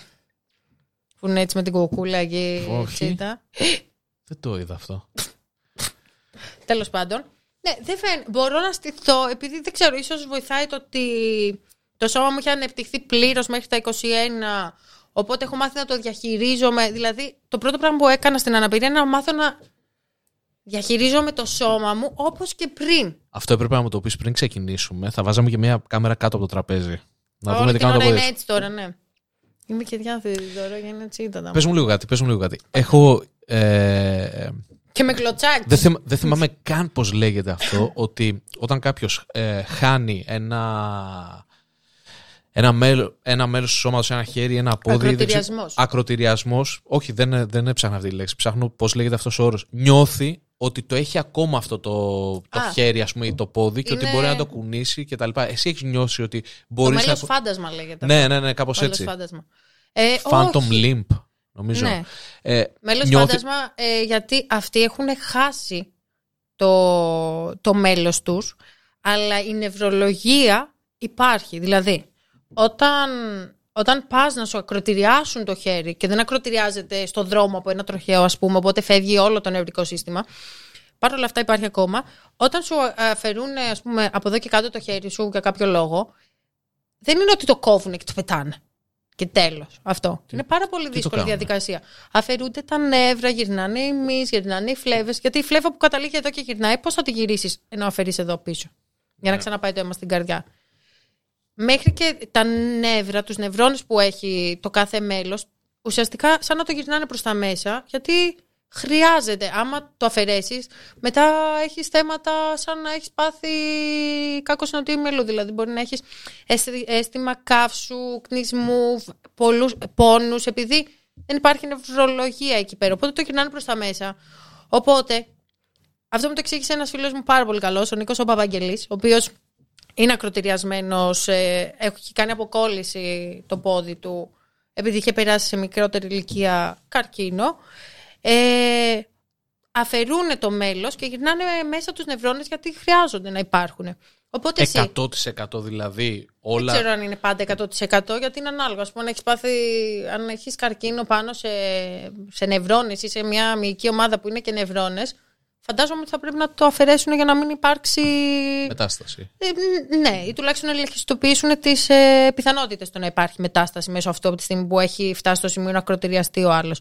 Που είναι έτσι με την κουκούλα και
Όχι.
τσίτα.
Δεν το είδα αυτό.
Τέλος πάντων. Ναι, δεν φαίν, μπορώ να στηθώ, επειδή δεν ξέρω, ίσως βοηθάει το ότι το σώμα μου έχει ανεπτυχθεί πλήρως μέχρι τα 21. Οπότε έχω μάθει να το διαχειρίζομαι. Δηλαδή, το πρώτο πράγμα που έκανα στην αναπηρία είναι να μάθω να διαχειρίζομαι το σώμα μου όπως και πριν.
Αυτό έπρεπε να μου το πεις πριν ξεκινήσουμε. Θα βάζαμε και μια κάμερα κάτω από το τραπέζι. Να
Όλη
δούμε τι
την
κάνουν τα
ώρα είναι
πόδια.
έτσι τώρα, ναι. Είμαι και διάθετη τώρα για να τσίτα.
Πες μου λίγο κάτι, πες μου λίγο κάτι. Έχω. Ε,
Και με κλωτσάκι.
δεν, θυμ- δεν θυμάμαι καν πώς λέγεται αυτό, ότι όταν κάποιος ε, χάνει ένα, ένα, μέλο, ένα μέρος του σώματος, ένα χέρι, ένα πόδι... δεν ξέρω-
Ακροτηριασμός.
Ακροτηριασμός. Όχι, δεν, δεν έψαχνα αυτή τη λέξη. Ψάχνω πώς λέγεται αυτός ο όρος. Νιώθει ότι το έχει ακόμα αυτό το, το
Α.
χέρι ας πούμε, ή το πόδι και ότι
Είναι-
μπορεί να το κουνήσει και τα λοιπά. Εσύ έχεις νιώσει ότι
Το
μπορείς
μέλος
να...
φάντασμα λέγεται.
Ναι, ναι, ναι, κάπως
Μέλος
έτσι.
φάντασμα. Ε,
Phantom
όχι.
Limp, νομίζω.
Ναι.
Ε,
Μέλος
νιώθει-
φάντασμα, ε, γιατί αυτοί έχουν χάσει το, το μέλος τους, αλλά η νευρολογία υπάρχει. Δηλαδή, όταν, όταν πας να σου ακροτηριάσουν το χέρι και δεν ακροτηριάζεται στο δρόμο από ένα τροχαίο, ας πούμε, οπότε φεύγει όλο το νευρικό σύστημα, Παρ' όλα αυτά υπάρχει ακόμα. Όταν σου αφαιρούν, ας πούμε, από εδώ και κάτω το χέρι σου για κάποιο λόγο, δεν είναι ότι το κόβουν και το πετάνε. Και τέλος. Αυτό. είναι πάρα πολύ
το
δύσκολη
κάνουνε;
διαδικασία. Αφαιρούνται τα νεύρα, γυρνάνε οι μυς, γυρνάνε οι φλέβες. Γιατί η φλέβα που καταλήγει εδώ και γυρνάει, πώς θα τη γυρίσεις ενώ αφαιρείς εδώ πίσω. Για να ξαναπάει το αίμα στην καρδιά. Μέχρι και τα νεύρα, τους νευρώνες που έχει το κάθε μέλος, ουσιαστικά σαν να το γυρνάνε προς τα μέσα, γιατί χρειάζεται. Άμα το αφαιρέσεις, μετά έχεις θέματα σαν να έχεις πάθει κάκο συνοτίου μελού. Δηλαδή, μπορεί να έχεις αίσθημα καύσου, κνισμού, πολλούς πόνους, επειδή δεν υπάρχει νευρολογία εκεί πέρα. Οπότε το γυρνάνε προς τα μέσα. Οπότε, αυτό μου το εξήγησε ένας φίλος μου πάρα πολύ καλός, ο Νίκος ο Παπαγγελής, ο οποίος είναι ακροτηριασμένος, ε, έχει κάνει αποκόλληση το πόδι του, επειδή είχε περάσει σε μικρότερη ηλικία καρκίνο. Ε, αφαιρούν το μέλος και γυρνάνε μέσα τους νευρώνες γιατί χρειάζονται να υπάρχουν. Οπότε εσύ,
100% δηλαδή όλα.
δεν ξέρω αν είναι πάντα 100% γιατί είναι ανάλογο. Ας πούμε, αν έχεις πάθει, αν έχεις καρκίνο πάνω σε, σε νευρώνες ή σε μια μυϊκή ομάδα που είναι και νευρώνες, φαντάζομαι ότι θα πρέπει να το αφαιρέσουν για να μην υπάρξει.
Μετάσταση.
Ε, μ, ναι, ή τουλάχιστον να ελεγχιστοποιήσουν τις ε, πιθανότητες το να υπάρχει μετάσταση μέσω αυτού από τη στιγμή που έχει φτάσει στο σημείο να ακροτηριαστεί ο άλλος.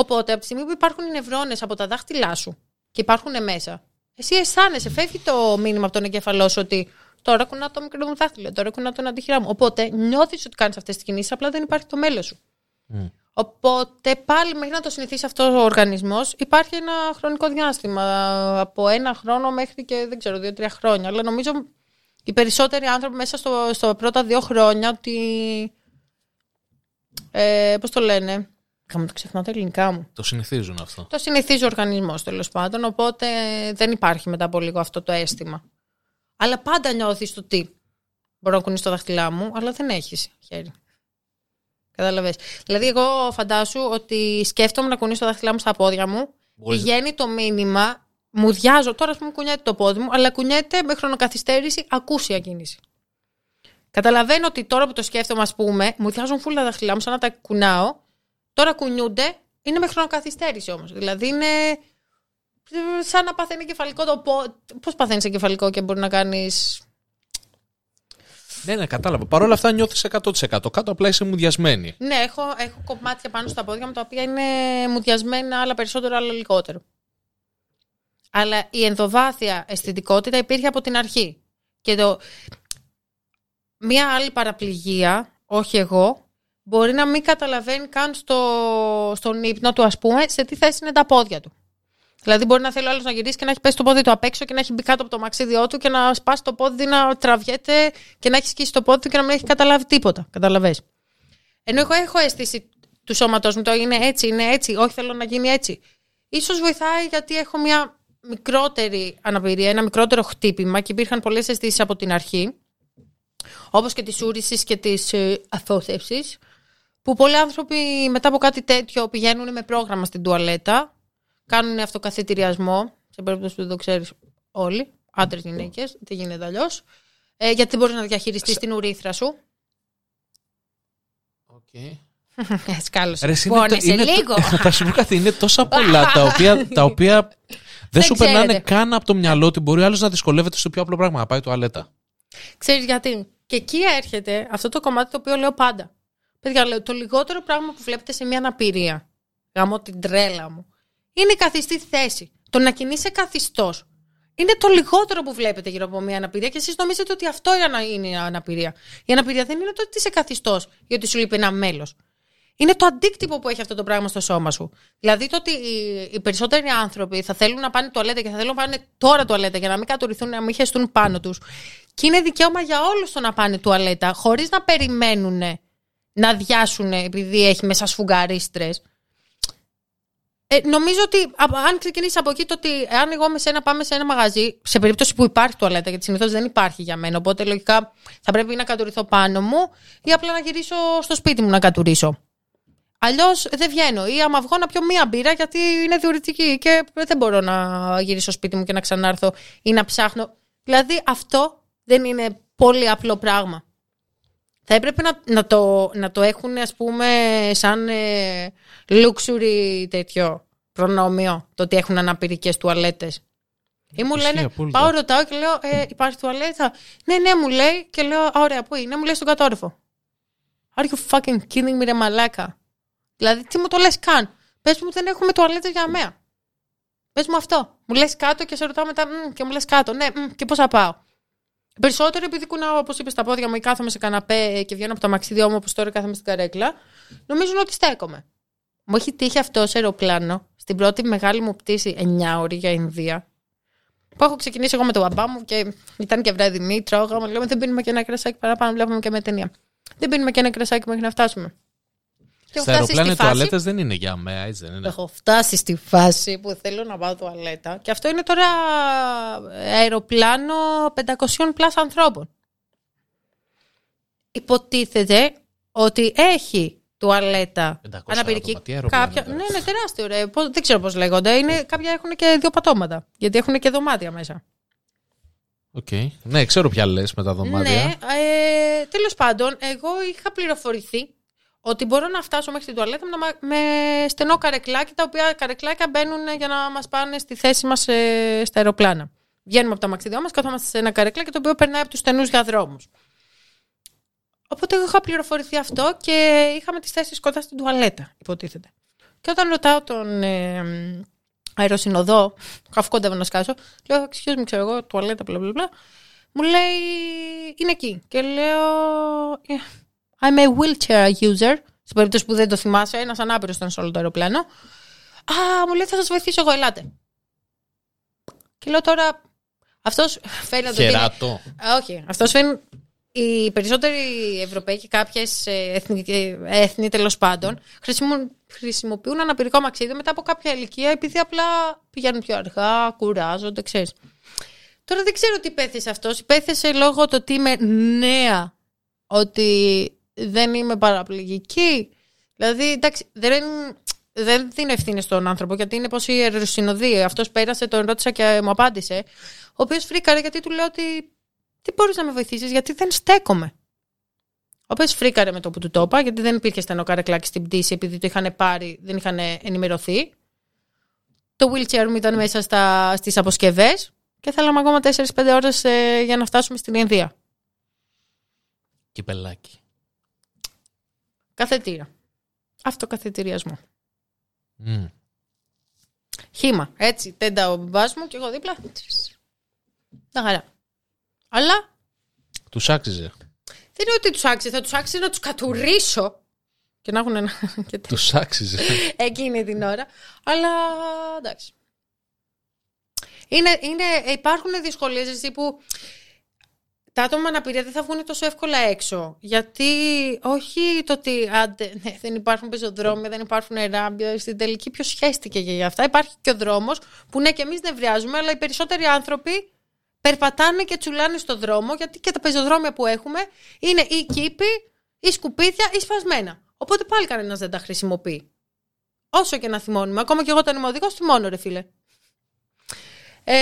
Οπότε, από τη στιγμή που υπάρχουν οι νευρώνες από τα δάχτυλά σου και υπάρχουν μέσα, εσύ αισθάνεσαι, φεύγει το μήνυμα από τον εγκέφαλό σου ότι τώρα κουνά το μικρό μου δάχτυλο, τώρα κουνά τον αντιχειρά μου. Οπότε νιώθεις ότι κάνεις αυτές τις κινήσεις, απλά δεν υπάρχει το μέλος σου.
Μμ.
Οπότε πάλι μέχρι να το συνηθίσει αυτό ο οργανισμός υπάρχει ένα χρονικό διάστημα. Από ένα χρόνο μέχρι και δεν ξέρω, δύο-τρία χρόνια. Αλλά νομίζω οι περισσότεροι άνθρωποι μέσα στο, στο πρώτα δύο χρόνια ότι. Ε, Πώς το λένε. Είχαμε το ξεχνάω τα ελληνικά μου.
Το συνηθίζουν αυτό.
Το συνηθίζει ο οργανισμός τέλος πάντων. Οπότε δεν υπάρχει μετά από λίγο αυτό το αίσθημα. Αλλά πάντα νιώθεις το τι. Μπορώ να κουνήσω το δάχτυλά μου, αλλά δεν έχεις χέρι. Κατάλαβες. Δηλαδή, εγώ φαντάσου ότι σκέφτομαι να κουνήσω τα δάχτυλά μου στα πόδια μου.
Μπορείς-
Πηγαίνει το μήνυμα, μου διάζω. Τώρα, ας πούμε, κουνιέται το πόδι μου, αλλά κουνιέται με χρονοκαθυστέρηση ακούσια κίνηση. Καταλαβαίνω ότι τώρα που το σκέφτομαι, ας πούμε, μου διάζουν φούλα τα δάχτυλά μου σαν να τα κουνάω. Τώρα κουνιούνται, είναι με χρονοκαθυστέρηση όμως. Δηλαδή είναι σαν να παθαίνει κεφαλικό το πόδι. Πώς παθαίνεις κεφαλικό και μπορεί να κάνει.
Ναι, ναι, κατάλαβα. Παρ' όλα αυτά νιώθεις 100%. Κάτω απλά είσαι μουδιασμένη.
Ναι, έχω, έχω κομμάτια πάνω στα πόδια μου τα οποία είναι μουδιασμένα, άλλα περισσότερο, άλλα λιγότερο. Αλλά η ενδοβάθεια αισθητικότητα υπήρχε από την αρχή. Και το... Μία άλλη παραπληγία, όχι εγώ, μπορεί να μην καταλαβαίνει καν στο, στον ύπνο του, ας πούμε, σε τι θέση είναι τα πόδια του. Δηλαδή, μπορεί να θέλει ο άλλος να γυρίσει και να έχει πέσει το πόδι του απ' έξω και να έχει μπει κάτω από το μαξίδιό του και να σπάσει το πόδι να τραβιέται και να έχει σκίσει το πόδι του και να μην έχει καταλάβει τίποτα. Καταλαβες. Ενώ εγώ έχω αίσθηση του σώματός μου, το είναι έτσι, είναι έτσι, όχι θέλω να γίνει έτσι. Ίσως βοηθάει γιατί έχω μια μικρότερη αναπηρία, ένα μικρότερο χτύπημα και υπήρχαν πολλές αισθήσεις από την αρχή, όπως και της ούρησης και της ε, αθώθευσης, που πολλοί άνθρωποι μετά από κάτι τέτοιο πηγαίνουν με πρόγραμμα στην τουαλέτα, κάνουν αυτοκαθητηριασμό, σε περίπτωση που δεν το ξέρεις όλοι, άντρες γυναίκες, δεν γίνεται αλλιώς. Ε, γιατί δεν μπορείς να διαχειριστείς την ουρήθρα σου.
Okay.
Σκάλωσε.
Ρε, είναι, το-
Πόνεσαι
είναι το-
λίγο.
θα σου πω κάτι, είναι τόσα πολλά τα οποία, τα οποία δεν σου
ξέρετε.
περνάνε καν από το μυαλό ότι μπορεί άλλος να δυσκολεύεται στο πιο απλό πράγμα, να πάει τουαλέτα.
Ξέρεις γιατί. Και εκεί έρχεται αυτό το κομμάτι το οποίο λέω πάντα. Παιδιά, λέω, το λιγότερο πράγμα που βλέπετε σε μια αναπηρία, γαμώ την τρέλα μου, είναι η καθιστή θέση. Το να κινείσαι καθιστός. Είναι το λιγότερο που βλέπετε γύρω από μια αναπηρία και εσείς νομίζετε ότι αυτό είναι η αναπηρία. Η αναπηρία δεν είναι το ότι είσαι καθιστός ή ότι σου λείπει ένα μέλος. Είναι το αντίκτυπο που έχει αυτό το πράγμα στο σώμα σου. Δηλαδή το ότι οι, οι περισσότεροι άνθρωποι θα θέλουν να πάνε τουαλέτα και θα θέλουν να πάνε τώρα τουαλέτα για να μην κατουρηθούν, να μην χεστούν πάνω τους. Και είναι δικαίωμα για όλους το να πάνε τουαλέτα, χωρίς να περιμένουν να διάσουν επειδή έχει μέσα σφουγγαρίστρες. Ε, νομίζω ότι α- αν ξεκινήσεις από εκεί, το ότι αν εγώ με σένα πάμε σε ένα μαγαζί, σε περίπτωση που υπάρχει τουαλέτα, γιατί συνήθως δεν υπάρχει για μένα, οπότε λογικά θα πρέπει να κατουρηθώ πάνω μου ή απλά να γυρίσω στο σπίτι μου να κατουρίσω. Αλλιώς δεν βγαίνω. Ή άμα βγω να πιω μία μπύρα γιατί είναι διουρητική και δεν μπορώ να γυρίσω στο σπίτι μου και να ξανάρθω ή να ψάχνω. Δηλαδή αυτό δεν είναι πολύ απλό πράγμα. Θα έπρεπε να, να, το, να το έχουν ας πούμε σαν ε, luxury τέτοιο προνόμιο το ότι έχουν αναπηρικές τουαλέτες. Ή μου
Ισχύει
λένε,
απόλυτα.
πάω ρωτάω και λέω, ε, υπάρχει τουαλέτα. Ναι, ναι, μου λέει και λέω, «Α, ωραία, πού είναι, μου λέει στον κατόρυφο. Are you fucking kidding me, ρε μαλάκα; Δηλαδή, τι μου το λες καν; Πες μου δεν έχουμε τουαλέτες για μέα. Πες μου αυτό. Μου λες κάτω και σε ρωτάω μετά, «Μμ», και μου λες κάτω. Ναι, «Μμ», και πώς θα πάω. Περισσότερο επειδή κουνάω, όπως είπες, στα πόδια μου ή κάθομαι σε καναπέ και βγαίνω από το μαξίδιό μου, όπως τώρα κάθομαι στην καρέκλα, νομίζουν ότι στέκομαι. Μου έχει τύχει αυτό σε αεροπλάνο, στην πρώτη μεγάλη μου πτήση 9 ώρη για Ινδία. Που έχω ξεκινήσει εγώ με τον μπαμπά μου και ήταν και βραδινή, τρώγαμε, λέμε δεν πίνουμε και ένα κρασάκι παραπάνω, βλέπουμε και με ταινία. Δεν πίνουμε και ένα κρασάκι μέχρι να φτάσουμε. Και έχω
Στα
φτάσει
αεροπλάνα οι
στη φάση-
τουαλέτες δεν είναι για μέα, έτσι δεν είναι.
Έχω φτάσει στη φάση που θέλω να πάω τουαλέτα και αυτό είναι τώρα αεροπλάνο 500 πλάς ανθρώπων. Υποτίθεται ότι έχει τουαλέτα
500
αναπηρική.
άτομα, τι αεροπλάνο
κάποια...
είναι
Ναι,
αυτό.
είναι τεράστιο ρε. Πώς- Δεν ξέρω πώς λέγονται. Είναι... Κάποια έχουν και δύο πατώματα. Γιατί έχουν και δωμάτια μέσα.
Οκ. Ναι, ξέρω ποια λες με τα δωμάτια.
Ναι, ε, τέλος πάντων, εγώ είχα πληροφορηθεί ότι μπορώ να φτάσω μέχρι την τουαλέτα με, τα- με στενό καρεκλάκι, τα οποία καρεκλάκια μπαίνουν για να μας πάνε στη θέση μας ε, στα αεροπλάνα. Βγαίνουμε από τα αμαξίδιά μας, καθόμαστε σε ένα καρεκλάκι το οποίο περνάει από τους στενούς διαδρόμους. Οπότε εγώ είχα πληροφορηθεί αυτό και είχαμε τις θέσεις κοντά στην τουαλέτα, υποτίθεται. Και όταν ρωτάω τον ε, αεροσυνοδό, αφού κοντεύω να σκάσω, λέω, excuse me, ξέρω εγώ, τουαλέτα, μπλα μπλα μπλα. Μου λέει, είναι εκεί. Και λέω, «Yeah, I'm a wheelchair user. Σε περίπτωση που δεν το θυμάσαι, ένας ανάπηρος ήταν σε όλο το αεροπλάνο. Α, μου λέει, θα σας βοηθήσω εγώ, ελάτε. Και λέω τώρα, αυτός φαίνεται ότι. είναι-
Χεράτο.
Α, όχι. Αυτός φαίνεται. Οι περισσότεροι Ευρωπαίοι και κάποιες έθνη τέλος πάντων χρησιμο- χρησιμοποιούν αναπηρικό μαξίδιο μετά από κάποια ηλικία επειδή απλά πηγαίνουν πιο αργά, κουράζονται, ξέρεις. Τώρα δεν ξέρω τι πέθησε αυτός. Υπέθεσε λόγω το ότι είμαι νέα, ότι δεν είμαι παραπληγική. Δηλαδή, εντάξει, δεν, δεν δίνω ευθύνη στον άνθρωπο, γιατί είναι πως η αεροσυνοδία. Αυτός πέρασε, τον ρώτησα και μου απάντησε. Ο οποίος φρίκαρε γιατί του λέω ότι τι μπορείς να με βοηθήσεις, γιατί δεν στέκομαι. Ο οποίος φρίκαρε με το που του το είπα, γιατί δεν υπήρχε στενό καρεκλάκι στην πτήση, επειδή το είχαν πάρει, δεν είχαν ενημερωθεί. Το wheelchair μου ήταν μέσα στα, στις αποσκευές και θέλαμε ακόμα 4-5 ώρες ε, για να φτάσουμε στην Ινδία.
Κυπελάκι.
Καθετήρα. Αυτοκαθετηριασμό.
Μμ.
Χήμα. Έτσι, τέντα ο μπαμπάς μου και εγώ δίπλα. Τα χαρά. Αλλά
Τους άξιζε.
δεν είναι ότι τους άξιζε, θα τους άξιζε να τους κατουρίσω και να έχουν ένα... και
Τους άξιζε.
εκείνη την ώρα. Αλλά εντάξει. Είναι, είναι, υπάρχουν δυσκολίες εσύ που τα άτομα με αναπηρία δεν θα βγουν τόσο εύκολα έξω. Γιατί όχι το ότι άντε, ναι, δεν υπάρχουν πεζοδρόμια, δεν υπάρχουν ράμπια. Στην τελική ποιος σχέστηκε για αυτά. Υπάρχει και ο δρόμος που ναι, και εμείς νευριάζουμε, αλλά οι περισσότεροι άνθρωποι περπατάνε και τσουλάνε στο δρόμο, γιατί και τα πεζοδρόμια που έχουμε είναι ή κήποι, ή σκουπίδια, ή σφασμένα. Οπότε πάλι κανένας δεν τα χρησιμοποιεί. Όσο και να θυμώνουμε. Ακόμα και εγώ όταν είμαι οδηγός, θυμώνω, ρε φίλε. Ε,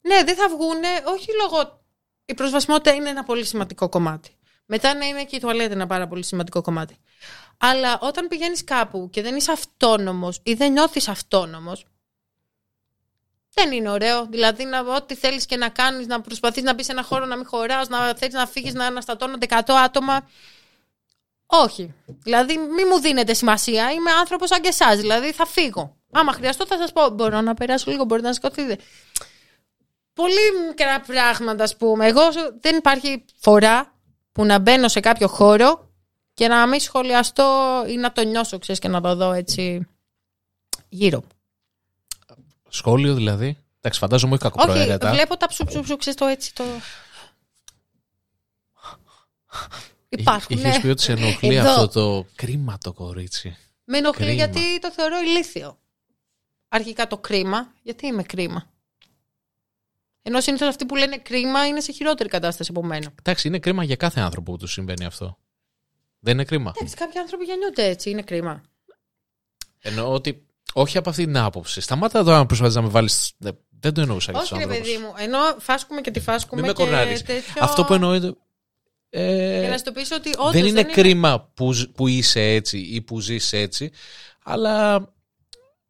Ναι, δεν θα βγούνε, όχι λόγω. Η προσβασιμότητα είναι ένα πολύ σημαντικό κομμάτι. Μετά να είναι και η τουαλέτα ένα πάρα πολύ σημαντικό κομμάτι. Αλλά όταν πηγαίνεις κάπου και δεν είσαι αυτόνομος ή δεν νιώθεις αυτόνομος, δεν είναι ωραίο. Δηλαδή, να, ό,τι θέλεις και να κάνεις, να προσπαθείς να μπεις σε ένα χώρο να μην χωράς, να θέλει να φύγεις, να αναστατώνονται 100 άτομα. Όχι. Δηλαδή, μη μου δίνετε σημασία. Είμαι άνθρωπος σαν και εσάς. Δηλαδή, θα φύγω. Άμα χρειαστώ, θα σας πω: Μπορώ να περάσω λίγο, μπορείτε να σκοτωθείτε. Πολύ μικρά πράγματα, ας πούμε. Εγώ δεν υπάρχει φορά που να μπαίνω σε κάποιο χώρο και να μην σχολιαστώ ή να το νιώσω, ξέρεις, και να το δω έτσι γύρω.
Σχόλιο δηλαδή. Εντάξει, φαντάζομαι όχι κακοπροαίρετα.
Όχι, βλέπω τα ψουψουψου, ξέρεις το έτσι το... Υπάρχουν,
Είχες
ναι.
πει ότι σε ενοχλεί
Εδώ.
αυτό το κρίμα το κορίτσι.
Με ενοχλεί
Κρίμα.
γιατί το θεωρώ ηλίθιο. Αρχικά το κρίμα. Γιατί είμαι κρίμα; Ενώ συνήθως αυτοί που λένε κρίμα είναι σε χειρότερη κατάσταση από μένα.
Εντάξει, είναι κρίμα για κάθε άνθρωπο που του συμβαίνει αυτό. Δεν είναι κρίμα.
Εντάξει, κάποιοι άνθρωποι γεννιούνται έτσι, είναι κρίμα.
Εννοώ ότι όχι από αυτή την άποψη. Σταμάτα εδώ να προσπαθεί να με βάλει. Δεν το εννοούσα για τους
Όχι, ρε
άνθρωπου.
παιδί μου. Ενώ φάσκουμε και τη φάσκουμε.
Μην με
και
κορνάρεις.
τέτοιο-
Αυτό που εννοώ είναι. ε,
Για να σου το πείσω ότι όντως
δεν είναι κρίμα που, ζ- που είσαι έτσι ή που ζεις έτσι, αλλά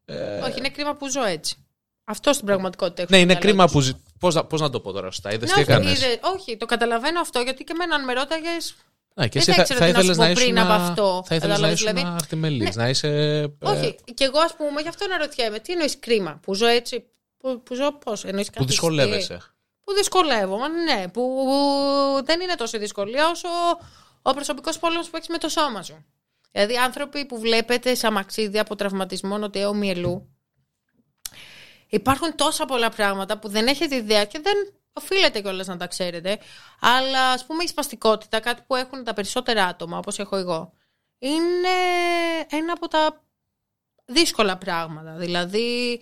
ε,
Όχι, είναι κρίμα που ζω έτσι. Αυτό στην πραγματικότητα έχω
ναι,
στο
είναι
μυαλό
κρίμα
τους.
που ζει... Πώς, να- πώς να το πω τώρα σωστά, είδες
Ναι,
τι
όχι,
έκανες;
είδε- όχι, το καταλαβαίνω αυτό γιατί και εμένα αν με ρώταγες.
Ναι, και
δεν
εσύ
θα
θα,
ήξερα
θα
τι να σου
ήθελες
πω
να ήσουν,
πριν από αυτό.
θα ήθελες να
Κατάλαβες,
ήσουν
δηλαδή.
αρτιμελής, να είσαι... ε,
Όχι, και εγώ ας πούμε γι' αυτό αναρωτιέμαι. Τι εννοείς κρίμα που ζω έτσι. Που, που ζω πώς, εννοείς κάτι.
που δυσκολεύεσαι.
Που δυσκολεύομαι, ναι. Που δεν είναι τόσο δυσκολία όσο ο προσωπικός πόλεμος που έχεις με το σώμα σου. Δηλαδή, άνθρωποι που βλέπετε σαν μαξίδια από τραυματισμό νοτιαίου μυελού. Υπάρχουν τόσα πολλά πράγματα που δεν έχετε ιδέα και δεν οφείλετε κιόλας να τα ξέρετε. Αλλά ας πούμε η σπαστικότητα, κάτι που έχουν τα περισσότερα άτομα, όπως έχω εγώ, είναι ένα από τα δύσκολα πράγματα. Δηλαδή,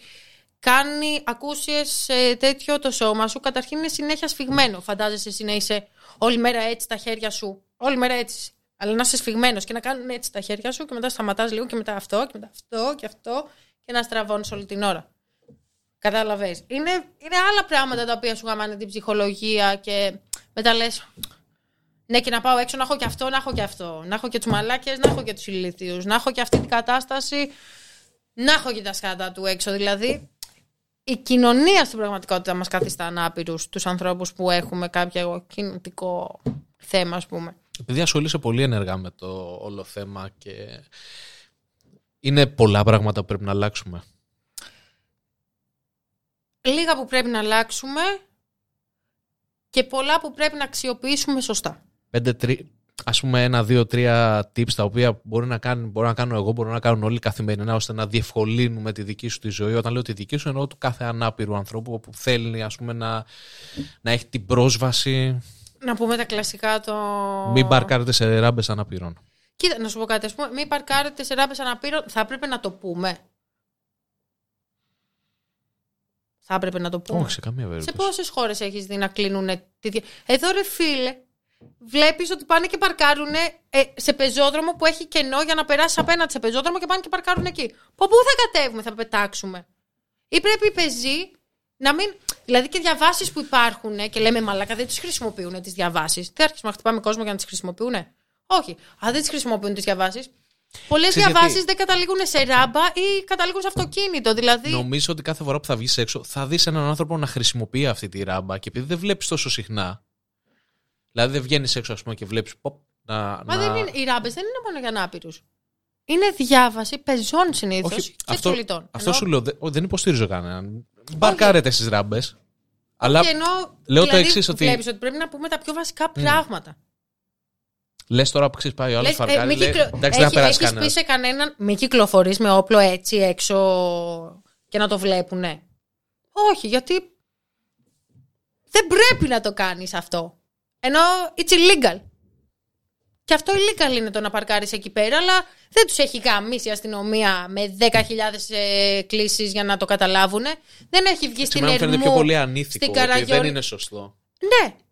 κάνει ακούσιες ε, τέτοιο το σώμα σου, καταρχήν είναι συνέχεια σφιγμένο. Φαντάζεσαι εσύ να είσαι όλη μέρα έτσι τα χέρια σου, όλη μέρα έτσι. Αλλά να είσαι σφιγμένος και να κάνουν έτσι τα χέρια σου και μετά σταματάς λίγο και μετά αυτό και μετά αυτό και αυτό και να στραβώνεις όλη την ώρα. Κατάλαβες. Είναι, είναι άλλα πράγματα τα οποία σου γαμάνε την ψυχολογία και μετά λες ναι, και να πάω έξω να έχω και αυτό, να έχω και αυτό. Να έχω και τους μαλάκες, να έχω και τους ηλίθιους. Να έχω και αυτή την κατάσταση. Να έχω και τα σκάτα του έξω. Δηλαδή, η κοινωνία στην πραγματικότητα μας καθιστά ανάπηρους τους ανθρώπους που έχουμε κάποιο κινητικό θέμα, ας πούμε.
Επειδή ασχολείσαι πολύ ενεργά με το όλο θέμα και είναι πολλά πράγματα που πρέπει να αλλάξουμε.
Λίγα που πρέπει να αλλάξουμε και πολλά που πρέπει να αξιοποιήσουμε σωστά.
Πέντε, τρι... ας πούμε ένα, δύο, τρία tips τα οποία μπορεί να, κάνουν, μπορώ να κάνω εγώ, μπορώ να κάνουν όλοι καθημερινά ώστε να διευκολύνουμε τη δική σου τη ζωή. Όταν λέω τη δική σου εννοώ του κάθε ανάπηρου ανθρώπου που θέλει ας πούμε, να, να έχει την πρόσβαση.
Να πούμε τα κλασικά το.
Μην παρκάρετε σε ράμπες αναπήρων.
Κοίτα, να σου πω κάτι. Ας πούμε, μην παρκάρετε σε ράπε αναπήρων. Θα έπρεπε να το πούμε. Θα έπρεπε να το πούμε.
Όχι, σε καμία
Σε
περίπτωση.
πόσες χώρες έχεις δει να κλείνουν. Τη... δια- Εδώ ρε φίλε, βλέπεις ότι πάνε και παρκάρουν ε, σε πεζόδρομο που έχει κενό για να περάσεις απέναντι σε πεζόδρομο και πάνε και παρκάρουν εκεί. Από πού θα κατέβουμε, θα πετάξουμε; Ή πρέπει οι πεζοί να μην. Δηλαδή και διαβάσεις που υπάρχουν ε, και λέμε μαλάκα δεν τις χρησιμοποιούν τις διαβάσεις. Δεν αρχίσουμε να χτυπάμε κόσμο για να τις χρησιμοποιούν. Όχι. Αν δεν τις χρησιμοποιούν τις διαβάσεις. Πολλές
Ξέρεις
διαβάσεις
γιατί;
δεν καταλήγουν σε ράμπα ή καταλήγουν σε αυτοκίνητο. Δηλαδή.
Νομίζω ότι κάθε φορά που θα βγεις έξω θα δεις έναν άνθρωπο να χρησιμοποιεί αυτή τη ράμπα και επειδή δεν βλέπεις τόσο συχνά. Δηλαδή δεν βγαίνεις έξω ας πούμε, και βλέπεις. Να,
Μα
να...
δεν είναι, οι ράμπες δεν είναι μόνο για ανάπηρους. Είναι διάβαση πεζών συνήθως
Όχι,
και
αυτό,
πολιτών.
αυτό σου λέω. δε- δεν υποστηρίζω κανέναν. Μπαρκάρετε στις ράμπες. Αλλά
Και ενώ,
λέω το
δηλαδή,
εξής, ότι-
Βλέπεις ότι πρέπει να πούμε τα πιο βασικά πράγματα.
Λες τώρα που ξέρει πάει ο άλλος
Λες, ε,
φαρκάρει.
μην
λέει,
κυκλο-
Εντάξει, δεν θα
Έχει-
περάσει
έχεις
κανένας.
πει σε κανέναν μην κυκλοφορείς με όπλο έτσι έξω και να το βλέπουνε. Όχι, γιατί δεν πρέπει να το κάνεις αυτό. Ενώ it's illegal. Και αυτό illegal είναι το να παρκάρεις εκεί πέρα, αλλά δεν τους έχει γαμίσει η αστυνομία με 10.000 ε, κλήσεις για να το καταλάβουν. Δεν έχει βγει στην
Εμένα μου φαίνεται
Ερμού.
πιο πολύ ανήθικο.
στην
ότι δεν
Καραγιόρη.
είναι σωστό.
Ναι,
Να σέβεσαι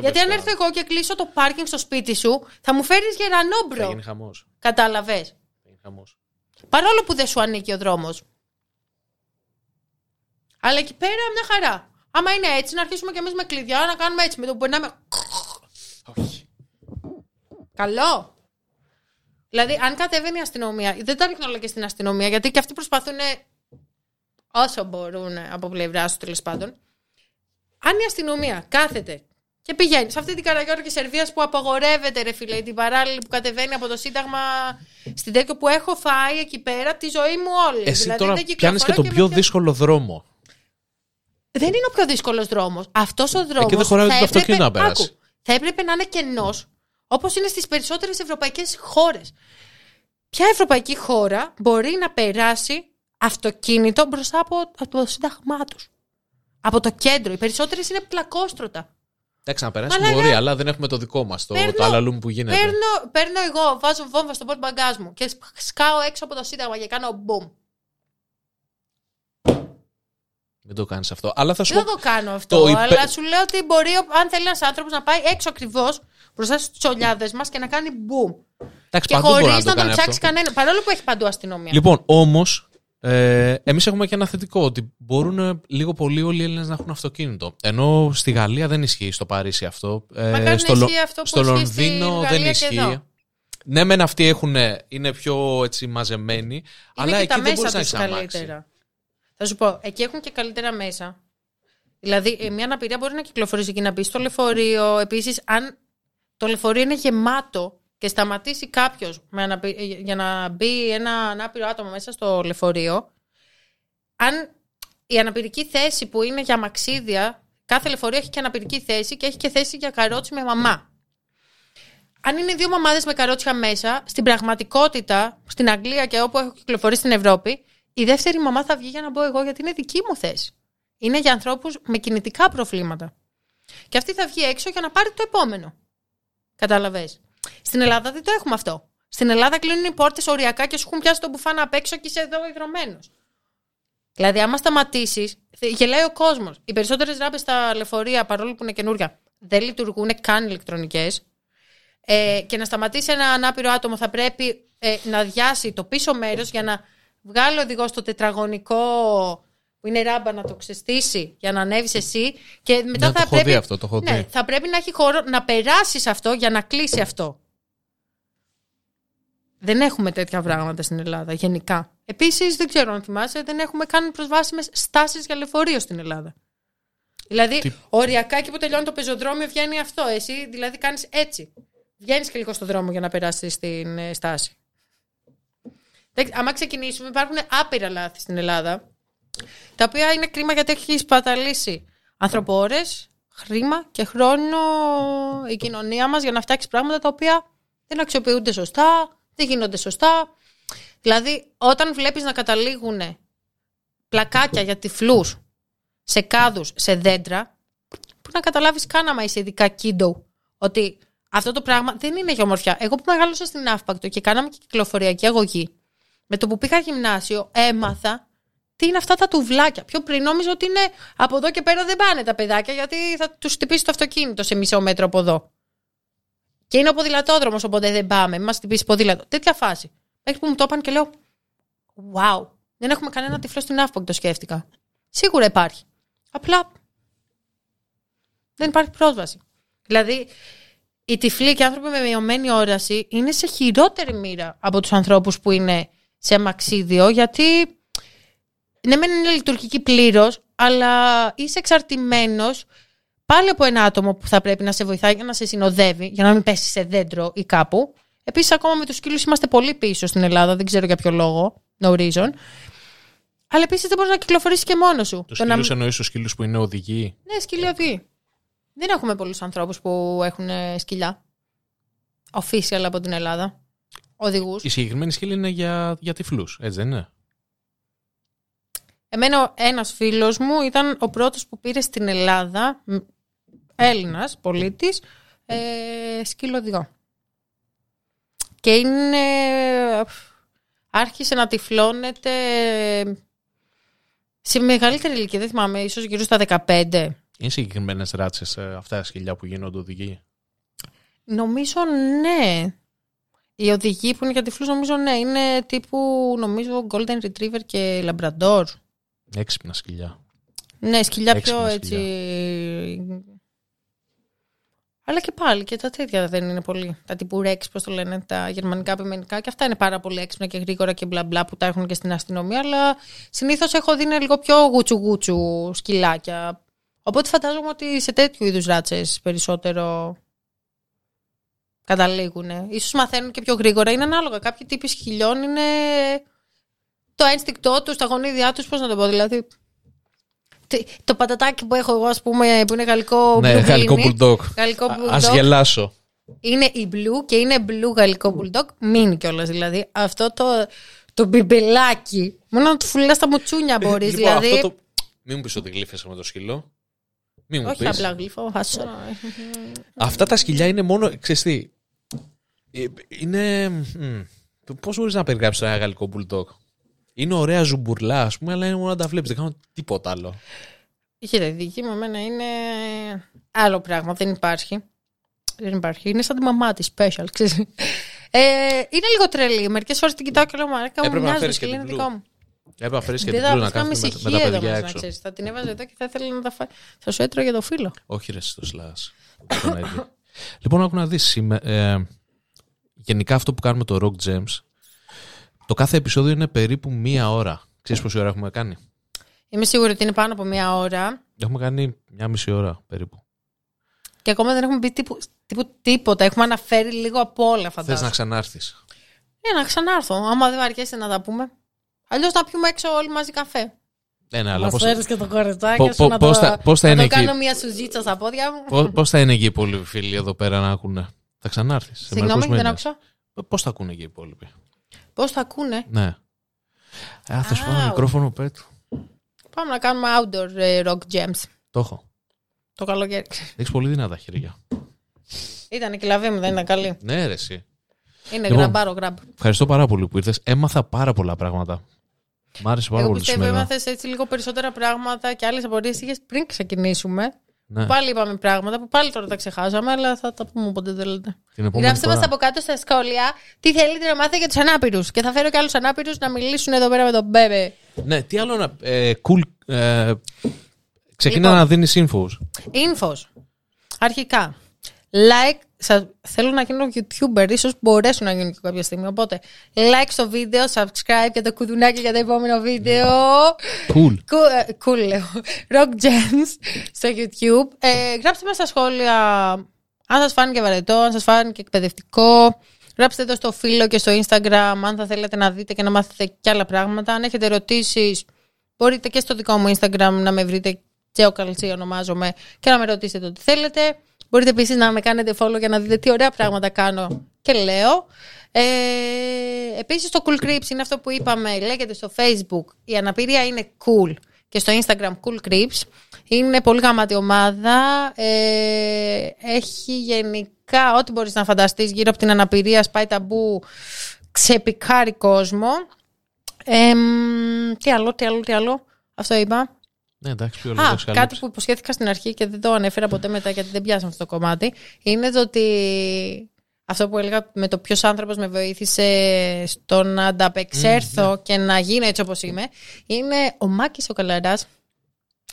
γιατί αν
το
έρθω εγώ και κλείσω το πάρκινγκ στο σπίτι σου, θα μου φέρεις
Θα
γερανόμπρο.
γίνει χαμός.
Κατάλαβες;
Θα γίνει χαμός.
Παρόλο που δεν σου ανήκει ο δρόμος. Αλλά εκεί πέρα μια χαρά. Άμα είναι έτσι, να αρχίσουμε κι εμείς με κλειδιά να κάνουμε έτσι. Με το που περνάμε.
Όχι.
Καλό. Δηλαδή, αν κατεβαίνει η αστυνομία, δεν τα ρίχνω όλα και στην αστυνομία, γιατί και αυτοί προσπαθούν όσο μπορούν από πλευράς του τέλος πάντων. Αν η αστυνομία κάθεται και πηγαίνεις σε αυτή την Καραγιόρκη Σερβίας που απαγορεύεται, ρε φίλε, την παράλληλη που κατεβαίνει από το Σύνταγμα στην τέτοιο που έχω φάει εκεί πέρα τη ζωή μου όλη.
Εσύ
δηλαδή,
τώρα
δεν
πιάνεις και
κυκλοφορώ
τον πιο
με-
δύσκολο δρόμο.
Δεν είναι ο πιο δύσκολος δρόμος. Αυτός ο δρόμος.
Εκεί δεν χωράει ούτε το αυτοκίνητο να περάσει.
θα έπρεπε να είναι κενός, όπως είναι στις περισσότερες ευρωπαϊκές χώρες. Ποια ευρωπαϊκή χώρα μπορεί να περάσει αυτοκίνητο μπροστά από, από το σύνταγμά τους; Από το κέντρο. Οι περισσότερες είναι πλακόστρωτα.
Εντάξει, να περάσει
Μαλάκα.
μπορεί, αλλά δεν έχουμε το δικό μας, το,
Παίρνω-
το αλαλούμ που γίνεται.
Παίρνω, παίρνω εγώ, βάζω βόμβα στο πόρτ μπαγκάζ μου και σκάω έξω από το σύνταγμα και κάνω μπουμ.
Μην το κάνεις αυτό. Αλλά θα σου
Δεν
πω.
το κάνω αυτό,
Το υπε-
αλλά σου λέω ότι μπορεί, αν θέλει ένας άνθρωπος να πάει έξω ακριβώς μπροστά στου τσολιάδες μας και να κάνει μπουμ.
Εντάξει,
Και
παντού μπορεί
χωρίς
να
να,
το
τον
κάνει
ψάξει
αυτό.
κανένα. Παρόλο που έχει παντού αστυνομία.
Λοιπόν, όμως, ε, εμείς έχουμε και ένα θετικό ότι μπορούν ε, λίγο πολύ όλοι οι Έλληνες να έχουν αυτοκίνητο. Ενώ στη Γαλλία δεν ισχύει στο Παρίσι αυτό. Ε,
Μακάρι να
στο, Λο-
ισχύει αυτό που
στο
ισχύει στη
Λονδίνο
Γαλλία
δεν
και
ισχύει.
εδώ.
Ναι, μεν αυτοί έχουν, είναι πιο έτσι, μαζεμένοι,
Είναι
αλλά
και
εκεί
τα
δεν
μέσα
μπορείς να
τους
έχεις αμάξι.
καλύτερα. Θα σου πω, εκεί έχουν και καλύτερα μέσα. Δηλαδή, ε, μια αναπηρία μπορεί να κυκλοφορήσει εκεί να μπει στο λεωφορείο. Επίσης, αν το λεωφορείο είναι γεμάτο και σταματήσει κάποιος για να μπει ένα ανάπηρο άτομο μέσα στο λεωφορείο, αν η αναπηρική θέση που είναι για μαξίδια, κάθε λεωφορείο έχει και αναπηρική θέση και έχει και θέση για καρότσι με μαμά. Αν είναι δύο μαμάδες με καρότσια μέσα, στην πραγματικότητα, στην Αγγλία και όπου έχω κυκλοφορήσει στην Ευρώπη, η δεύτερη μαμά θα βγει για να μπω εγώ γιατί είναι δική μου θέση. Είναι για ανθρώπους με κινητικά προβλήματα. Και αυτή θα βγει έξω για να πάρει το επόμενο. Κατάλαβες. Στην Ελλάδα δεν το έχουμε αυτό. Στην Ελλάδα κλείνουν οι πόρτες οριακά και σου έχουν πιάσει το μπουφάν απ' έξω και είσαι εδώ ιδρωμένος. Δηλαδή, άμα σταματήσεις, γελάει ο κόσμος. Οι περισσότερες ράπες στα λεωφορεία, παρόλο που είναι καινούρια, δεν λειτουργούν καν ηλεκτρονικές. Ε, και να σταματήσει ένα ανάπηρο άτομο θα πρέπει ε, να διάσει το πίσω μέρος για να βγάλει ο οδηγός το τετραγωνικό που είναι ράμπα να το ξεστήσει για να ανέβεις εσύ. Και μετά
Ναι, το
θα
έχω
πρέπει,
δει αυτό, το έχω
ναι,
δει.
θα πρέπει να έχει χώρο να περάσεις αυτό για να κλείσει αυτό. Δεν έχουμε τέτοια πράγματα στην Ελλάδα γενικά. Επίσης, δεν ξέρω αν θυμάσαι, δεν έχουμε καν προσβάσιμες στάσεις για λεωφορείο στην Ελλάδα. Δηλαδή,
Τι-
οριακά εκεί που τελειώνει το πεζοδρόμιο βγαίνει αυτό. Εσύ δηλαδή κάνεις έτσι. Βγαίνεις και λίγο στον δρόμο για να περάσεις στην ε, στάση. Δεν- Άμα ξεκινήσουμε, υπάρχουν άπειρα λάθη στην Ελλάδα. Τα οποία είναι κρίμα γιατί έχει σπαταλήσει ανθρωπόρες, χρήμα και χρόνο η κοινωνία μας για να φτιάξει πράγματα τα οποία δεν αξιοποιούνται σωστά, δεν γίνονται σωστά. Δηλαδή, όταν βλέπεις να καταλήγουν πλακάκια για τυφλούς σε κάδους, σε δέντρα, που να καταλάβεις καν άμα είσαι ειδικά κίντο, ότι αυτό το πράγμα δεν είναι για ομορφιά. Εγώ που μεγάλωσα στην Αύπακτο και κάναμε και κυκλοφοριακή αγωγή, με το που πήγα γυμνάσιο, έμαθα τι είναι αυτά τα τουβλάκια; Πιο πριν νόμιζα ότι είναι από εδώ και πέρα δεν πάνε τα παιδάκια, γιατί θα τους χτυπήσει το αυτοκίνητο σε μισό μέτρο από εδώ. Και είναι ο ποδηλατόδρομος, οπότε δεν πάμε. Μας χτυπήσει ποδήλατο. Τέτοια φάση. Μέχρι που μου το είπαν και λέω, Wow, δεν έχουμε κανένα τυφλό στην Αύπακτο, το σκέφτηκα. Σίγουρα υπάρχει. Απλά δεν υπάρχει πρόσβαση. Δηλαδή, οι τυφλοί και οι άνθρωποι με μειωμένη όραση είναι σε χειρότερη μοίρα από τους ανθρώπους που είναι σε μαξίδιο, γιατί ναι, μεν είναι λειτουργική πλήρως, αλλά είσαι εξαρτημένος πάλι από ένα άτομο που θα πρέπει να σε βοηθάει για να σε συνοδεύει, για να μην πέσει σε δέντρο ή κάπου. Επίσης, ακόμα με τους σκύλους είμαστε πολύ πίσω στην Ελλάδα, δεν ξέρω για ποιο λόγο, no reason. Αλλά επίσης δεν μπορείς να κυκλοφορήσεις και μόνος σου.
Τους
Το να-
σκύλους εννοείς τους σκύλους που είναι οδηγοί;
ναι, σκυλιοδοί. Δεν έχουμε πολλούς ανθρώπους που έχουν ε, σκυλιά. Official από την Ελλάδα. Οδηγούς.
Η συγκεκριμένη σκύλη είναι για, για τυφλούς, έτσι δεν είναι;
Εμένα ένας φίλος μου ήταν ο πρώτος που πήρε στην Ελλάδα, Έλληνας πολίτης, ε, σκυλοδηγό. Και είναι. Άρχισε να τυφλώνεται σε μεγαλύτερη ηλικία, δεν θυμάμαι, ίσως γύρω στα 15.
Είναι συγκεκριμένες ράτσες αυτά τα σκυλιά που γίνονται οδηγοί;
Νομίζω ναι. Οι οδηγοί που είναι για τυφλούς νομίζω ναι. Είναι τύπου νομίζω Golden Retriever και Labrador.
Έξυπνα σκυλιά.
Ναι, σκυλιά πιο
Έξυπνα
έτσι. Αλλά και πάλι και τα τέτοια δεν είναι πολύ. Τα τύπου Rex, πώς το λένε, τα γερμανικά πειμενικά. Και αυτά είναι πάρα πολύ έξυπνα και γρήγορα και μπλα μπλα που τα έχουν και στην αστυνομία. Αλλά συνήθως έχω δει είναι λίγο πιο γουτσου γουτσου σκυλάκια. Οπότε φαντάζομαι ότι σε τέτοιου είδους ράτσες περισσότερο καταλήγουν. Ίσως μαθαίνουν και πιο γρήγορα. Είναι ανάλογα. Κάποιοι τύποι σκυλιών είναι το ένστικτό τους, τα γονίδια τους, πώς να το πω. Δηλαδή, τι- το πατατάκι που έχω εγώ, ας πούμε, που είναι γαλλικό
Ναι,
blue
γαλλικό
mini,
bulldog.
γαλλικό
Α
bulldog,
ας γελάσω.
είναι η blue και είναι blue γαλλικό bulldog, μίνι κιόλας δηλαδή. Αυτό το, το μπιμπελάκι, μόνο να του φουλάς τα μουτσούνια μπορείς.
Λοιπόν,
δηλαδή.
αυτό το... Μην μου πεις ότι γλύφεσαι με το σκύλο. Μην μου
Όχι
πεις.
απλά γλύφω, χάσω.
Αυτά τα σκυλιά είναι μόνο. Ξέρεις τι, ε, Είναι. μ, Πώς μπορείς να περιγράψεις ένα γαλλικό bulldog. Είναι ωραία ζουμπουρλά, ας πούμε, αλλά είναι μόνο να τα βλέπεις. Δεν κάνουν τίποτα άλλο.
Κοίτα, η δική μου εμένα είναι άλλο πράγμα, δεν υπάρχει. Δεν υπάρχει. Είναι σαν τη μαμά της, special, ξέρεις. Ε, είναι λίγο τρελή. Μερικές φορές την κοιτάω και λέω Μαράκα μου
Έπρεπε να
μοιάζει το
φέρεις και
σκυλί,
την
είναι
Blue.
δικό μου.
Έπρεπε να φέρεις και
Δεν
την
θα
πλούνα να
κάνουμε
κάθεται με, με
ησυχία
τα
εδώ
παιδιά
μας, να
έξω.
ξέρεις. Θα την έβαζε εδώ και θα ήθελε να τα φάει. Θα σου έτρωγε το φίλο.
Όχι, ρε, στο σλάς. Τον Eddie. λοιπόν, άκου να δεις. Ε, γενικά αυτό που κάνουμε το Rock Gems, το κάθε επεισόδιο είναι περίπου μία ώρα. Ξέρεις πόση ώρα έχουμε κάνει;
Είμαι σίγουρη ότι είναι πάνω από μία ώρα
Έχουμε κάνει μια μισή ώρα περίπου.
και ακόμα δεν έχουμε πει τύπου, τύπου τίποτα. Έχουμε αναφέρει λίγο από όλα,
Θες
φαντάζομαι.
να ξανάρθεις.
Ναι, να ξανάρθω. Άμα δεν βαριέσαι να τα πούμε. Αλλιώς να πιούμε έξω όλοι μαζί καφέ.
Ναι, ναι, αλλά
Μα
πώς,
φέρεις και το κοριτσάκι
Πο-
σου
πο-
να
πώς
το,
θα- πώς θα
να
είναι
το
εκεί;
κάνω μια σουζίτσα στα πόδια μου.
πώς, πώς θα είναι και οι υπόλοιποι φίλοι εδώ πέρα να ακούνε; Θα ξανάρθεις. σε
Συγγνώμη,
μερικούς
δεν
μήνες.
άκουσα.
Πώς θα ακούνε και οι υπόλοιποι;
Πώς θα ακούνε;
Ναι. Α, θα σου πω ένα
Άου.
μικρόφωνο πέτου.
Πάμε να κάνουμε outdoor ε, rock jams.
Το έχω.
Το καλοκαίρι.
Έχεις πολύ δυνατά χέρια.
Ήταν και η λαβή μου, δεν ήταν καλή.
Ναι, ρε, εσύ.
Είναι
Λοιπόν,
γραμπάρο γραμπ.
Ευχαριστώ πάρα πολύ που ήρθες. Έμαθα πάρα πολλά πράγματα. Μ' άρεσε πάρα
Εγώ
πολύ
πιστεύω
σήμερα.
έμαθες έτσι λίγο περισσότερα πράγματα και άλλες απορίες είχες πριν ξεκινήσουμε.
Ναι,
Πάλι είπαμε πράγματα που πάλι τώρα τα ξεχάσαμε, αλλά θα τα πούμε όποτε θέλετε.
την επόμενη
Γράψτε μας
φορά.
από κάτω στα σχόλια τι θέλετε να μάθετε για τους ανάπηρους. Και θα φέρω και άλλους ανάπηρους να μιλήσουν εδώ πέρα με τον Μπέμπε.
Ναι, τι άλλο να... Ε, cool. Ε, ξεκίνα
Λοιπόν.
να δίνεις infos.
Infos. Αρχικά. Like. Σα... Θέλω να γίνω YouTuber, ίσως μπορέσω να γίνω και κάποια στιγμή. Οπότε, like στο βίντεο, subscribe και το κουδουνάκι για το επόμενο βίντεο.
Cool.
Cool, ε, cool λέω. Rock Gems στο YouTube. Ε, γράψτε μας στα σχόλια αν σας φάνηκε βαρετό, αν σας φάνηκε εκπαιδευτικό. Γράψτε το στο φίλο και στο Instagram αν θα θέλετε να δείτε και να μάθετε και άλλα πράγματα. Αν έχετε ερωτήσεις μπορείτε και στο δικό μου Instagram να με βρείτε Τζέο Καλσί ονομάζομαι και να με ρωτήσετε ό,τι θέλετε. Μπορείτε επίσης να με κάνετε follow για να δείτε τι ωραία πράγματα κάνω και λέω. Ε, επίσης το Cool Creeps είναι αυτό που είπαμε, λέγεται στο Facebook. Η αναπηρία είναι cool και στο Instagram Cool Creeps. Είναι πολύ γαμάτη ομάδα. Ε, έχει γενικά ό,τι μπορείς να φανταστείς γύρω από την αναπηρία, σπάει ταμπού, ξεπικάρει κόσμο. Ε, τι άλλο, τι άλλο, τι άλλο. Αυτό είπα.
Ναι, εντάξει, πιο
Α,
λίγο
κάτι που υποσχέθηκα στην αρχή και δεν το ανέφερα ποτέ μετά γιατί δεν πιάσαμε αυτό το κομμάτι. Είναι το ότι αυτό που έλεγα με το ποιος άνθρωπος με βοήθησε στο να ανταπεξέλθω και να γίνω έτσι όπως είμαι. Είναι ο Μάκης ο Καλαράς.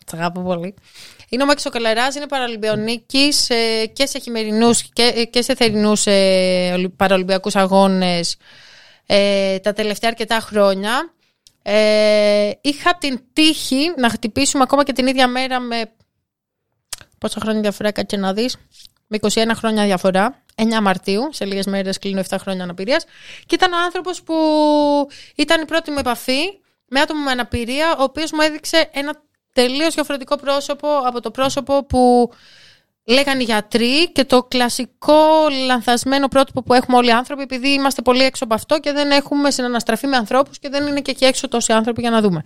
Τ' αγαπώ πολύ. Είναι ο Μάκης ο Καλαράς, είναι παραλυμπιονίκης ε, και σε χειμερινούς και, και σε θερινούς ε, ολυ- παραολυμπιακού αγώνες ε, τα τελευταία αρκετά χρόνια. Ε, είχα την τύχη να χτυπήσουμε ακόμα και την ίδια μέρα με. Πόσα χρόνια διαφορά, κάτσε να δεις. Με 21 χρόνια διαφορά. 9 Μαρτίου, σε λίγες μέρες κλείνω 7 χρόνια αναπηρίας. Και ήταν ο άνθρωπος που ήταν η πρώτη μου επαφή με άτομο με αναπηρία, ο οποίος μου έδειξε ένα τελείως διαφορετικό πρόσωπο από το πρόσωπο που λέγανε οι γιατροί και το κλασικό λανθασμένο πρότυπο που έχουμε όλοι οι άνθρωποι, επειδή είμαστε πολύ έξω από αυτό και δεν έχουμε συναναστραφεί με ανθρώπους και δεν είναι και εκεί έξω τόσοι άνθρωποι για να δούμε.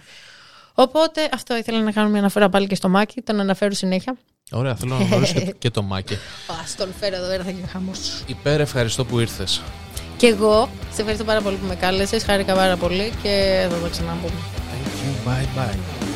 Οπότε αυτό ήθελα να κάνω μια αναφορά πάλι και στο Μάκη, τον αναφέρω συνέχεια.
Ωραία, θέλω να γνωρίσω και, και το Μάκη.
Α τον φέρω εδώ πέρα, θα γίνει χαμός.
Υπέρ ευχαριστώ που ήρθες.
Και εγώ σε ευχαριστώ πάρα πολύ που με κάλεσες. Χάρηκα πάρα πολύ και θα τα ξαναπούμε.
Thank you, bye bye.